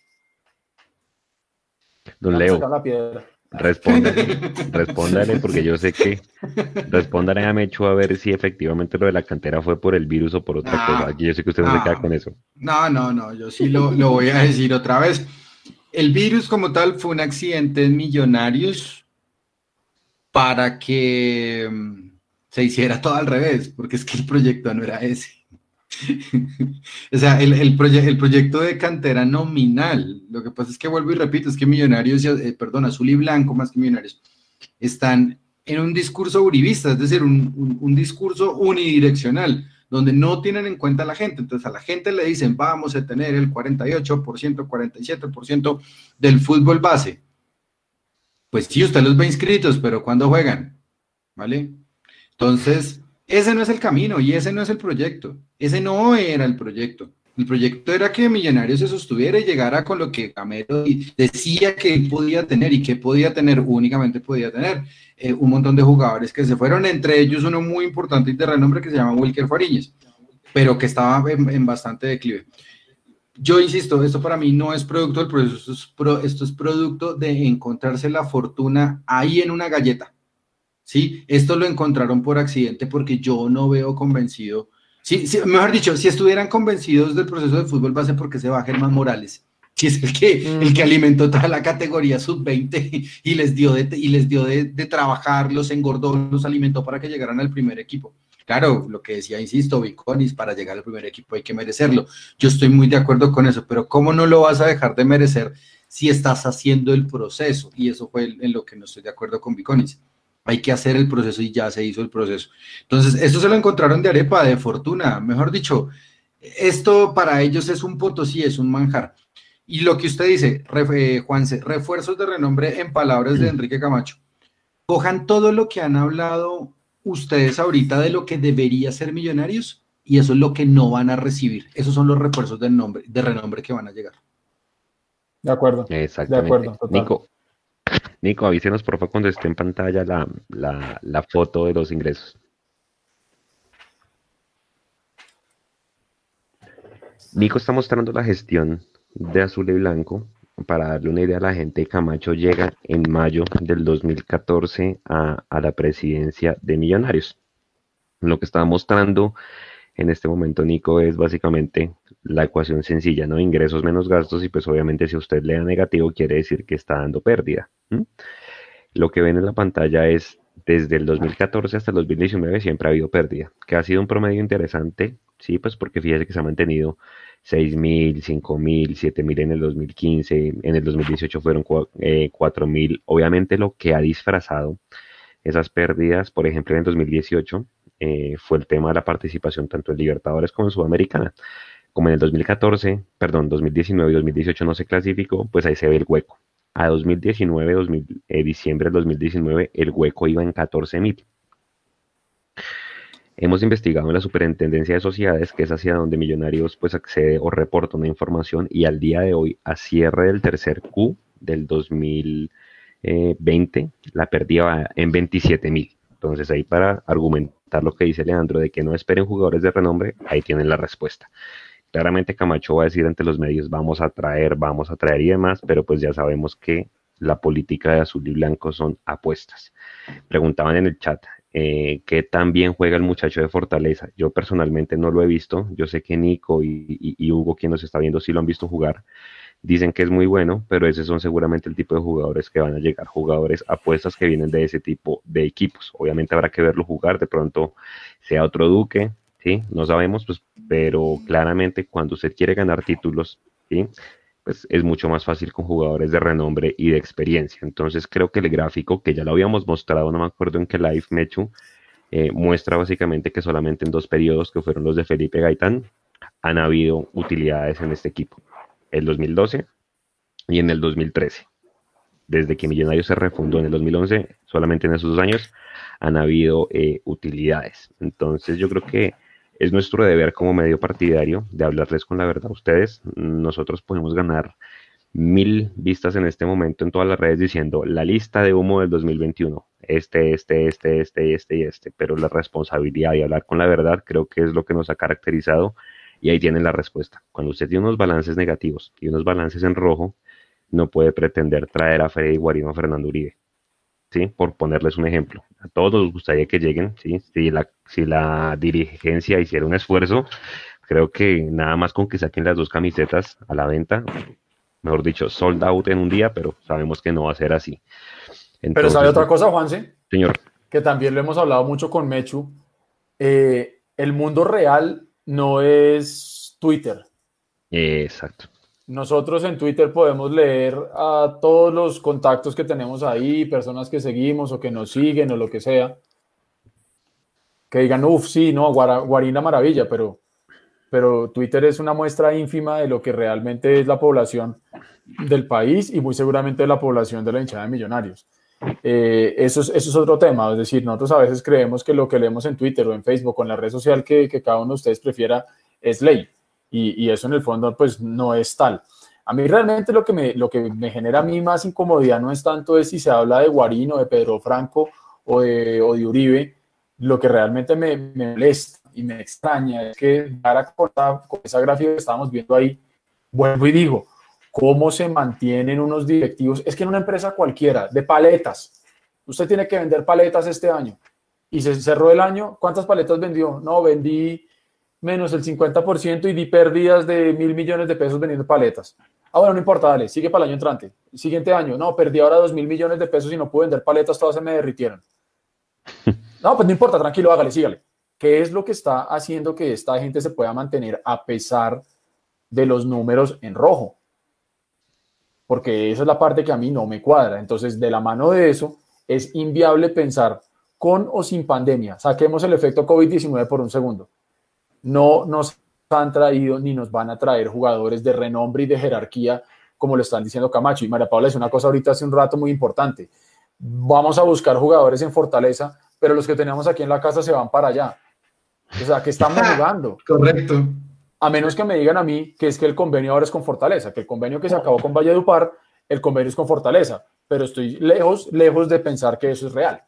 Don Leo, respóndale, *laughs* respóndale, porque yo sé que respóndale a Mecho a ver si efectivamente lo de la cantera fue por el virus o por otra Ah, cosa. Aquí yo sé que usted no, se queda con eso. No, no, no, yo sí lo, lo voy a decir otra vez. El virus como tal fue un accidente en Millonarios para que mm, se hiciera todo al revés, porque es que el proyecto no era ese. *laughs* O sea, el, el, el proyecto de cantera nominal, lo que pasa es que vuelvo y repito, es que Millonarios, eh, perdón, Azul y Blanco más que Millonarios, están en un discurso uribista, es decir, un- un discurso unidireccional, donde no tienen en cuenta a la gente. Entonces a la gente le dicen, vamos a tener el 48%, 47% del fútbol base. Pues sí, usted los ve inscritos, pero ¿cuándo juegan? ¿Vale? Entonces, ese no es el camino y ese no es el proyecto. Ese no era el proyecto. El proyecto era que Millonarios se sostuviera y llegara con lo que Gamero decía que podía tener y que podía tener, únicamente podía tener eh, un montón de jugadores que se fueron, entre ellos uno muy importante y de renombre que se llama Wilker Fariñez, pero que estaba en, bastante declive. Yo insisto, esto para mí no es producto del proceso, esto es, esto es producto de encontrarse la fortuna ahí en una galleta. ¿sí? Esto lo encontraron por accidente porque yo no veo convencido, sí, sí, mejor dicho, si estuvieran convencidos del proceso de fútbol base, porque se va Germán Morales? Si es el que, el que alimentó toda la categoría sub-20 y les dio, de, y les dio de, de trabajar, los engordó, los alimentó para que llegaran al primer equipo. Claro, lo que decía, insisto, Viconis, para llegar al primer equipo hay que merecerlo. Yo estoy muy de acuerdo con eso, pero ¿cómo no lo vas a dejar de merecer si estás haciendo el proceso? Y eso fue en lo que no estoy de acuerdo con Viconis. Hay que hacer el proceso y ya se hizo el proceso. Entonces, eso se lo encontraron de arepa, de fortuna. Mejor dicho, esto para ellos es un potosí, es un manjar. Y lo que usted dice, eh, Juanse, refuerzos de renombre en palabras de Enrique Camacho. Cojan todo lo que han hablado ustedes ahorita de lo que debería ser Millonarios y eso es lo que no van a recibir. Esos son los refuerzos de, nombre, de renombre que van a llegar. De acuerdo. Exactamente. De acuerdo, Nico, Nico, avísenos por favor cuando esté en pantalla la, la foto de los ingresos. Nico está mostrando la gestión de azul y blanco. Para darle una idea a la gente, Camacho llega en mayo del 2014 a, a la presidencia de Millonarios. Lo que está mostrando en este momento, Nico, es básicamente la ecuación sencilla, ¿no? Ingresos menos gastos y pues obviamente si usted le da negativo quiere decir que está dando pérdida. Lo que ven en la pantalla es desde el 2014 hasta el 2019 siempre ha habido pérdida, que ha sido un promedio interesante, sí, pues porque fíjese que se ha mantenido 6.000, 5.000, 7.000 en el 2015, en el 2018 fueron 4.000. Eh, Obviamente lo que ha disfrazado esas pérdidas, por ejemplo en el 2018, eh, fue el tema de la participación tanto en Libertadores como en Sudamericana. Como en el 2014, perdón, 2019 y 2018 no se clasificó, pues ahí se ve el hueco. A 2019, 2000, eh, diciembre del 2019, el hueco iba en 14.000. Hemos investigado en la Superintendencia de Sociedades, que es hacia donde Millonarios pues accede o reporta una información y al día de hoy, a cierre del tercer Q del 2020, la perdía en 27 mil. Entonces ahí para argumentar lo que dice Leandro de que no esperen jugadores de renombre, ahí tienen la respuesta. Claramente Camacho va a decir ante los medios, vamos a traer, vamos a traer y demás, pero pues ya sabemos que la política de azul y blanco son apuestas. Preguntaban en el chat, eh, que también juega el muchacho de Fortaleza. Yo personalmente no lo he visto. Yo sé que Nico y, Hugo, quien nos está viendo, sí lo han visto jugar. Dicen que es muy bueno, pero esos son seguramente el tipo de jugadores que van a llegar. Jugadores apuestas que vienen de ese tipo de equipos. Obviamente habrá que verlo jugar. De pronto sea otro Duque, ¿sí? No sabemos, pues, pero claramente cuando usted quiere ganar títulos, ¿sí? pues es mucho más fácil con jugadores de renombre y de experiencia. Entonces creo que el gráfico, que ya lo habíamos mostrado, no me acuerdo en qué live Mechu, eh, muestra básicamente que solamente en dos periodos, que fueron los de Felipe Gaitán, han habido utilidades en este equipo. El 2012 y en el 2013. Desde que Millonarios se refundó en el 2011, solamente en esos dos años han habido eh, utilidades. Entonces yo creo que es nuestro deber como medio partidario de hablarles con la verdad a ustedes. Nosotros podemos ganar mil vistas en este momento en todas las redes diciendo la lista de humo del 2021, este, este, este, este, este y este, pero la responsabilidad de hablar con la verdad creo que es lo que nos ha caracterizado y ahí tienen la respuesta. Cuando usted tiene unos balances negativos y unos balances en rojo, no puede pretender traer a Freddy Guarino a Fernando Uribe. ¿Sí? Por ponerles un ejemplo. A todos nos gustaría que lleguen, ¿sí? Si la, si la dirigencia hiciera un esfuerzo, creo que nada más con que saquen las dos camisetas a la venta, mejor dicho, sold out en un día, pero sabemos que no va a ser así. pero ¿sabe otra cosa, Juanse? Señor. Que también lo hemos hablado mucho con Mechu. Eh, el mundo real no es Twitter. Exacto. Nosotros en Twitter podemos leer a todos los contactos que tenemos ahí, personas que seguimos o que nos siguen o lo que sea, que digan, uff, sí, no, Guarina maravilla, pero, pero Twitter es una muestra ínfima de lo que realmente es la población del país y muy seguramente la población de la hinchada de millonarios. Eh, eso, es, otro tema, es decir, nosotros a veces creemos que lo que leemos en Twitter o en Facebook o en la red social que cada uno de ustedes prefiera es ley y, eso en el fondo pues no es tal. A mí realmente lo que, me, lo que me genera a mí más incomodidad no es tanto de si se habla de Guarino, de Pedro Franco o de, o de Uribe, lo que realmente me, me, molesta y me extraña es que con, con esa gráfica que estábamos viendo ahí, vuelvo y digo, cómo se mantienen unos directivos, es que en una empresa cualquiera, de paletas, usted tiene que vender paletas este año y se cerró el año, ¿cuántas paletas vendió? No, vendí menos el 50% y di pérdidas de mil millones de pesos vendiendo paletas. Ah, bueno, no importa, dale, sigue para el año entrante. siguiente año, no, perdí ahora dos mil millones de pesos y no pude vender paletas, todas se me derritieron. *laughs* No, pues no importa, tranquilo, hágale, sígale. ¿Qué es lo que está haciendo que esta gente se pueda mantener a pesar de los números en rojo? Porque esa es la parte que a mí no me cuadra. Entonces, de la mano de eso, es inviable pensar con o sin pandemia. Saquemos el efecto COVID-19 por un segundo no nos han traído ni nos van a traer jugadores de renombre y de jerarquía, como lo están diciendo Camacho. Y María Paula es una cosa ahorita hace un rato muy importante. Vamos a buscar jugadores en Fortaleza, pero los que tenemos aquí en la casa se van para allá. O sea, que estamos *laughs* jugando. Correcto. A menos que me digan a mí que es que el convenio ahora es con Fortaleza, que el convenio que se acabó con Valledupar, el convenio es con Fortaleza, pero estoy lejos, lejos de pensar que eso es real.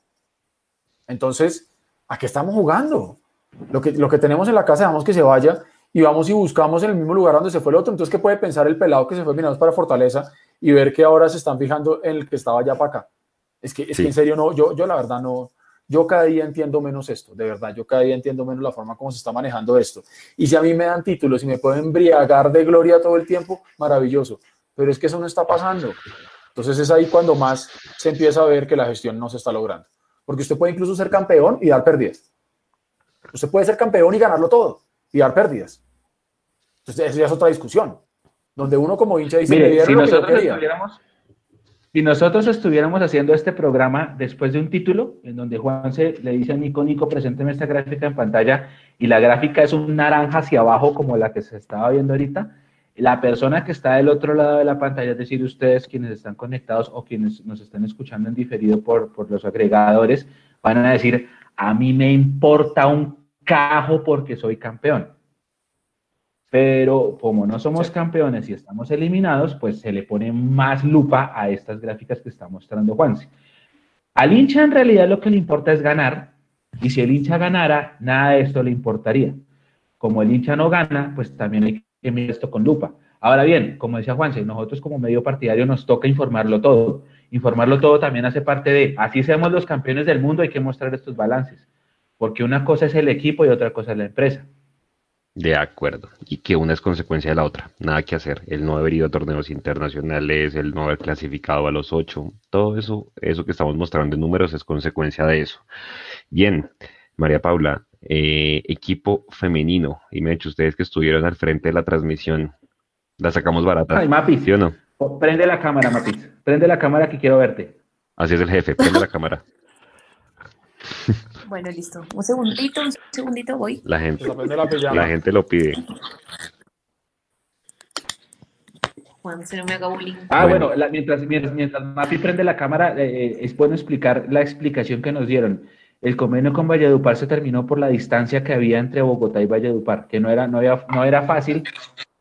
Entonces, ¿a qué estamos jugando? Lo que, lo que tenemos en la casa, dejamos que se vaya y vamos y buscamos en el mismo lugar donde se fue el otro. Entonces, ¿qué puede pensar el pelado que se fue mirando para Fortaleza y ver que ahora se están fijando en el que estaba ya para acá? Es que, es Sí. que en serio, no, yo, yo la verdad no, yo cada día entiendo menos esto, de verdad, yo cada día entiendo menos la forma como se está manejando esto. Y si a mí me dan títulos y me puedo embriagar de gloria todo el tiempo, maravilloso. Pero es que eso no está pasando. Entonces es ahí cuando más se empieza a ver que la gestión no se está logrando. Porque usted puede incluso ser campeón y dar pérdidas. Usted puede ser campeón y ganarlo todo y dar pérdidas. Entonces, eso ya es otra discusión. Donde uno como hincha dice, Mire, si lo que nosotros, quería. estuviéramos, si nosotros estuviéramos haciendo este programa después de un título, en donde Juan se le dice a Nico, Nico, presénteme esta gráfica en pantalla, y la gráfica es un naranja hacia abajo como la que se estaba viendo ahorita, la persona que está del otro lado de la pantalla, es decir, ustedes quienes están conectados o quienes nos están escuchando en diferido por, por los agregadores, van a decir, a mí me importa un cajo porque soy campeón. Pero como no somos campeones y estamos eliminados, pues se le pone más lupa a estas gráficas que está mostrando Juanse. Al hincha en realidad lo que le importa es ganar, y si el hincha ganara, nada de esto le importaría. Como el hincha no gana, pues también hay que mirar esto con lupa. Ahora bien, como decía Juanse, nosotros como medio partidario nos toca informarlo todo. Informarlo todo también hace parte de, así seamos los campeones del mundo, hay que mostrar estos balances. Porque una cosa es el equipo y otra cosa es la empresa. De acuerdo. Y que una es consecuencia de la otra. Nada que hacer. El no haber ido a torneos internacionales, el no haber clasificado a los ocho, todo eso, eso que estamos mostrando en números es consecuencia de eso. Bien, María Paula, eh, equipo femenino. Y me hecho ustedes que estuvieron al frente de la transmisión, la sacamos barata. Ay, Mapi. ¿Sí o no? Oh, Prende la cámara, Mapis. Prende la cámara que quiero verte. Así es el jefe, prende la cámara. *laughs* Bueno, listo. Un segundito, un segundito, voy. La gente, la gente lo pide. Juan, se no me haga bullying. Ah, Bueno. bueno, la- mientras, mientras, mientras Mapi prende la cámara, eh, es bueno explicar la explicación que nos dieron. El convenio con Valledupar se terminó por la distancia que había entre Bogotá y Valledupar, que no era, no había- no era fácil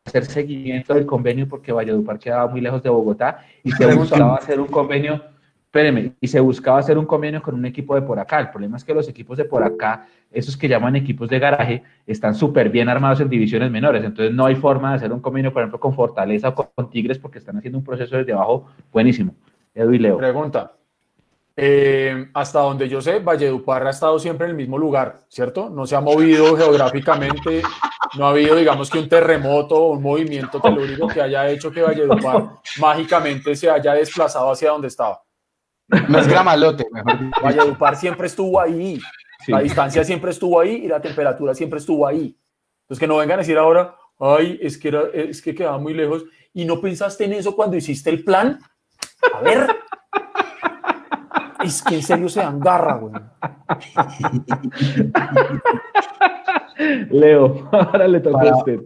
hacer seguimiento del convenio porque Valledupar quedaba muy lejos de Bogotá y se *laughs* buscaba hacer un convenio, espéreme, y se buscaba hacer un convenio con un equipo de por acá. El problema es que los equipos de por acá, esos que llaman equipos de garaje, están súper bien armados en divisiones menores. Entonces no hay forma de hacer un convenio, por ejemplo, con Fortaleza o con, con Tigres porque están haciendo un proceso desde abajo buenísimo. Edu y Leo. Pregunta. Eh, hasta donde yo sé, Valledupar ha estado siempre en el mismo lugar, ¿cierto? No se ha movido geográficamente, no ha habido, digamos, que un terremoto o un movimiento telúrico que haya hecho que Valledupar mágicamente se haya desplazado hacia donde estaba. No es gramalote, mejor dicho. Valledupar siempre estuvo ahí, Sí. la distancia siempre estuvo ahí y la temperatura siempre estuvo ahí. Entonces que no vengan a decir ahora, ay, es que, era, es que quedaba muy lejos y no pensaste en eso cuando hiciste el plan. A ver. Es que en serio se dan garra, güey. *laughs* Leo, *laughs* ahora le toca Para- a usted.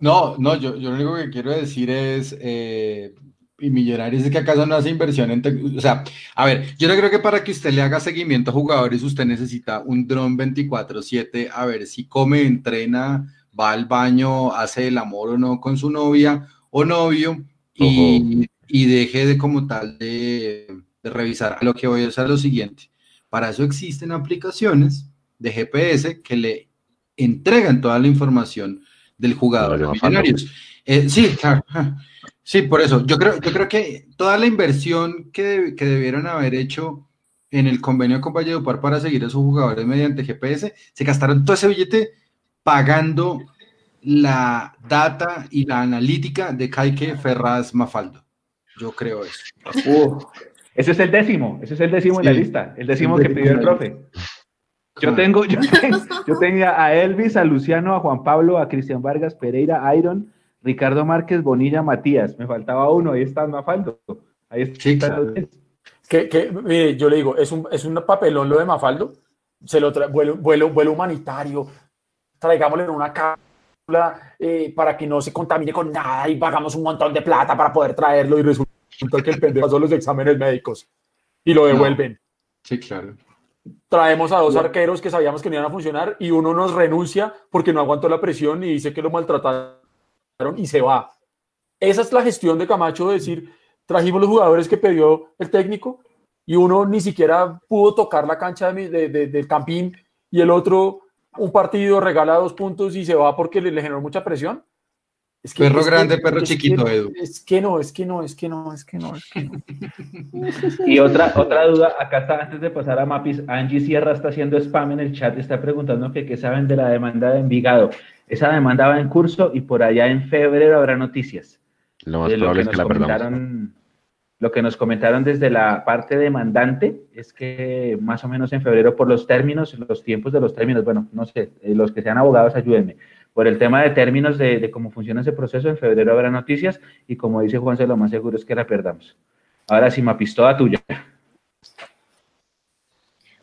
No, no, yo, yo lo único que quiero decir es, eh, y Millonarios es que acaso no hace inversión en, o sea, a ver, yo no creo que para que usted le haga seguimiento a jugadores usted necesita un dron 24/7 a ver si come, entrena, va al baño, hace el amor o no con su novia o novio y, y deje de como tal de, de revisar. Lo que voy a hacer es lo siguiente, para eso existen aplicaciones de GPS que le entregan toda la información del jugador. Millonarios. Eh, sí, claro. Sí, por eso. Yo creo, yo creo que toda la inversión que, que debieron haber hecho en el convenio con Valledupar para seguir a sus jugadores mediante GPS, se gastaron todo ese billete pagando la data y la analítica de Caike Ferraz Mafaldo. Yo creo eso. Ese es el décimo, ese es el décimo en la lista, el décimo El que pidió el décimo. profe. Yo tengo, yo, *laughs* tengo- yo tenía a Elvis, a Luciano, a Juan Pablo, a Cristian Vargas, Pereira, Iron, Ricardo Márquez, Bonilla, Matías. Me faltaba uno, ahí está Mafaldo. Ahí está. Sí, claro. Que, que, mire, yo le digo, es un, es un papelón lo de Mafaldo. Se lo trae, vuelo, vuelo, vuelo humanitario. Traigámosle en una caja eh, para que no se contamine con nada y pagamos un montón de plata para poder traerlo y resulta que el pendejo son los exámenes médicos y lo devuelven. Sí, claro. Traemos a dos arqueros que sabíamos que no iban a funcionar y uno nos renuncia porque no aguantó la presión y dice que lo maltrataron y se va. Esa es la gestión de Camacho, de decir, trajimos los jugadores que pidió el técnico y uno ni siquiera pudo tocar la cancha de, de, del campín y el otro un partido regala dos puntos y se va porque le, le generó mucha presión. Es que, perro grande, perro chiquito, Edu. Es que no, es que no, es que no, es que no, es que no. y otra, otra duda, acá está, antes de pasar a Mapis, Angie Sierra está haciendo spam en el chat, está preguntando que qué saben de la demanda de Envigado. Esa demanda va en curso y por allá en febrero habrá noticias. Lo más probable es que la perdamos. Lo que nos comentaron desde la parte demandante es que más o menos en febrero por los términos, los tiempos de los términos, bueno, no sé, eh, los que sean abogados ayúdenme, por el tema de términos de, cómo funciona ese proceso, en febrero habrá noticias y como dice Juanse, lo más seguro es que la perdamos. Ahora sí, Mapis, toda tuya.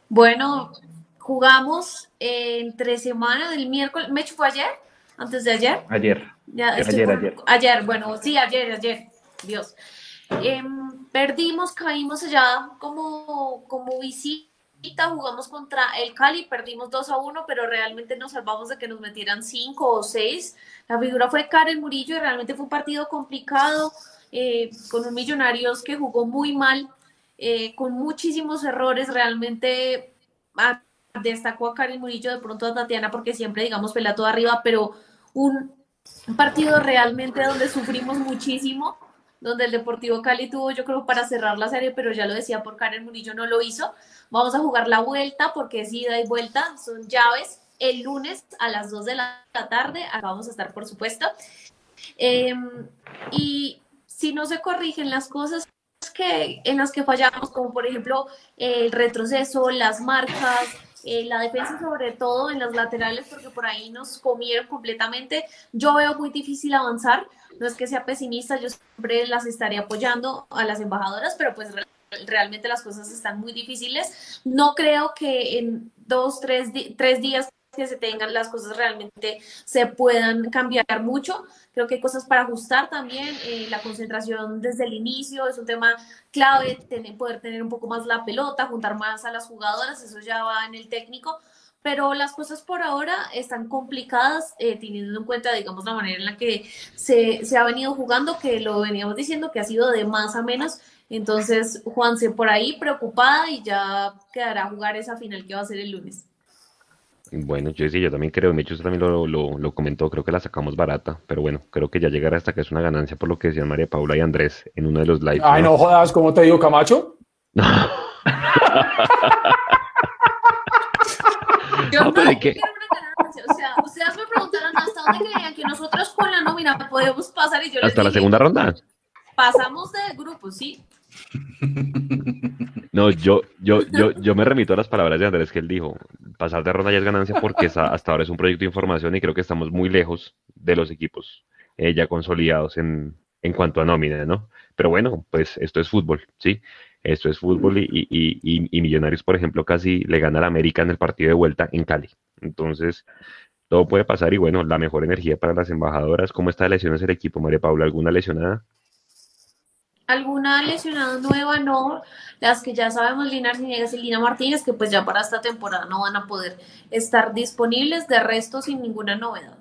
Bueno, jugamos entre semana del miércoles, ¿me fue ayer? ¿Antes de ayer? Ayer. ayer, ayer. Ayer, bueno, sí, ayer, ayer, Dios. Em, perdimos, caímos allá como, como visita, jugamos contra el Cali, perdimos 2 a 1, pero realmente nos salvamos de que nos metieran 5 o 6. La figura fue Karen Murillo y realmente fue un partido complicado, eh, con un Millonarios que jugó muy mal, eh, con muchísimos errores, realmente ah, destacó a Karen Murillo, de pronto a Tatiana, porque siempre, digamos, pelea todo arriba, pero un partido realmente donde sufrimos muchísimo donde el Deportivo Cali tuvo, yo creo, para cerrar la serie, pero ya lo decía por Karen Murillo, no lo hizo. Vamos a jugar la vuelta porque es ida y vuelta, son llaves. El lunes a las 2 de la tarde, acá vamos a estar, por supuesto. Em, y si no se corrigen las cosas que, en las que fallamos, como por ejemplo el retroceso, las marcas, eh, la defensa sobre todo en las laterales, porque por ahí nos comieron completamente. Yo veo muy difícil avanzar, no es que sea pesimista, yo siempre las estaré apoyando a las embajadoras, pero pues realmente las cosas están muy difíciles. No creo que en dos, tres, tres días que se tengan las cosas realmente se puedan cambiar mucho. Creo que hay cosas para ajustar también. Eh, la concentración desde el inicio es un tema clave, tener, poder tener un poco más la pelota, juntar más a las jugadoras, eso ya va en el técnico. Pero las cosas por ahora están complicadas, eh, teniendo en cuenta, digamos, la manera en la que se, se ha venido jugando, que lo veníamos diciendo, que ha sido de más a menos. Entonces, Juanse por ahí preocupada y ya quedará a jugar esa final que va a ser el lunes. Bueno, yo sí, yo también creo, usted también lo, lo, comentó, creo que la sacamos barata, pero bueno, creo que ya llegará hasta que es una ganancia por lo que decían María Paula y Andrés en uno de los lives. Ay, no, jodas, ¿cómo te digo, Camacho? *laughs* yo no, pero que... O sea, ustedes me preguntaron hasta dónde creían que nosotros con la nómina podemos pasar y yo les Hasta la segunda ronda. Pasamos de grupo, sí. No, yo, yo, yo, yo me remito a las palabras de Andrés que él dijo, pasar de ronda ya es ganancia porque hasta ahora es un proyecto de información y creo que estamos muy lejos de los equipos eh, ya consolidados en, en cuanto a nómina, ¿no? Pero bueno, pues esto es fútbol, ¿sí? Esto es fútbol y, y, y, y Millonarios, por ejemplo, casi le gana al América en el partido de vuelta en Cali. Entonces, todo puede pasar y bueno, la mejor energía para las embajadoras. ¿Cómo está de lesiones el equipo, María Paula? ¿Alguna lesionada? alguna lesionada nueva, no. Las que ya sabemos, Lina Arciniegas y Lina Martínez, que pues ya para esta temporada no van a poder estar disponibles, de resto sin ninguna novedad.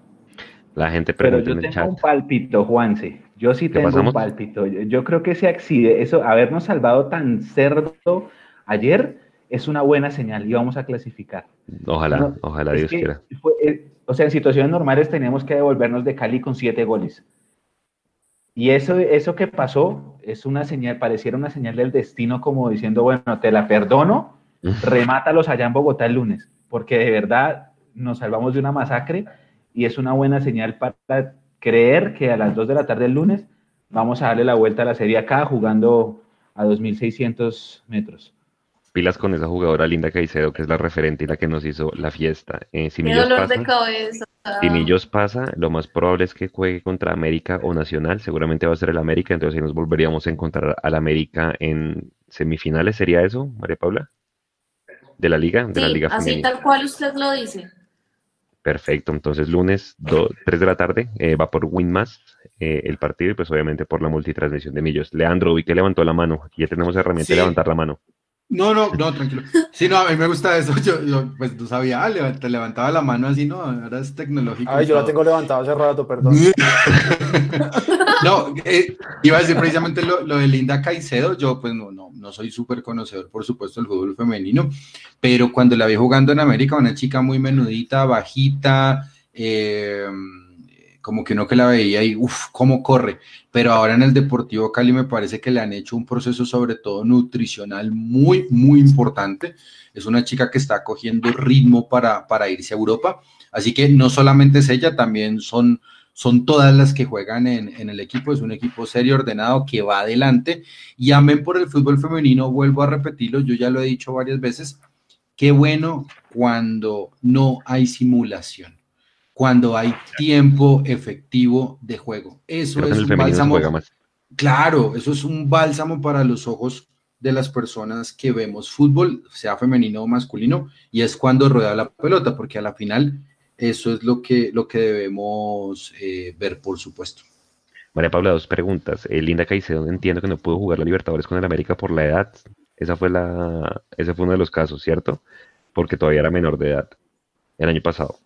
La gente pregunta Pero yo tengo un palpito, Juanse. Yo sí tengo un palpito. Yo creo que ese accidente, eso, habernos salvado tan cerdo ayer, es una buena señal y vamos a clasificar. Ojalá, ojalá Dios quiera. Eh, o sea, en situaciones normales tenemos que devolvernos de Cali con siete goles. Y eso, eso que pasó es una señal, pareciera una señal del destino como diciendo, bueno, te la perdono, *laughs* remátalos allá en Bogotá el lunes, porque de verdad nos salvamos de una masacre y es una buena señal para creer que a las 2 de la tarde el lunes vamos a darle la vuelta a la Serie acá jugando a 2.600 metros pilas con esa jugadora linda Caicedo, que es la referente y la que nos hizo la fiesta. Eh, si dolor de cabeza. Si Millos pasa, lo más probable es que juegue contra América o Nacional, seguramente va a ser el América, entonces ahí nos volveríamos a encontrar al América en semifinales, ¿sería eso, María Paula? De la liga, de la liga así tal cual usted lo dice. Perfecto, entonces lunes 3 de la tarde eh, va por Winmas eh, el partido y pues obviamente por la multitransmisión de Millos. Leandro, vi que levantó la mano, ya tenemos herramienta de levantar la mano. No, no, no, tranquilo. Sí, no, a mí me gusta eso. *laughs* Yo, pues tú sabías, ah, te levantaba la mano así, ¿no? Ahora es tecnológico. Ay, yo la tengo levantada hace rato, perdón. *laughs* no, eh, iba a decir precisamente lo, de Linda Caicedo. Yo, pues no, no, no soy súper conocedor, por supuesto, del fútbol femenino, pero cuando la vi jugando en América, una chica muy menudita, bajita, eh como que uno que la veía y uff, cómo corre. Pero ahora en el Deportivo Cali me parece que le han hecho un proceso sobre todo nutricional muy, muy importante. Es una chica que está cogiendo ritmo para, para irse a Europa. Así que no solamente es ella, también son, son todas las que juegan en, en el equipo. Es un equipo serio, ordenado, que va adelante. Y amén por el fútbol femenino, vuelvo a repetirlo, yo ya lo he dicho varias veces. Qué bueno cuando no hay simulación cuando hay tiempo efectivo de juego. Eso es un bálsamo. Claro, eso es un bálsamo para los ojos de las personas que vemos fútbol, sea femenino o masculino, y es cuando rueda la pelota, porque a la final eso es lo que, lo que debemos eh, ver, por supuesto. María Paula, dos preguntas. Eh, Linda Caicedo, entiendo que no pudo jugar la Libertadores con el América por la edad. Esa fue la, ese fue uno de los casos, ¿cierto? Porque todavía era menor de edad el año pasado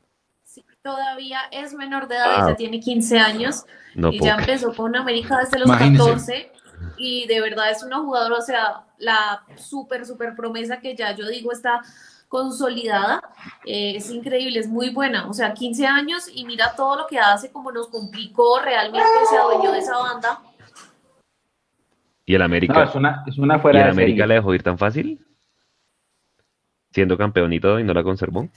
todavía es menor de edad, ya ah. tiene 15 años y ya empezó con América desde los 14 y de verdad es una jugadora, o sea, la súper, súper promesa que ya yo digo está consolidada, eh, es increíble, es muy buena, o sea, 15 años y mira todo lo que hace, como nos complicó, realmente se adueñó de esa banda. ¿Y el América? es una, es una fuera ¿Y el América le dejó ir tan fácil? Siendo campeón y todo y no la conservó.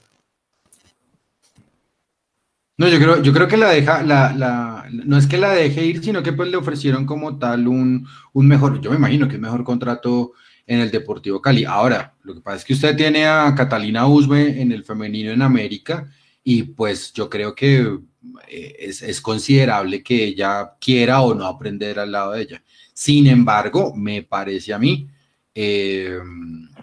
No, yo creo, yo creo que la deja, la, la, no es que la deje ir, sino que pues le ofrecieron como tal un, un mejor, yo me imagino que es mejor contrato en el Deportivo Cali. Ahora, lo que pasa es que usted tiene a Catalina Usme en el femenino en América y pues yo creo que eh, es, es, considerable que ella quiera o no aprender al lado de ella. Sin embargo, me parece a mí, eh,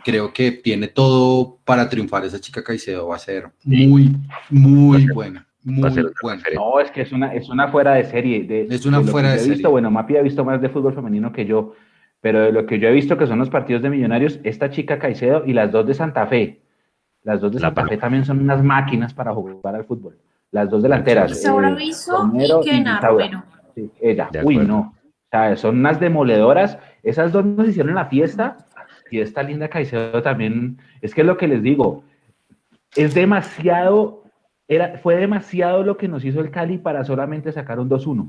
creo que tiene todo para triunfar. Esa chica Caicedo va a ser muy, muy buena. Muy bueno. No, es que es una, es una fuera de serie. De, es una fuera de serie. Visto, bueno, Mapi ha visto más de fútbol femenino que yo, pero de lo que yo he visto que son los partidos de Millonarios, esta chica Caicedo y las dos de Santa Fe. Las dos de Santa Fe también son unas máquinas para jugar al fútbol. Las dos delanteras. Eh, y Kena Romero. Sí, ella. Uy, no. O sea, son unas demoledoras. Esas dos nos hicieron la fiesta y esta linda Caicedo también. Es que es lo que les digo. Es demasiado era, fue demasiado lo que nos hizo el Cali para solamente sacar un 2-1.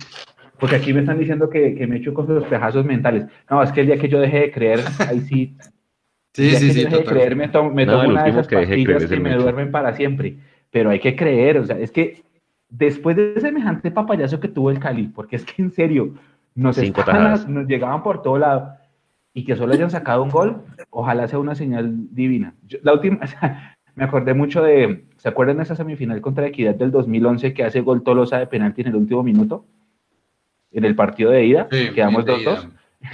Porque aquí me están diciendo que, que me echo con los pejazos mentales. No, es que el día que yo dejé de creer, ahí sí. *laughs* Sí, sí, sí. Dejé de creer, me, tomo, me tomo una de esas pastillas que, me duermen para siempre. Pero hay que creer, o sea, es que después de semejante papayazo que tuvo el Cali, porque es que en serio, nos, estaban, nos llegaban por todo lado y que solo hayan sacado un gol, ojalá sea una señal divina. la última, *laughs* me acordé mucho de, ¿se acuerdan de esa semifinal contra Equidad del 2011 que hace gol Tolosa de penalti en el último minuto? En el partido de ida, quedamos 2-2.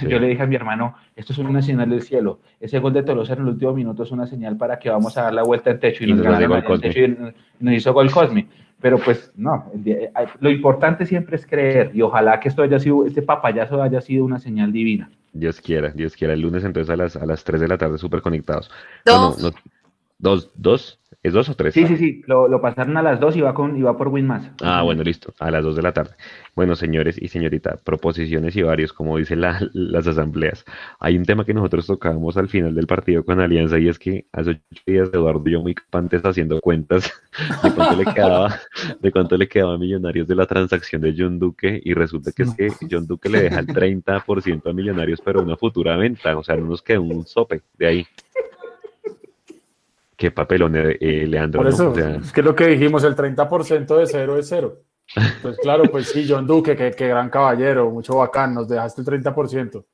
Yo le dije a mi hermano, esto es una señal del cielo. Ese gol de Tolosa en el último minuto es una señal para que vamos a dar la vuelta en techo y, nos, ganaron techo y nos hizo gol Cosme. Pero pues no, eh, lo importante siempre es creer y ojalá que esto haya sido, este papayazo haya sido una señal divina. Dios quiera, Dios quiera. El lunes entonces a las, a las 3 de la tarde súper conectados. Dos, dos, ¿es dos o tres? Sí, sí, sí, lo, lo pasaron a las dos y va, con, y va por Winmas. Ah, bueno, listo, a las dos de la tarde. Bueno, señores y señorita, proposiciones y varios, como dicen las asambleas. Hay un tema que nosotros tocábamos al final del partido con Alianza y es que hace ocho días Eduardo yo muy capantes haciendo cuentas *laughs* de cuánto le quedaba, de cuánto le quedaba a Millonarios de la transacción de John Duque y resulta que es que John Duque le deja el 30% a Millonarios, pero una futura venta, o sea, no nos quedó un sope de ahí qué papelón, eh, eh, Leandro. Por eso, es que lo que dijimos, el 30% de cero es cero. Pues claro, pues sí, John Duque, qué gran caballero, mucho bacán, nos dejaste el 30%.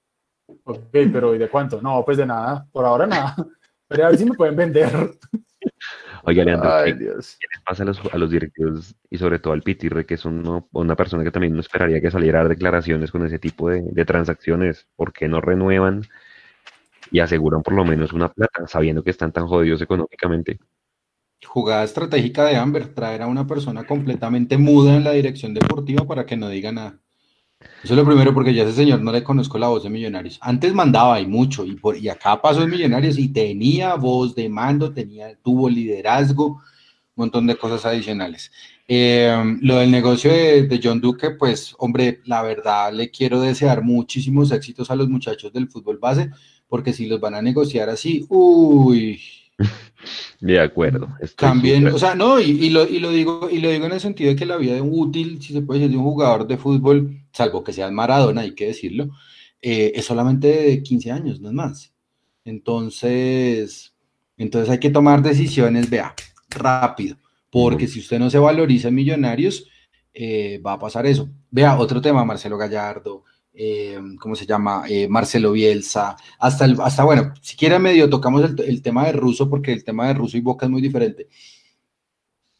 Ok, pero ¿y de cuánto? No, pues de nada, por ahora nada. Pero a ver si me pueden vender. Oiga, Leandro, ¿qué, les pasa a los, directivos y sobre todo al Pitirre, que es una persona que también no esperaría que saliera a dar declaraciones con ese tipo de, de transacciones? ¿Por qué no renuevan? Y aseguran por lo menos una plata, sabiendo que están tan jodidos económicamente. Jugada estratégica de Amber, traer a una persona completamente muda en la dirección deportiva para que no diga nada. Eso es lo primero, porque ya ese señor no le conozco la voz de Millonarios. Antes mandaba y mucho, y, por, y acá pasó en Millonarios y tenía voz de mando, tenía, tuvo liderazgo, un montón de cosas adicionales. Eh, lo del negocio de, de, John Duque, pues, hombre, la verdad le quiero desear muchísimos éxitos a los muchachos del fútbol base, porque si los van a negociar así, uy, *laughs* de acuerdo. También, o sea, no, y, lo, y, lo digo, y lo digo en el sentido de que la vida de un útil, si se puede decir, de un jugador de fútbol, salvo que sea Maradona, hay que decirlo, eh, es solamente de 15 años, no es más. Entonces, entonces hay que tomar decisiones, vea, rápido, porque si usted no se valoriza en millonarios, eh, va a pasar eso. Vea, otro tema, Marcelo Gallardo, eh, ¿cómo se llama? Eh, Marcelo Bielsa, hasta, el, hasta, bueno, si quieren medio tocamos el, el, tema de Russo, porque el tema de Russo y Boca es muy diferente,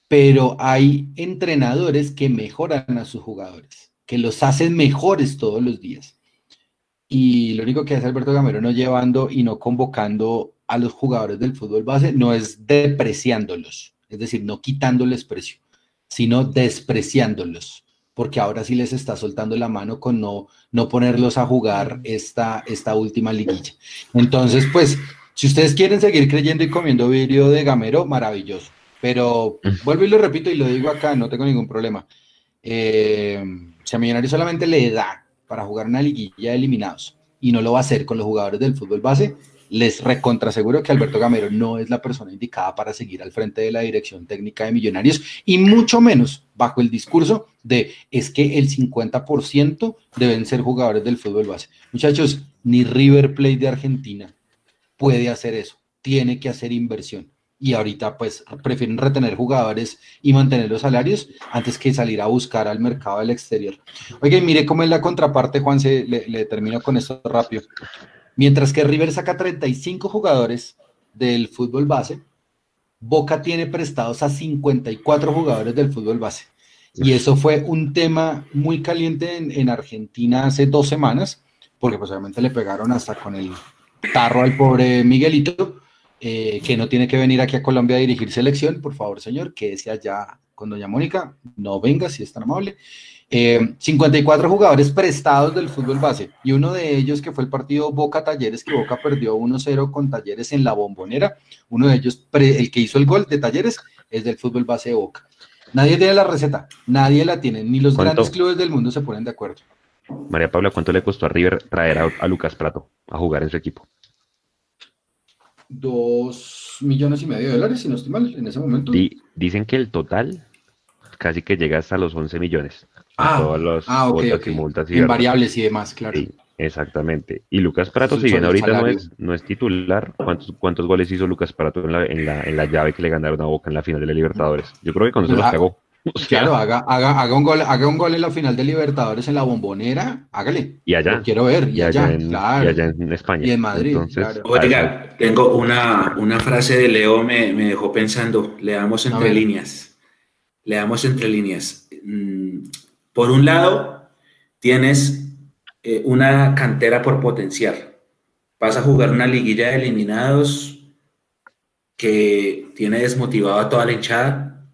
pero hay entrenadores que mejoran a sus jugadores, que los hacen mejores todos los días. Y lo único que hace Alberto Gamero no llevando y no convocando a los jugadores del fútbol base no es depreciándolos, es decir, no quitándoles precio, sino despreciándolos porque ahora sí les está soltando la mano con no, no ponerlos a jugar esta, esta última liguilla. Entonces, pues, si ustedes quieren seguir creyendo y comiendo vidrio de gamero, maravilloso. Pero vuelvo y lo repito y lo digo acá, no tengo ningún problema. Eh, si a Millonarios solamente le da para jugar una liguilla de eliminados y no lo va a hacer con los jugadores del fútbol base, les recontraseguro que Alberto Gamero no es la persona indicada para seguir al frente de la dirección técnica de Millonarios y mucho menos bajo el discurso de es que el 50% deben ser jugadores del fútbol base. Muchachos, ni River Plate de Argentina puede hacer eso, tiene que hacer inversión. Y ahorita pues prefieren retener jugadores y mantener los salarios antes que salir a buscar al mercado del exterior. Oye, mire cómo es la contraparte, Juan, se, le, le termino con esto rápido. Mientras que River saca 35 jugadores del fútbol base, Boca tiene prestados a 54 jugadores del fútbol base. Y eso fue un tema muy caliente en, Argentina hace dos semanas, porque pues obviamente le pegaron hasta con el tarro al pobre Miguelito, eh, que no tiene que venir aquí a Colombia a dirigir selección. Por favor, señor, quédese allá con doña Mónica, no venga si es tan amable. 54 eh, jugadores prestados del fútbol base y uno de ellos que fue el partido Boca Talleres, que Boca perdió 1-0 con Talleres en la bombonera, uno de ellos, el que hizo el gol de Talleres, es del fútbol base de Boca. Nadie tiene la receta, nadie la tiene, ni los grandes clubes del mundo se ponen de acuerdo. María Paula, ¿cuánto le costó a River traer a, Lucas Prato a jugar en su equipo? Dos millones y medio de dólares, si no estoy mal, en ese momento. dicen que el total casi que llega hasta los 11 millones. Ah, todos los ah, Y multas y en variables y demás, claro. Sí, exactamente. Y Lucas Prato, si bien ahorita no es, no es titular, ¿cuántos, ¿cuántos goles hizo Lucas Prato en la, en, la, en la llave que le ganaron a Boca en la final de la Libertadores? Yo creo que cuando se los pegó. *laughs* claro, haga, haga, haga, un gol, haga un gol en la final de Libertadores en la bombonera, hágale. Y allá. quiero ver, y, allá, en, claro. y allá en España. Y en Madrid. Oiga, tengo una, una frase de Leo, me, me dejó pensando, leamos entre líneas. Leamos entre líneas. Por un lado, tienes eh, una cantera por potenciar. Vas a jugar una liguilla de eliminados que tiene desmotivado a toda la hinchada.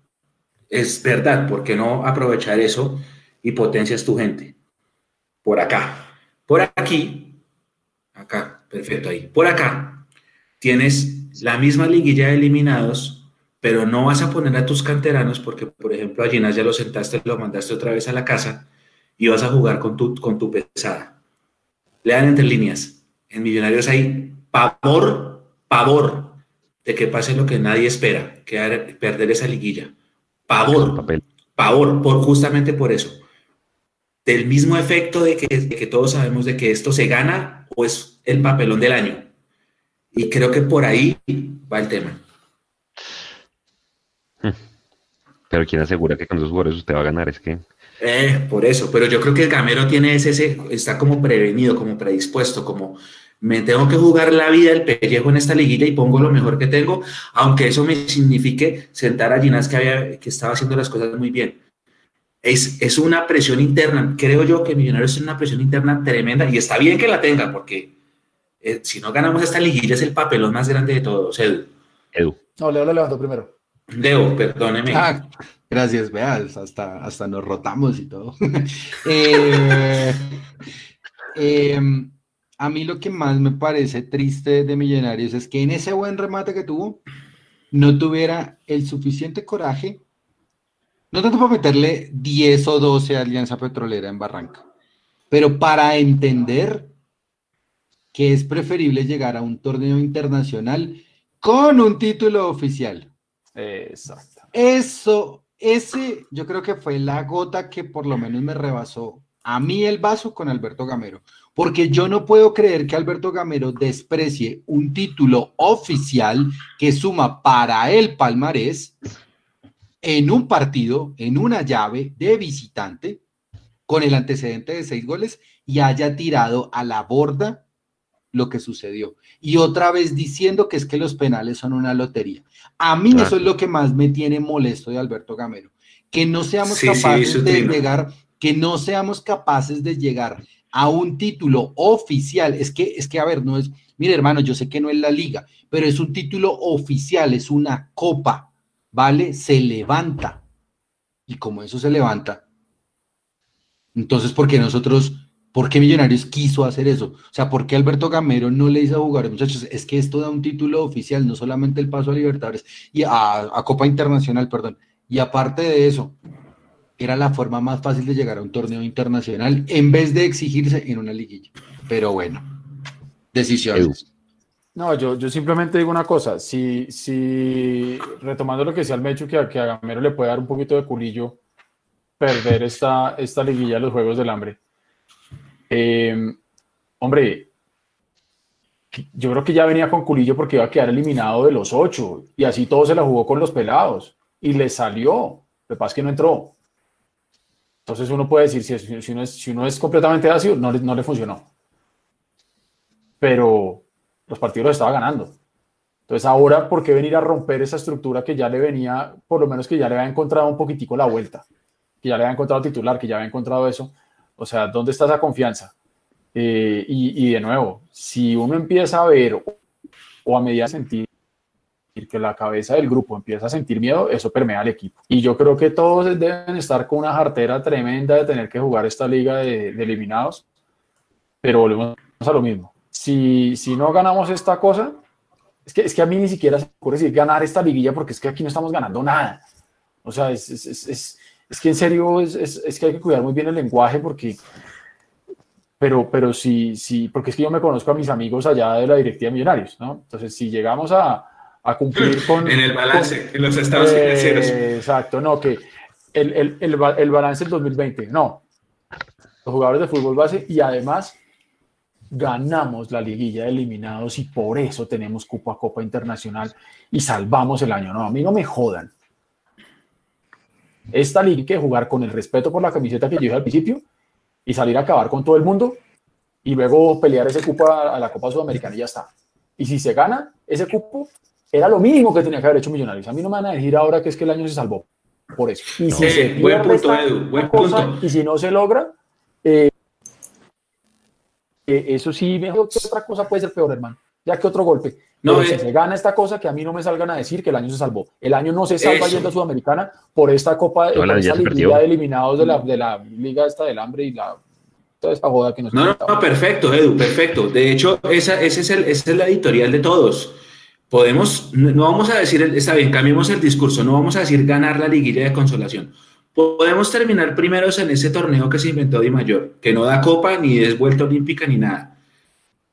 Es verdad, ¿por qué no aprovechar eso y potencias tu gente? Por acá. Por aquí, acá, perfecto ahí. Por acá, tienes la misma liguilla de eliminados pero no vas a poner a tus canteranos porque, por ejemplo, a Ginás ya lo sentaste, lo mandaste otra vez a la casa y vas a jugar con tu, con tu pesada. Lean entre líneas. En Millonarios hay pavor, pavor de que pase lo que nadie espera, que perder esa liguilla. Pavor, pavor, por, justamente por eso. Del mismo efecto de que, de que todos sabemos de que esto se gana o es el papelón del año. Y creo que por ahí va el tema. Pero ¿quién asegura que con esos jugadores usted va a ganar? Es que... Eh, por eso, pero yo creo que el Gamero tiene ese, está como prevenido, como predispuesto, como me tengo que jugar la vida del pellejo en esta liguilla y pongo lo mejor que tengo, aunque eso me signifique sentar a Ginás que, había, que estaba haciendo las cosas muy bien. Es, es una presión interna, creo yo que Millonarios es una presión interna tremenda y está bien que la tenga, porque eh, si no ganamos esta liguilla es el papelón más grande de todos, Edu. Edu. No, Leo lo levantó primero. Debo, perdóneme. Ah, gracias, veas, hasta, hasta nos rotamos y todo. *laughs* Eh, em, a mí lo que más me parece triste de Millonarios es que en ese buen remate que tuvo, no tuviera el suficiente coraje, no tanto para meterle 10 o 12 a Alianza Petrolera en Barranca, pero para entender que es preferible llegar a un torneo internacional con un título oficial. Exacto. Eso, ese yo creo que fue la gota que por lo menos me rebasó a mí el vaso con Alberto Gamero, porque yo no puedo creer que Alberto Gamero desprecie un título oficial que suma para el palmarés en un partido, en una llave de visitante, con el antecedente de seis goles y haya tirado a la borda lo que sucedió. Y otra vez diciendo que es que los penales son una lotería. A mí eso es lo que más me tiene molesto de Alberto Gamero, que no seamos Sí, capaces de trino. llegar, que no seamos capaces de llegar a un título oficial. Es que, es que, a ver, no es, mire hermano, yo sé que no es la liga, pero es un título oficial, es una copa, ¿vale? Se levanta. Y como eso se levanta, entonces, ¿por qué nosotros, por qué Millonarios quiso hacer eso? O sea, ¿por qué Alberto Gamero no le hizo a jugar? Muchachos, es que esto da un título oficial, no solamente el paso a Libertadores y a, a Copa Internacional, perdón. Y aparte de eso, era la forma más fácil de llegar a un torneo internacional en vez de exigirse en una liguilla. Pero bueno, decisiones. No, yo, yo simplemente digo una cosa, si, si retomando lo que decía el Mechu, que, a- que a Gamero le puede dar un poquito de culillo perder esta, esta liguilla de los Juegos del Hambre. Eh, hombre, yo creo que ya venía con culillo porque iba a quedar eliminado de los ocho y así todo se la jugó con los pelados y le salió, lo que pasa es que no entró. Entonces uno puede decir, si, uno, es, completamente ácido, no, no le funcionó. Pero los partidos los estaba ganando. Entonces ahora, ¿por qué venir a romper esa estructura que ya le venía, por lo menos que ya le había encontrado un poquitico la vuelta? Que ya le había encontrado titular, que ya había encontrado eso. O sea, ¿dónde está esa confianza? Eh, y, y de nuevo, si uno empieza a ver o a medida de sentir que la cabeza del grupo empieza a sentir miedo, eso permea al equipo. Y yo creo que todos deben estar con una jartera tremenda de tener que jugar esta liga de, eliminados, pero volvemos a lo mismo. Si, si no ganamos esta cosa, es que, es que a mí ni siquiera se me ocurre decir ganar esta liguilla porque es que aquí no estamos ganando nada. O sea, es, es, es, que en serio es, es, es que hay que cuidar muy bien el lenguaje porque pero, pero sí, sí, porque es que yo me conozco a mis amigos allá de la directiva de Millonarios, ¿no? Entonces, si llegamos a, a cumplir *clears throat* con... En el balance, con- en los estados Eh, financieros. Exacto, no, que el, el, el, el balance del 2020, no. Los jugadores de fútbol base y además ganamos la liguilla de eliminados y por eso tenemos cupo a Copa Internacional y salvamos el año. No, a mí no me jodan. Esta liga hay que jugar con el respeto por la camiseta que yo dije al principio y salir a acabar con todo el mundo y luego pelear ese cupo a, a la Copa Sudamericana y ya está. Y si se gana ese cupo, era lo mínimo que tenía que haber hecho Millonarios. A mí no me van a decir ahora que es que el año se salvó por eso. Y si Eh, se buen pierde punto, esta Edu, buen cosa, punto. y si no se logra, eh, eh, eso sí, mejor que otra cosa puede ser peor, hermano. Ya que otro golpe. No, Pero eh. si se gana esta cosa, que a mí no me salgan a decir que el año se salvó. El año no se salva Eso. yendo a Sudamericana por esta copa, No, la por esta de eliminados de la, de la liga esta del hambre y la toda esta joda que nos No, no, no, perfecto, Edu, perfecto. De hecho, esa, ese es el, esa es la editorial de todos. Podemos, no vamos a decir, el- está bien, cambiemos el discurso, no vamos a decir ganar la liguilla de consolación. Podemos terminar primeros en ese torneo que se inventó Di Mayor, que no da copa ni es vuelta olímpica ni nada.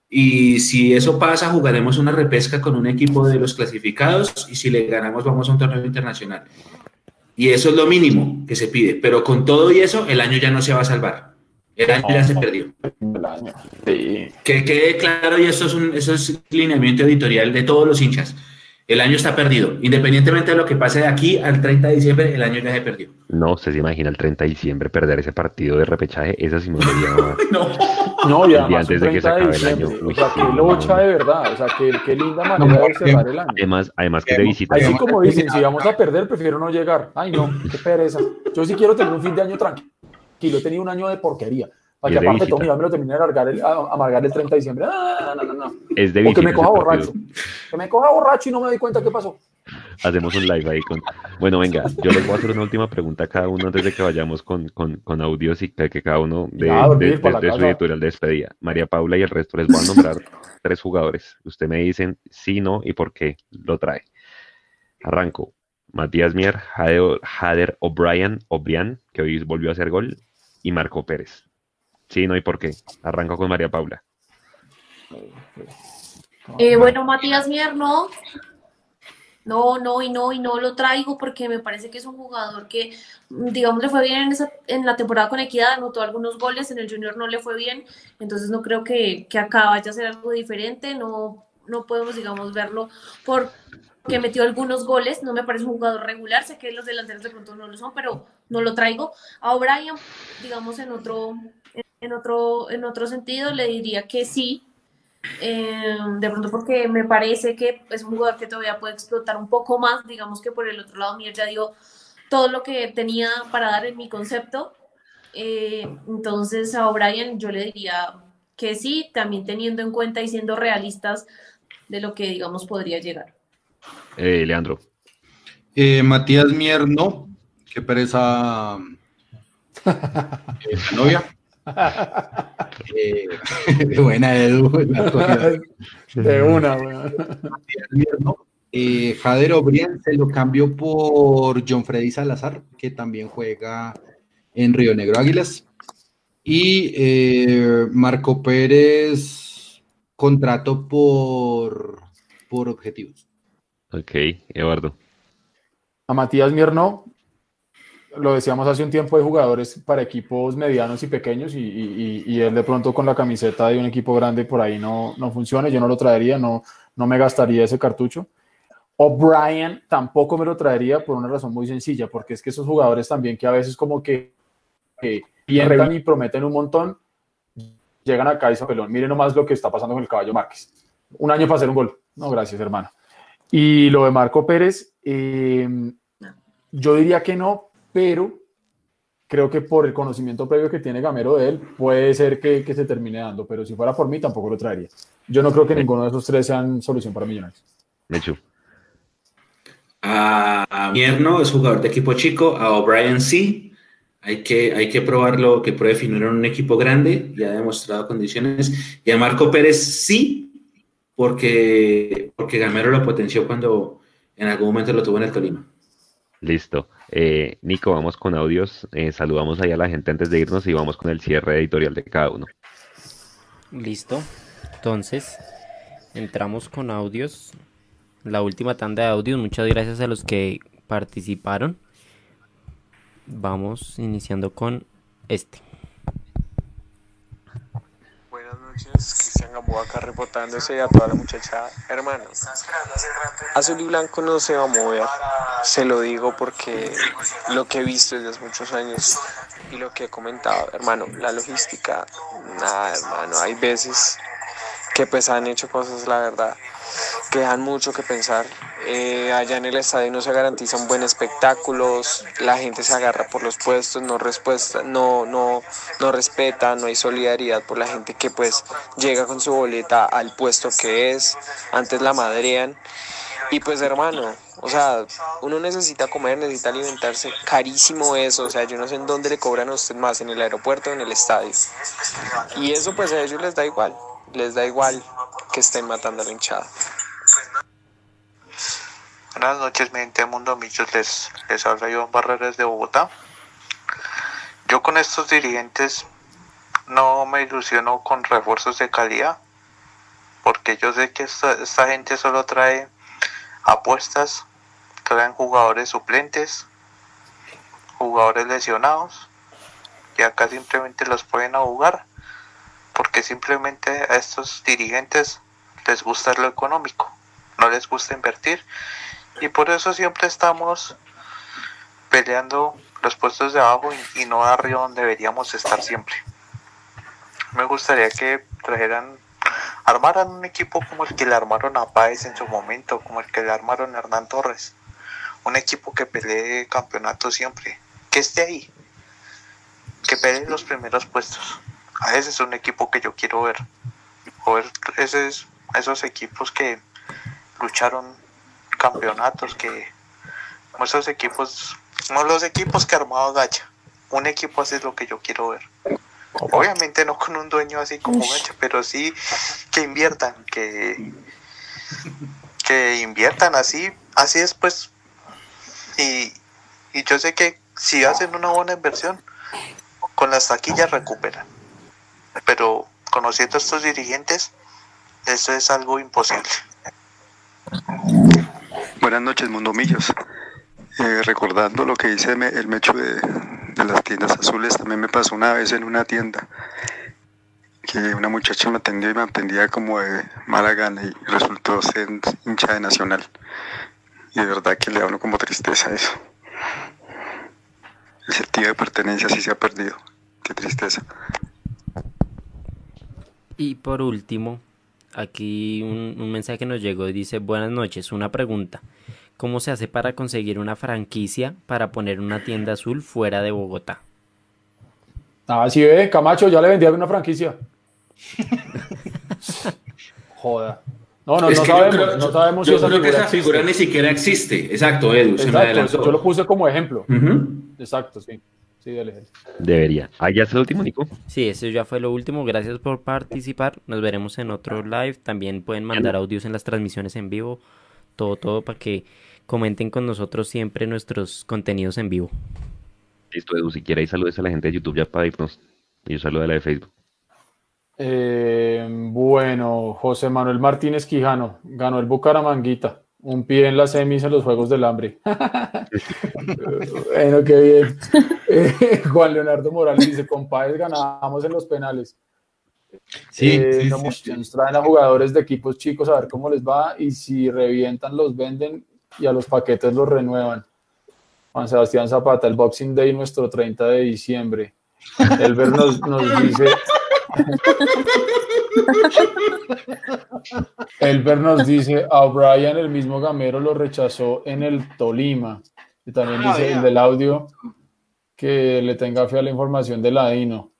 Y si eso pasa, jugaremos una repesca con un equipo de los clasificados y si le ganamos vamos a un torneo internacional. Y eso es lo mínimo que se pide, pero con todo y eso, el año ya no se va a salvar. El año ya se perdió. Sí. Que quede claro, y esto es un eso es lineamiento editorial de todos los hinchas. El año está perdido. Independientemente de lo que pase de aquí al 30 de diciembre, el año ya se perdió. No, usted se imagina el 30 de diciembre perder ese partido de repechaje, esa sí me sería *laughs* No. No, y El día además antes de que se 30 de acabe el año. O sea, qué no. locha de verdad. O sea, qué, qué linda manera de cerrar el año. Además, además que de visita. Así como dicen, si vamos a perder, prefiero no llegar. Ay, no, qué pereza. Yo sí quiero tener un fin de año tranquilo. He tenido un año de porquería. Aparte visita. Tommy me lo de alargar el, a- amargar el 30 de diciembre. Ah, no, no, no. Es de O que me coja borracho. Que me coja borracho y no me doy cuenta qué pasó. hacemos un live ahí con. Bueno, venga, yo les voy a hacer una última pregunta a cada uno antes de que vayamos con, con, con audios y que, que cada uno de, Ya, su editorial de despedida. María Paula y el resto les voy a nombrar tres jugadores. Usted me dicen sí, no y por qué lo trae. Arranco. Matías Mier, Jader O'Brien, O'Brien, que hoy volvió a hacer gol, y Marco Pérez. Sí, no y por qué. Arranco con María Paula. Eh, bueno, Matías Mier, no. No, no, y no, y no lo traigo porque me parece que es un jugador que, digamos, le fue bien en, esa, en la temporada con Equidad, anotó algunos goles, en el Junior no le fue bien, entonces no creo que, que acá vaya a ser algo diferente, no, no podemos, digamos, verlo porque metió algunos goles, no me parece un jugador regular, sé que los delanteros de pronto no lo son, pero no lo traigo. A O'Brien, digamos, en otro, en otro, en otro sentido, le diría que sí, eh, de pronto porque me parece que es un jugador que todavía puede explotar un poco más, digamos que por el otro lado Mier ya dio todo lo que tenía para dar en mi concepto, Eh, entonces a O'Brien yo le diría que sí, también teniendo en cuenta y siendo realistas de lo que digamos podría llegar. Eh, Leandro. Eh, Matías Mier, no. Qué pereza. eh, la novia. Eh, *laughs* buena, Edu. la cogida. *laughs* De una, weón. Matías Mier, no. Eh, Jader O'Brien se lo cambió por John Freddy Salazar, que también juega en Río Negro Águilas. Y eh, Marco Pérez, contrato por, por objetivos. Ok, Eduardo. A Matías Mier no. Lo decíamos hace un tiempo, hay jugadores para equipos medianos y pequeños y, y- y- él de pronto con la camiseta de un equipo grande por ahí no, no funciona, yo no lo traería, no, no me gastaría ese cartucho. O'Brien tampoco me lo traería por una razón muy sencilla, porque es que esos jugadores también que a veces como que, que piensan y prometen un montón, llegan acá y son pelón. Miren nomás lo que está pasando con el caballo Márquez. Un año para hacer un gol. No, gracias, hermano. Y lo de Marco Pérez, eh, yo diría que no, pero creo que por el conocimiento previo que tiene Gamero de él, puede ser que, que se termine dando, pero si fuera por mí tampoco lo traería. Yo no creo que ninguno de esos tres sean solución para Millonarios. Mechu. A Mierno es jugador de equipo chico, a O'Brien sí. Hay que, hay que probarlo, que pruebe finir en un equipo grande, ya ha demostrado condiciones. Y a Marco Pérez sí, porque, porque Gamero lo potenció cuando en algún momento lo tuvo en el Tolima. Listo. Eh, Nico, vamos con audios. Eh, saludamos ahí a la gente antes de irnos y vamos con el cierre editorial de cada uno. Listo. Entonces, entramos con audios. La última tanda de audios. Muchas gracias a los que participaron. Vamos iniciando con este. Buenas noches, Cristian Gamboa acá reportándose a toda la muchachada. Hermano, Azul y Blanco no se va a mover. Se lo digo porque lo que he visto desde hace muchos años y lo que he comentado, hermano, la logística, nada, hermano. Hay veces que pues han hecho cosas, la verdad, que dejan mucho que pensar. Eh, allá en el estadio no se garantizan buenos espectáculos, la gente se agarra por los puestos, no, respuesta, no, no, no respeta, no hay solidaridad por la gente que pues llega con su boleta al puesto que es, antes la madrean. Y pues hermano, o sea, uno necesita comer, necesita alimentarse, carísimo eso, o sea, yo no sé en dónde le cobran a usted más, en el aeropuerto o en el estadio. Y eso pues a ellos les da igual, les da igual que estén matando a la hinchada. Buenas noches, mi gente de Mundo Millos. Les, les habla Iván Barreras de Bogotá. Yo con estos dirigentes no me ilusiono con refuerzos de calidad, porque yo sé que esta, gente solo trae apuestas, traen jugadores suplentes, jugadores lesionados, y acá simplemente los pueden a porque simplemente a estos dirigentes les gusta lo económico, no les gusta invertir y por eso siempre estamos peleando los puestos de abajo y, no arriba donde deberíamos estar siempre. Me gustaría que trajeran, armaran un equipo como el que le armaron a Páez en su momento, como el que le armaron a Hernán Torres. Un equipo que pelee campeonato siempre, que esté ahí, que pelee los primeros puestos. A ese es un equipo que yo quiero ver. O ver ese es- esos equipos que lucharon campeonatos, que esos equipos, como los equipos que ha armado Gacha. Un equipo así es lo que yo quiero ver. Obviamente no con un dueño así como Gacha, pero sí que inviertan, que, que inviertan así, así después. Y, y yo sé que si hacen una buena inversión, con las taquillas recuperan. Pero conociendo a estos dirigentes, eso es algo imposible. Buenas noches, Mundo Millos. Eh, recordando lo que dice el mecho de, de las tiendas azules, también me pasó una vez en una tienda que una muchacha me atendió y me atendía como de mala gana y resultó ser hincha de Nacional. Y de verdad que le da uno como tristeza eso. El sentido de pertenencia sí se ha perdido. Qué tristeza. Y por último, aquí un, un mensaje que nos llegó y dice, buenas noches, una pregunta. ¿Cómo se hace para conseguir una franquicia para poner una tienda azul fuera de Bogotá? Ah, sí, ve, Camacho, ya le vendí una franquicia. *laughs* Joda. No, no, Es no yo sabemos, creo- no sabemos yo si esa creo que esa figura existe. ni siquiera existe. Exacto, Edu, se me Exacto, adelantó. yo lo puse como ejemplo. Exacto, sí. Sí, dale, dale. Debería. Ah, ya es el último, Nico. Sí, eso ya fue lo último. Gracias por participar. Nos veremos en otro live. También pueden mandar audios en las transmisiones en vivo. Todo, todo para que comenten con nosotros siempre nuestros contenidos en vivo. Listo, Edu, si quiere, ahí saludes a la gente de YouTube ya para irnos. Y yo saludo a la de Facebook. Eh, bueno, José Manuel Martínez Quijano ganó el Bucaramanguita. Un pie en las semis en los Juegos del Hambre. *laughs* bueno, qué bien. Eh, *laughs* Juan Leonardo Morales dice, compadres, ganábamos en los penales. Sí, Eh, sí, no, sí, sí. Nos traen a jugadores de equipos chicos a ver cómo les va y si revientan los venden y a los paquetes los renuevan. Juan Sebastián Zapata, el Boxing Day nuestro 30 de diciembre. Elber nos, nos dice... *laughs* Elber nos dice, a O'Brien el mismo Gamero lo rechazó en el Tolima. Y también Ah, dice el del audio que le tenga fe a la información de Ladino.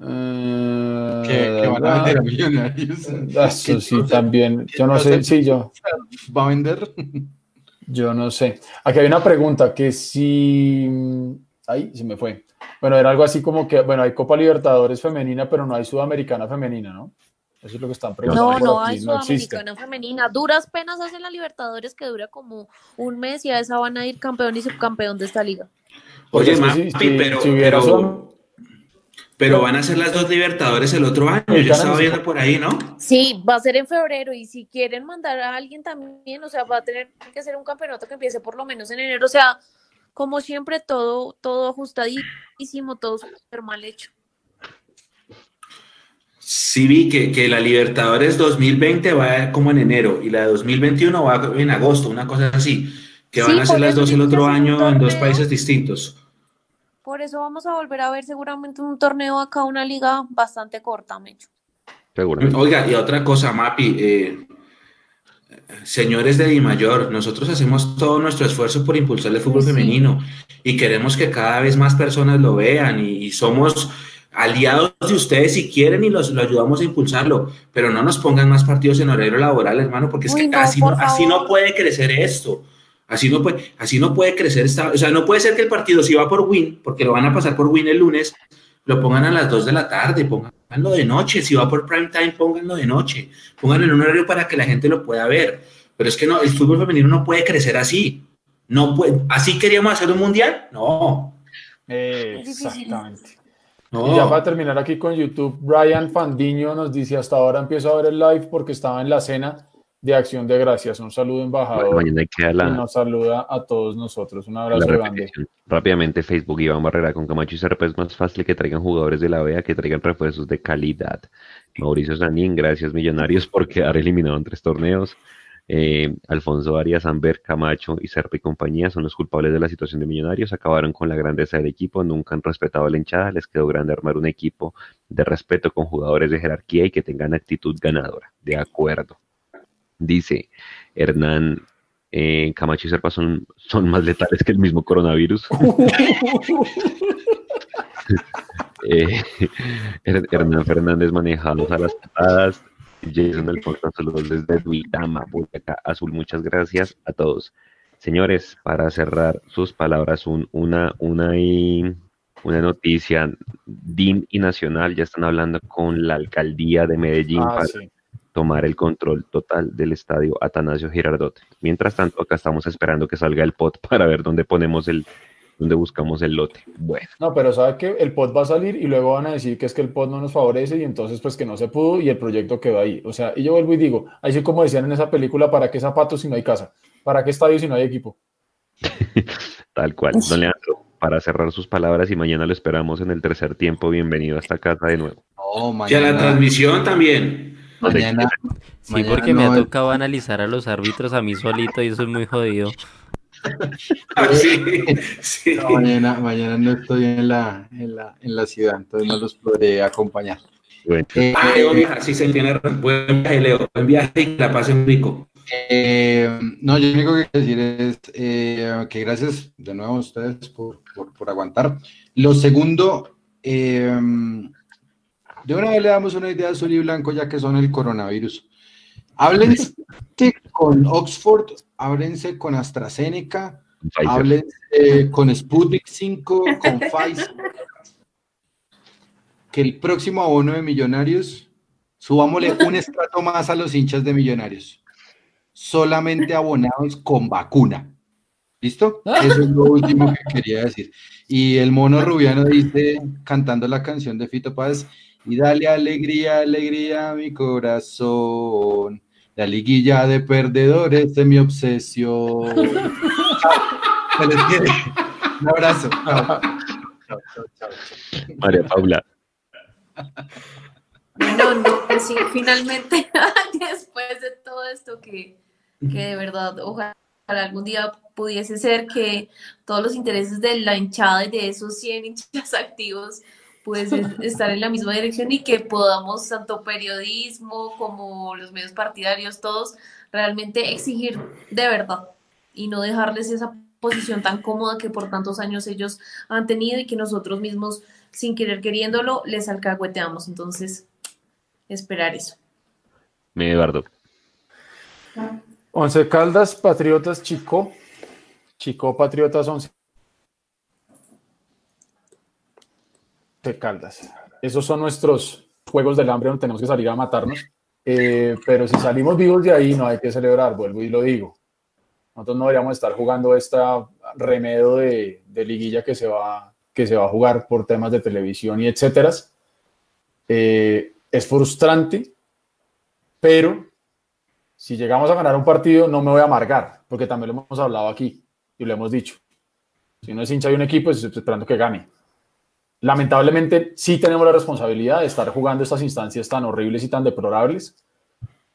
Eh, Que, que van a vender a millonarios. *laughs* Eso sí, también. Yo no sé, sí, yo. ¿Va a vender? Yo no sé. Aquí hay una pregunta que si. Ahí se me fue. Bueno, era algo así como que, bueno, hay Copa Libertadores femenina, pero no hay Sudamericana femenina, ¿no? Eso es lo que están preguntando. No, no aquí, hay no existe. Sudamericana femenina. Duras penas hacen la Libertadores que dura como un mes y a esa van a ir campeón y subcampeón de esta liga. Oye, si- si- pero, si pero, Sudam- pero van a ser las dos Libertadores el otro año. Yo estaba viendo por ahí, ¿no? Sí, va a ser en febrero y si quieren mandar a alguien también, o sea, va a tener que ser un campeonato que empiece por lo menos en enero, o sea, como siempre todo todo ajustadísimo, todo súper mal hecho. Sí vi que, que la Libertadores 2020 va como en enero y la de 2021 va en agosto, una cosa así. Que van Sí, a ser las dos el otro año en dos países distintos. Por eso vamos a volver a ver seguramente un torneo acá, una liga bastante corta, Mecho. Seguramente. Oiga, y otra cosa, Mapi, eh, señores de Di Mayor, nosotros hacemos todo nuestro esfuerzo por impulsar el fútbol Sí. femenino y queremos que cada vez más personas lo vean y, y somos aliados de ustedes si quieren y los lo ayudamos a impulsarlo, pero no nos pongan más partidos en horario laboral, hermano, porque es Uy, que no, así, por no, así no puede crecer esto. Así no puede, así no puede crecer esta, o sea, no puede ser que el partido si va por Win, porque lo van a pasar por Win el lunes, lo pongan a las 2 de la tarde, pónganlo de noche, si va por prime time, pónganlo de noche, pónganlo en un horario para que la gente lo pueda ver. Pero es que no, el fútbol femenino no puede crecer así. No puede, ¿Así queríamos hacer un mundial? No. Exactamente. No. Y ya para terminar aquí con YouTube, Brian Fandiño nos dice, hasta ahora empiezo a ver el live porque estaba en la cena de Acción de Gracias. Un saludo, embajador. Mañana queda Y la, nos saluda a todos nosotros. Un abrazo grande. Rápidamente, Facebook, Iván Barrera con Camacho y Serpa es más fácil que traigan jugadores de la OEA que traigan refuerzos de calidad. Mauricio Sanín, gracias Millonarios por quedar eliminado en tres torneos. Eh, Alfonso Arias, Amber, Camacho y Serpa y compañía son los culpables de la situación de Millonarios. Acabaron con la grandeza del equipo, nunca han respetado a la hinchada. Les quedó grande armar un equipo de respeto con jugadores de jerarquía y que tengan actitud ganadora. De acuerdo. Dice Hernán, eh, Camacho y Serpa son, son más letales que el mismo coronavirus. *laughs* *laughs* Eh, Her- Hernán Fernández manejados a las patadas. Jason Alfonso, saludos desde Duitama, Boyacá Azul. Muchas gracias a todos. Señores, para cerrar sus palabras, un, una, una, y, una noticia. DIN y Nacional ya están hablando con la alcaldía de Medellín Ah, para sí. Tomar el control total del estadio Atanasio Girardot. Mientras tanto, acá estamos esperando que salga el pot *laughs* para ver dónde ponemos el, dónde buscamos el lote. Bueno, No, pero sabe que el POT va a salir y luego van a decir que es que el POT no nos favorece y entonces pues que no se pudo y el proyecto quedó ahí. O sea, y yo vuelvo y digo, así como decían en esa película, ¿para qué zapatos si no hay casa? ¿Para qué estadio si no hay equipo? *laughs* tal cual. Don Leandro, para cerrar sus palabras y mañana lo esperamos en el tercer tiempo. Bienvenido a esta casa de nuevo. No, Y a la transmisión también. *laughs* mañana, Sí, mañana porque me ha es- tocado analizar a los árbitros a mí solito y eso es muy jodido. *laughs* Ah, sí, sí. no, mañana, mañana no estoy en la, en la, en la ciudad, entonces no los podré acompañar. Bueno, Eh, Ah, Leo, mija, sí se tiene. Buen viaje, Leo. Buen viaje y que la pasen rico. Eh, no, yo lo único que quiero decir es eh, que gracias de nuevo a ustedes por, por- por aguantar. Lo segundo, eh, de una vez le damos una idea azul y blanco ya que son el coronavirus. Háblense con Oxford, háblense con AstraZeneca, Pfizer. háblense con Sputnik 5, con Pfizer. Que el próximo abono de Millonarios, subámosle un estrato más a los hinchas de Millonarios solamente abonados con vacuna. ¿Listo? Eso es lo último que quería decir. Y el mono rubiano dice, cantando la canción de Fito Paz, y dale alegría, alegría a mi corazón. La liguilla de perdedores de mi obsesión. *laughs* Chao. Se les quiere. Un abrazo. Chao. Chao, chao, chao, chao. María Paula. Bueno, no, pues sí, finalmente, *laughs* después de todo esto que, que de verdad, ojalá algún día pudiese ser que todos los intereses de la hinchada y de esos 100 hinchas *laughs* activos pudiesen estar en la misma dirección y que podamos, tanto periodismo como los medios partidarios, todos, realmente exigir de verdad y no dejarles esa posición tan cómoda que por tantos años ellos han tenido y que nosotros mismos, sin querer queriéndolo, les alcahueteamos. Entonces, esperar eso. Me Eduardo. Once Caldas, Patriotas, Chico. Chico, Patriotas, Once Caldas. Esos son nuestros juegos del hambre donde tenemos que salir a matarnos. Eh, pero si salimos vivos de ahí, no hay que celebrar, vuelvo y lo digo. Nosotros no deberíamos estar jugando esta remedo de, de liguilla que se, va, que se va a jugar por temas de televisión y etcétera. Eh, es frustrante, pero si llegamos a ganar un partido, no me voy a amargar, porque también lo hemos hablado aquí y lo hemos dicho. Si uno es hincha de un equipo, es esperando que gane. Lamentablemente, sí tenemos la responsabilidad de estar jugando estas instancias tan horribles y tan deplorables,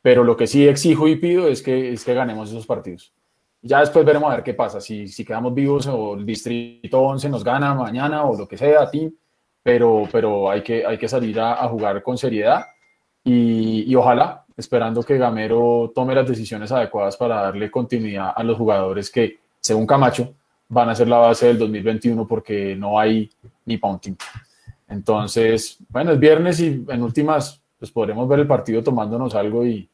pero lo que sí exijo y pido es que, es que ganemos esos partidos. Ya después veremos a ver qué pasa, si, si quedamos vivos o el Distrito 11 nos gana mañana o lo que sea, team, pero, pero hay, que, hay que salir a, a jugar con seriedad y, y ojalá, esperando que Gamero tome las decisiones adecuadas para darle continuidad a los jugadores que, según Camacho, van a ser la base del 2021 porque no hay ni punting. Entonces, bueno, es viernes y en últimas, pues podremos ver el partido tomándonos algo y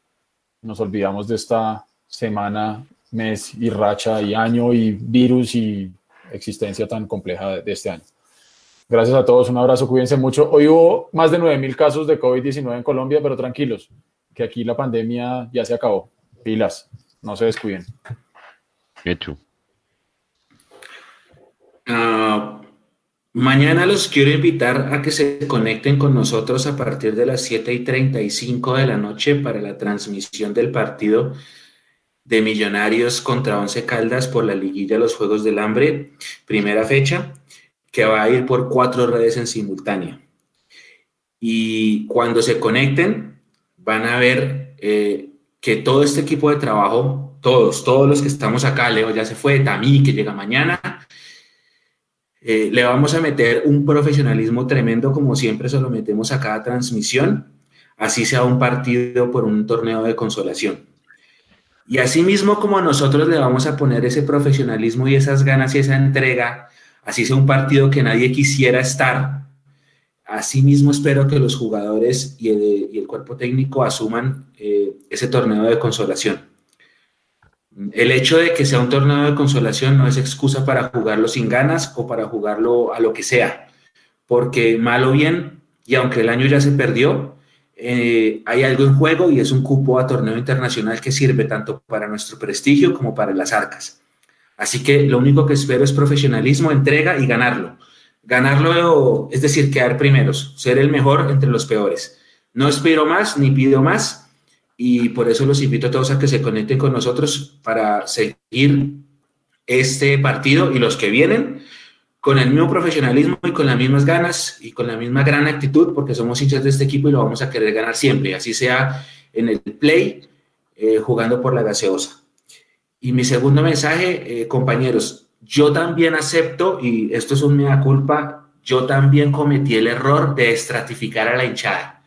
nos olvidamos de esta semana, mes y racha y año y virus y existencia tan compleja de este año. Gracias a todos, un abrazo, cuídense mucho. Hoy hubo más de 9.000 casos de COVID-19 en Colombia, pero tranquilos, que aquí la pandemia ya se acabó. Pilas, no se descuiden. Hecho. Ah, mañana los quiero invitar a que se conecten con nosotros a partir de las 7 y 35 de la noche para la transmisión del partido de Millonarios contra Once Caldas por la liguilla de los Juegos del Hambre, primera fecha, que va a ir por cuatro redes en simultánea. Y cuando se conecten, van a ver eh, que todo este equipo de trabajo, todos, todos los que estamos acá, Leo ya se fue, Tamí, que llega mañana, eh, le vamos a meter un profesionalismo tremendo, como siempre se lo metemos a cada transmisión, así sea un partido por un torneo de consolación. Y asimismo como nosotros le vamos a poner ese profesionalismo y esas ganas y esa entrega, así sea un partido que nadie quisiera estar, Asimismo, espero que los jugadores y el, y el cuerpo técnico asuman eh, ese torneo de consolación. El hecho de que sea un torneo de consolación no es excusa para jugarlo sin ganas o para jugarlo a lo que sea, porque mal o bien, y aunque el año ya se perdió, eh, hay algo en juego y es un cupo a torneo internacional que sirve tanto para nuestro prestigio como para las arcas. Así que lo único que espero es profesionalismo, entrega y ganarlo. Ganarlo es decir, quedar primeros, ser el mejor entre los peores. No espero más ni pido más y por eso los invito a todos a que se conecten con nosotros para seguir este partido y los que vienen con el mismo profesionalismo y con las mismas ganas y con la misma gran actitud, porque somos hinchas de este equipo y lo vamos a querer ganar siempre, así sea en el play, eh, jugando por la gaseosa. Y mi segundo mensaje, eh, compañeros, yo también acepto, y esto es un mea culpa, yo también cometí el error de estratificar a la hinchada.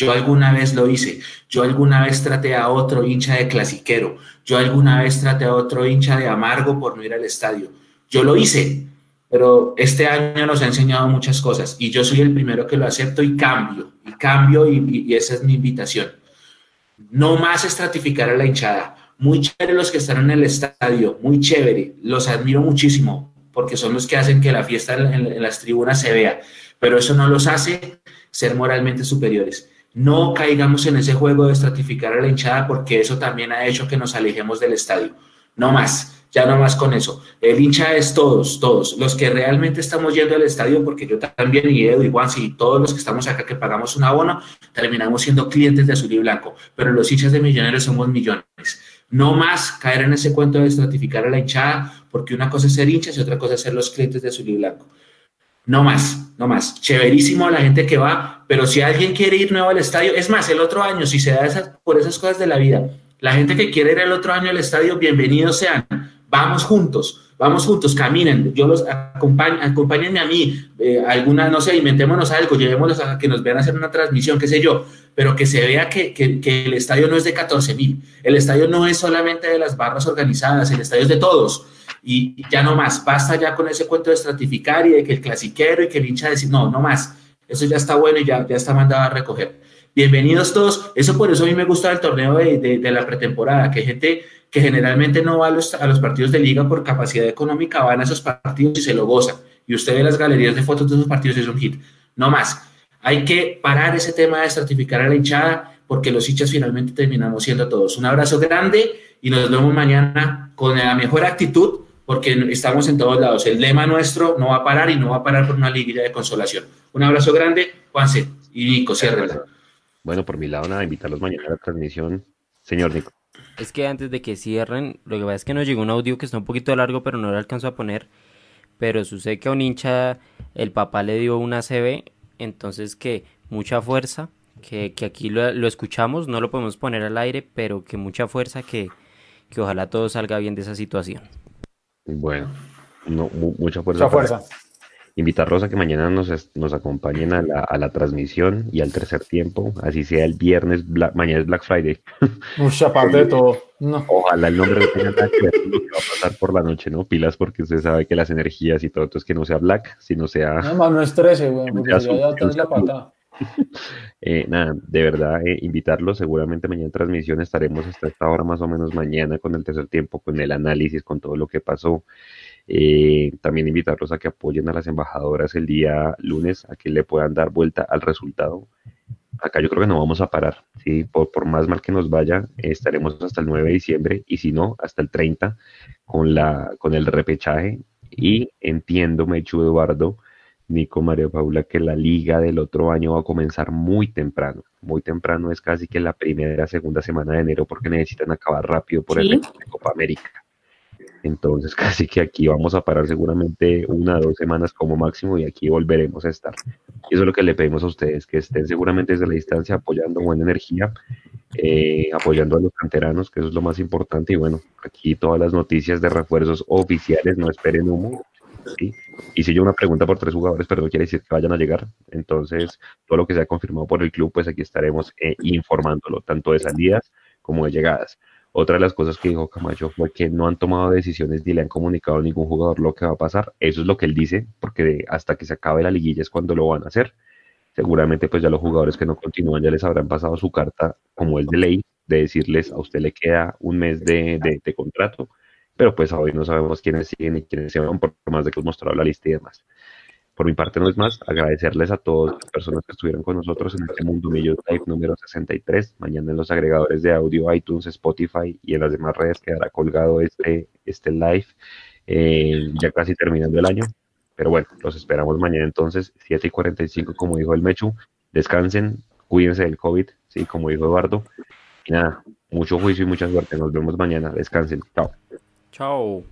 Yo alguna vez lo hice, yo alguna vez traté a otro hincha de clasiquero, yo alguna vez traté a otro hincha de amargo por no ir al estadio. Yo lo hice, pero este año nos ha enseñado muchas cosas y yo soy el primero que lo acepto y cambio, y cambio y, esa es mi invitación. No más estratificar a la hinchada. Muy chévere los que están en el estadio, muy chévere, los admiro muchísimo porque son los que hacen que la fiesta en las tribunas se vea, pero eso no los hace ser moralmente superiores. No caigamos en ese juego de estratificar a la hinchada porque eso también ha hecho que nos alejemos del estadio. No más ya no más con eso. El hincha es todos, todos. Los que realmente estamos yendo al estadio, porque yo también, y Edu, y Juan, y todos los que estamos acá que pagamos un abono, terminamos siendo clientes de azul y blanco. Pero los hinchas de millonarios somos millones. No más caer en ese cuento de estratificar a la hinchada, porque una cosa es ser hinchas y otra cosa es ser los clientes de azul y blanco. No más, no más. Chéverísimo la gente que va, pero si alguien quiere ir nuevo al estadio, es más, el otro año, si se da esas, por esas cosas de la vida, la gente que quiere ir el otro año al estadio, bienvenidos sean. Vamos juntos, vamos juntos, caminen, yo los acompaño, acompáñenme a mí, eh, alguna, no sé, inventémonos algo, llevémoslos a que nos vean hacer una transmisión, qué sé yo, pero que se vea que, que, el estadio no es de 14 mil, el estadio no es solamente de las barras organizadas, el estadio es de todos, y ya no más, basta ya con ese cuento de estratificar y de que el clasiquero y que el hincha decir, no, no más, eso ya está bueno y ya, ya está mandado a recoger. Bienvenidos todos, eso por eso a mí me gusta el torneo de, de, de la pretemporada, que gente que generalmente no va a los, a los partidos de liga por capacidad económica, van a esos partidos y se lo gozan. Y usted ve las galerías de fotos de esos partidos y es un hit. No más. Hay que parar ese tema de certificar a la hinchada porque los hinchas finalmente terminamos siendo todos. Un abrazo grande y nos vemos mañana con la mejor actitud porque estamos en todos lados. El lema nuestro no va a parar y no va a parar por una liguilla de consolación. Un abrazo grande, Juanse y Nico, ciérrela. Bueno, por mi lado, nada, invitarlos mañana a la transmisión. Señor Nico. Es que antes de que cierren, lo que pasa es que nos llegó un audio que está un poquito largo, pero no lo alcanzo a poner. Pero sucede que a un hincha el papá le dio una CB, entonces que mucha fuerza, que, que aquí lo, lo, escuchamos, no lo podemos poner al aire, pero que mucha fuerza, que, que ojalá todo salga bien de esa situación. Bueno, no, mucha fuerza. Mucha fuerza invitarlos a que mañana nos, nos acompañen a la, a la, transmisión y al tercer tiempo, así sea el viernes, mañana es Black Friday. *laughs* Mucha aparte de todo. No. Ojalá el nombre no tenga nada que ver con lo que va a pasar por la noche, ¿no? Pilas, porque usted sabe que las energías y todo, entonces que no sea Black, sino sea... No, más no estrese, güey, porque ya, ya tenés la patada. *laughs* Eh, nada, de verdad, eh, invitarlos. Seguramente mañana en transmisión estaremos hasta esta hora más o menos mañana con el tercer tiempo, con el análisis, con todo lo que pasó. Eh, también invitarlos a que apoyen a las embajadoras el día lunes, a que le puedan dar vuelta al resultado. Acá yo creo que no vamos a parar, ¿sí? por, por más mal que nos vaya, estaremos hasta el 9 de diciembre y si no, hasta el 30 con, la, con el repechaje. Y entiendo, Mechu Eduardo, Nico María Paula, que la liga del otro año va a comenzar muy temprano. Muy temprano es casi que la primera, segunda semana de enero, porque necesitan acabar rápido por ¿Sí? el de Copa América. Entonces, *laughs* casi que aquí vamos a parar seguramente una o dos semanas como máximo y aquí volveremos a estar. Y eso es lo que le pedimos a ustedes, que estén seguramente desde la distancia apoyando buena energía, eh, apoyando a los canteranos, que eso es lo más importante. Y bueno, aquí todas las noticias de refuerzos oficiales, no esperen humo. ¿sí? Hice yo una pregunta por tres jugadores, pero no quiere decir que vayan a llegar. Entonces, todo lo que se ha confirmado por el club, pues aquí estaremos eh, informándolo, tanto de salidas como de llegadas. Otra de las cosas que dijo Camacho fue que no han tomado decisiones ni le han comunicado a ningún jugador lo que va a pasar. Eso es lo que él dice, porque hasta que se acabe la liguilla es cuando lo van a hacer. Seguramente pues ya los jugadores que no continúan ya les habrán pasado su carta como es de ley, de decirles a usted le queda un mes de, de, contrato, pero pues hoy no sabemos quiénes siguen y quiénes se van, por más de que hemos mostrado la lista y demás. Por mi parte no es más, agradecerles a todas las personas que estuvieron con nosotros en este Mundo Millos Live número 63. Mañana en los agregadores de audio, iTunes, Spotify y en las demás redes quedará colgado este, este live, eh, ya casi terminando el año. Pero bueno, los esperamos mañana entonces, 7 y 45, como dijo el Mechu. Descansen, cuídense del COVID, sí, como dijo Eduardo. Y nada, mucho juicio y mucha suerte. Nos vemos mañana. Descansen. Chao. Chao.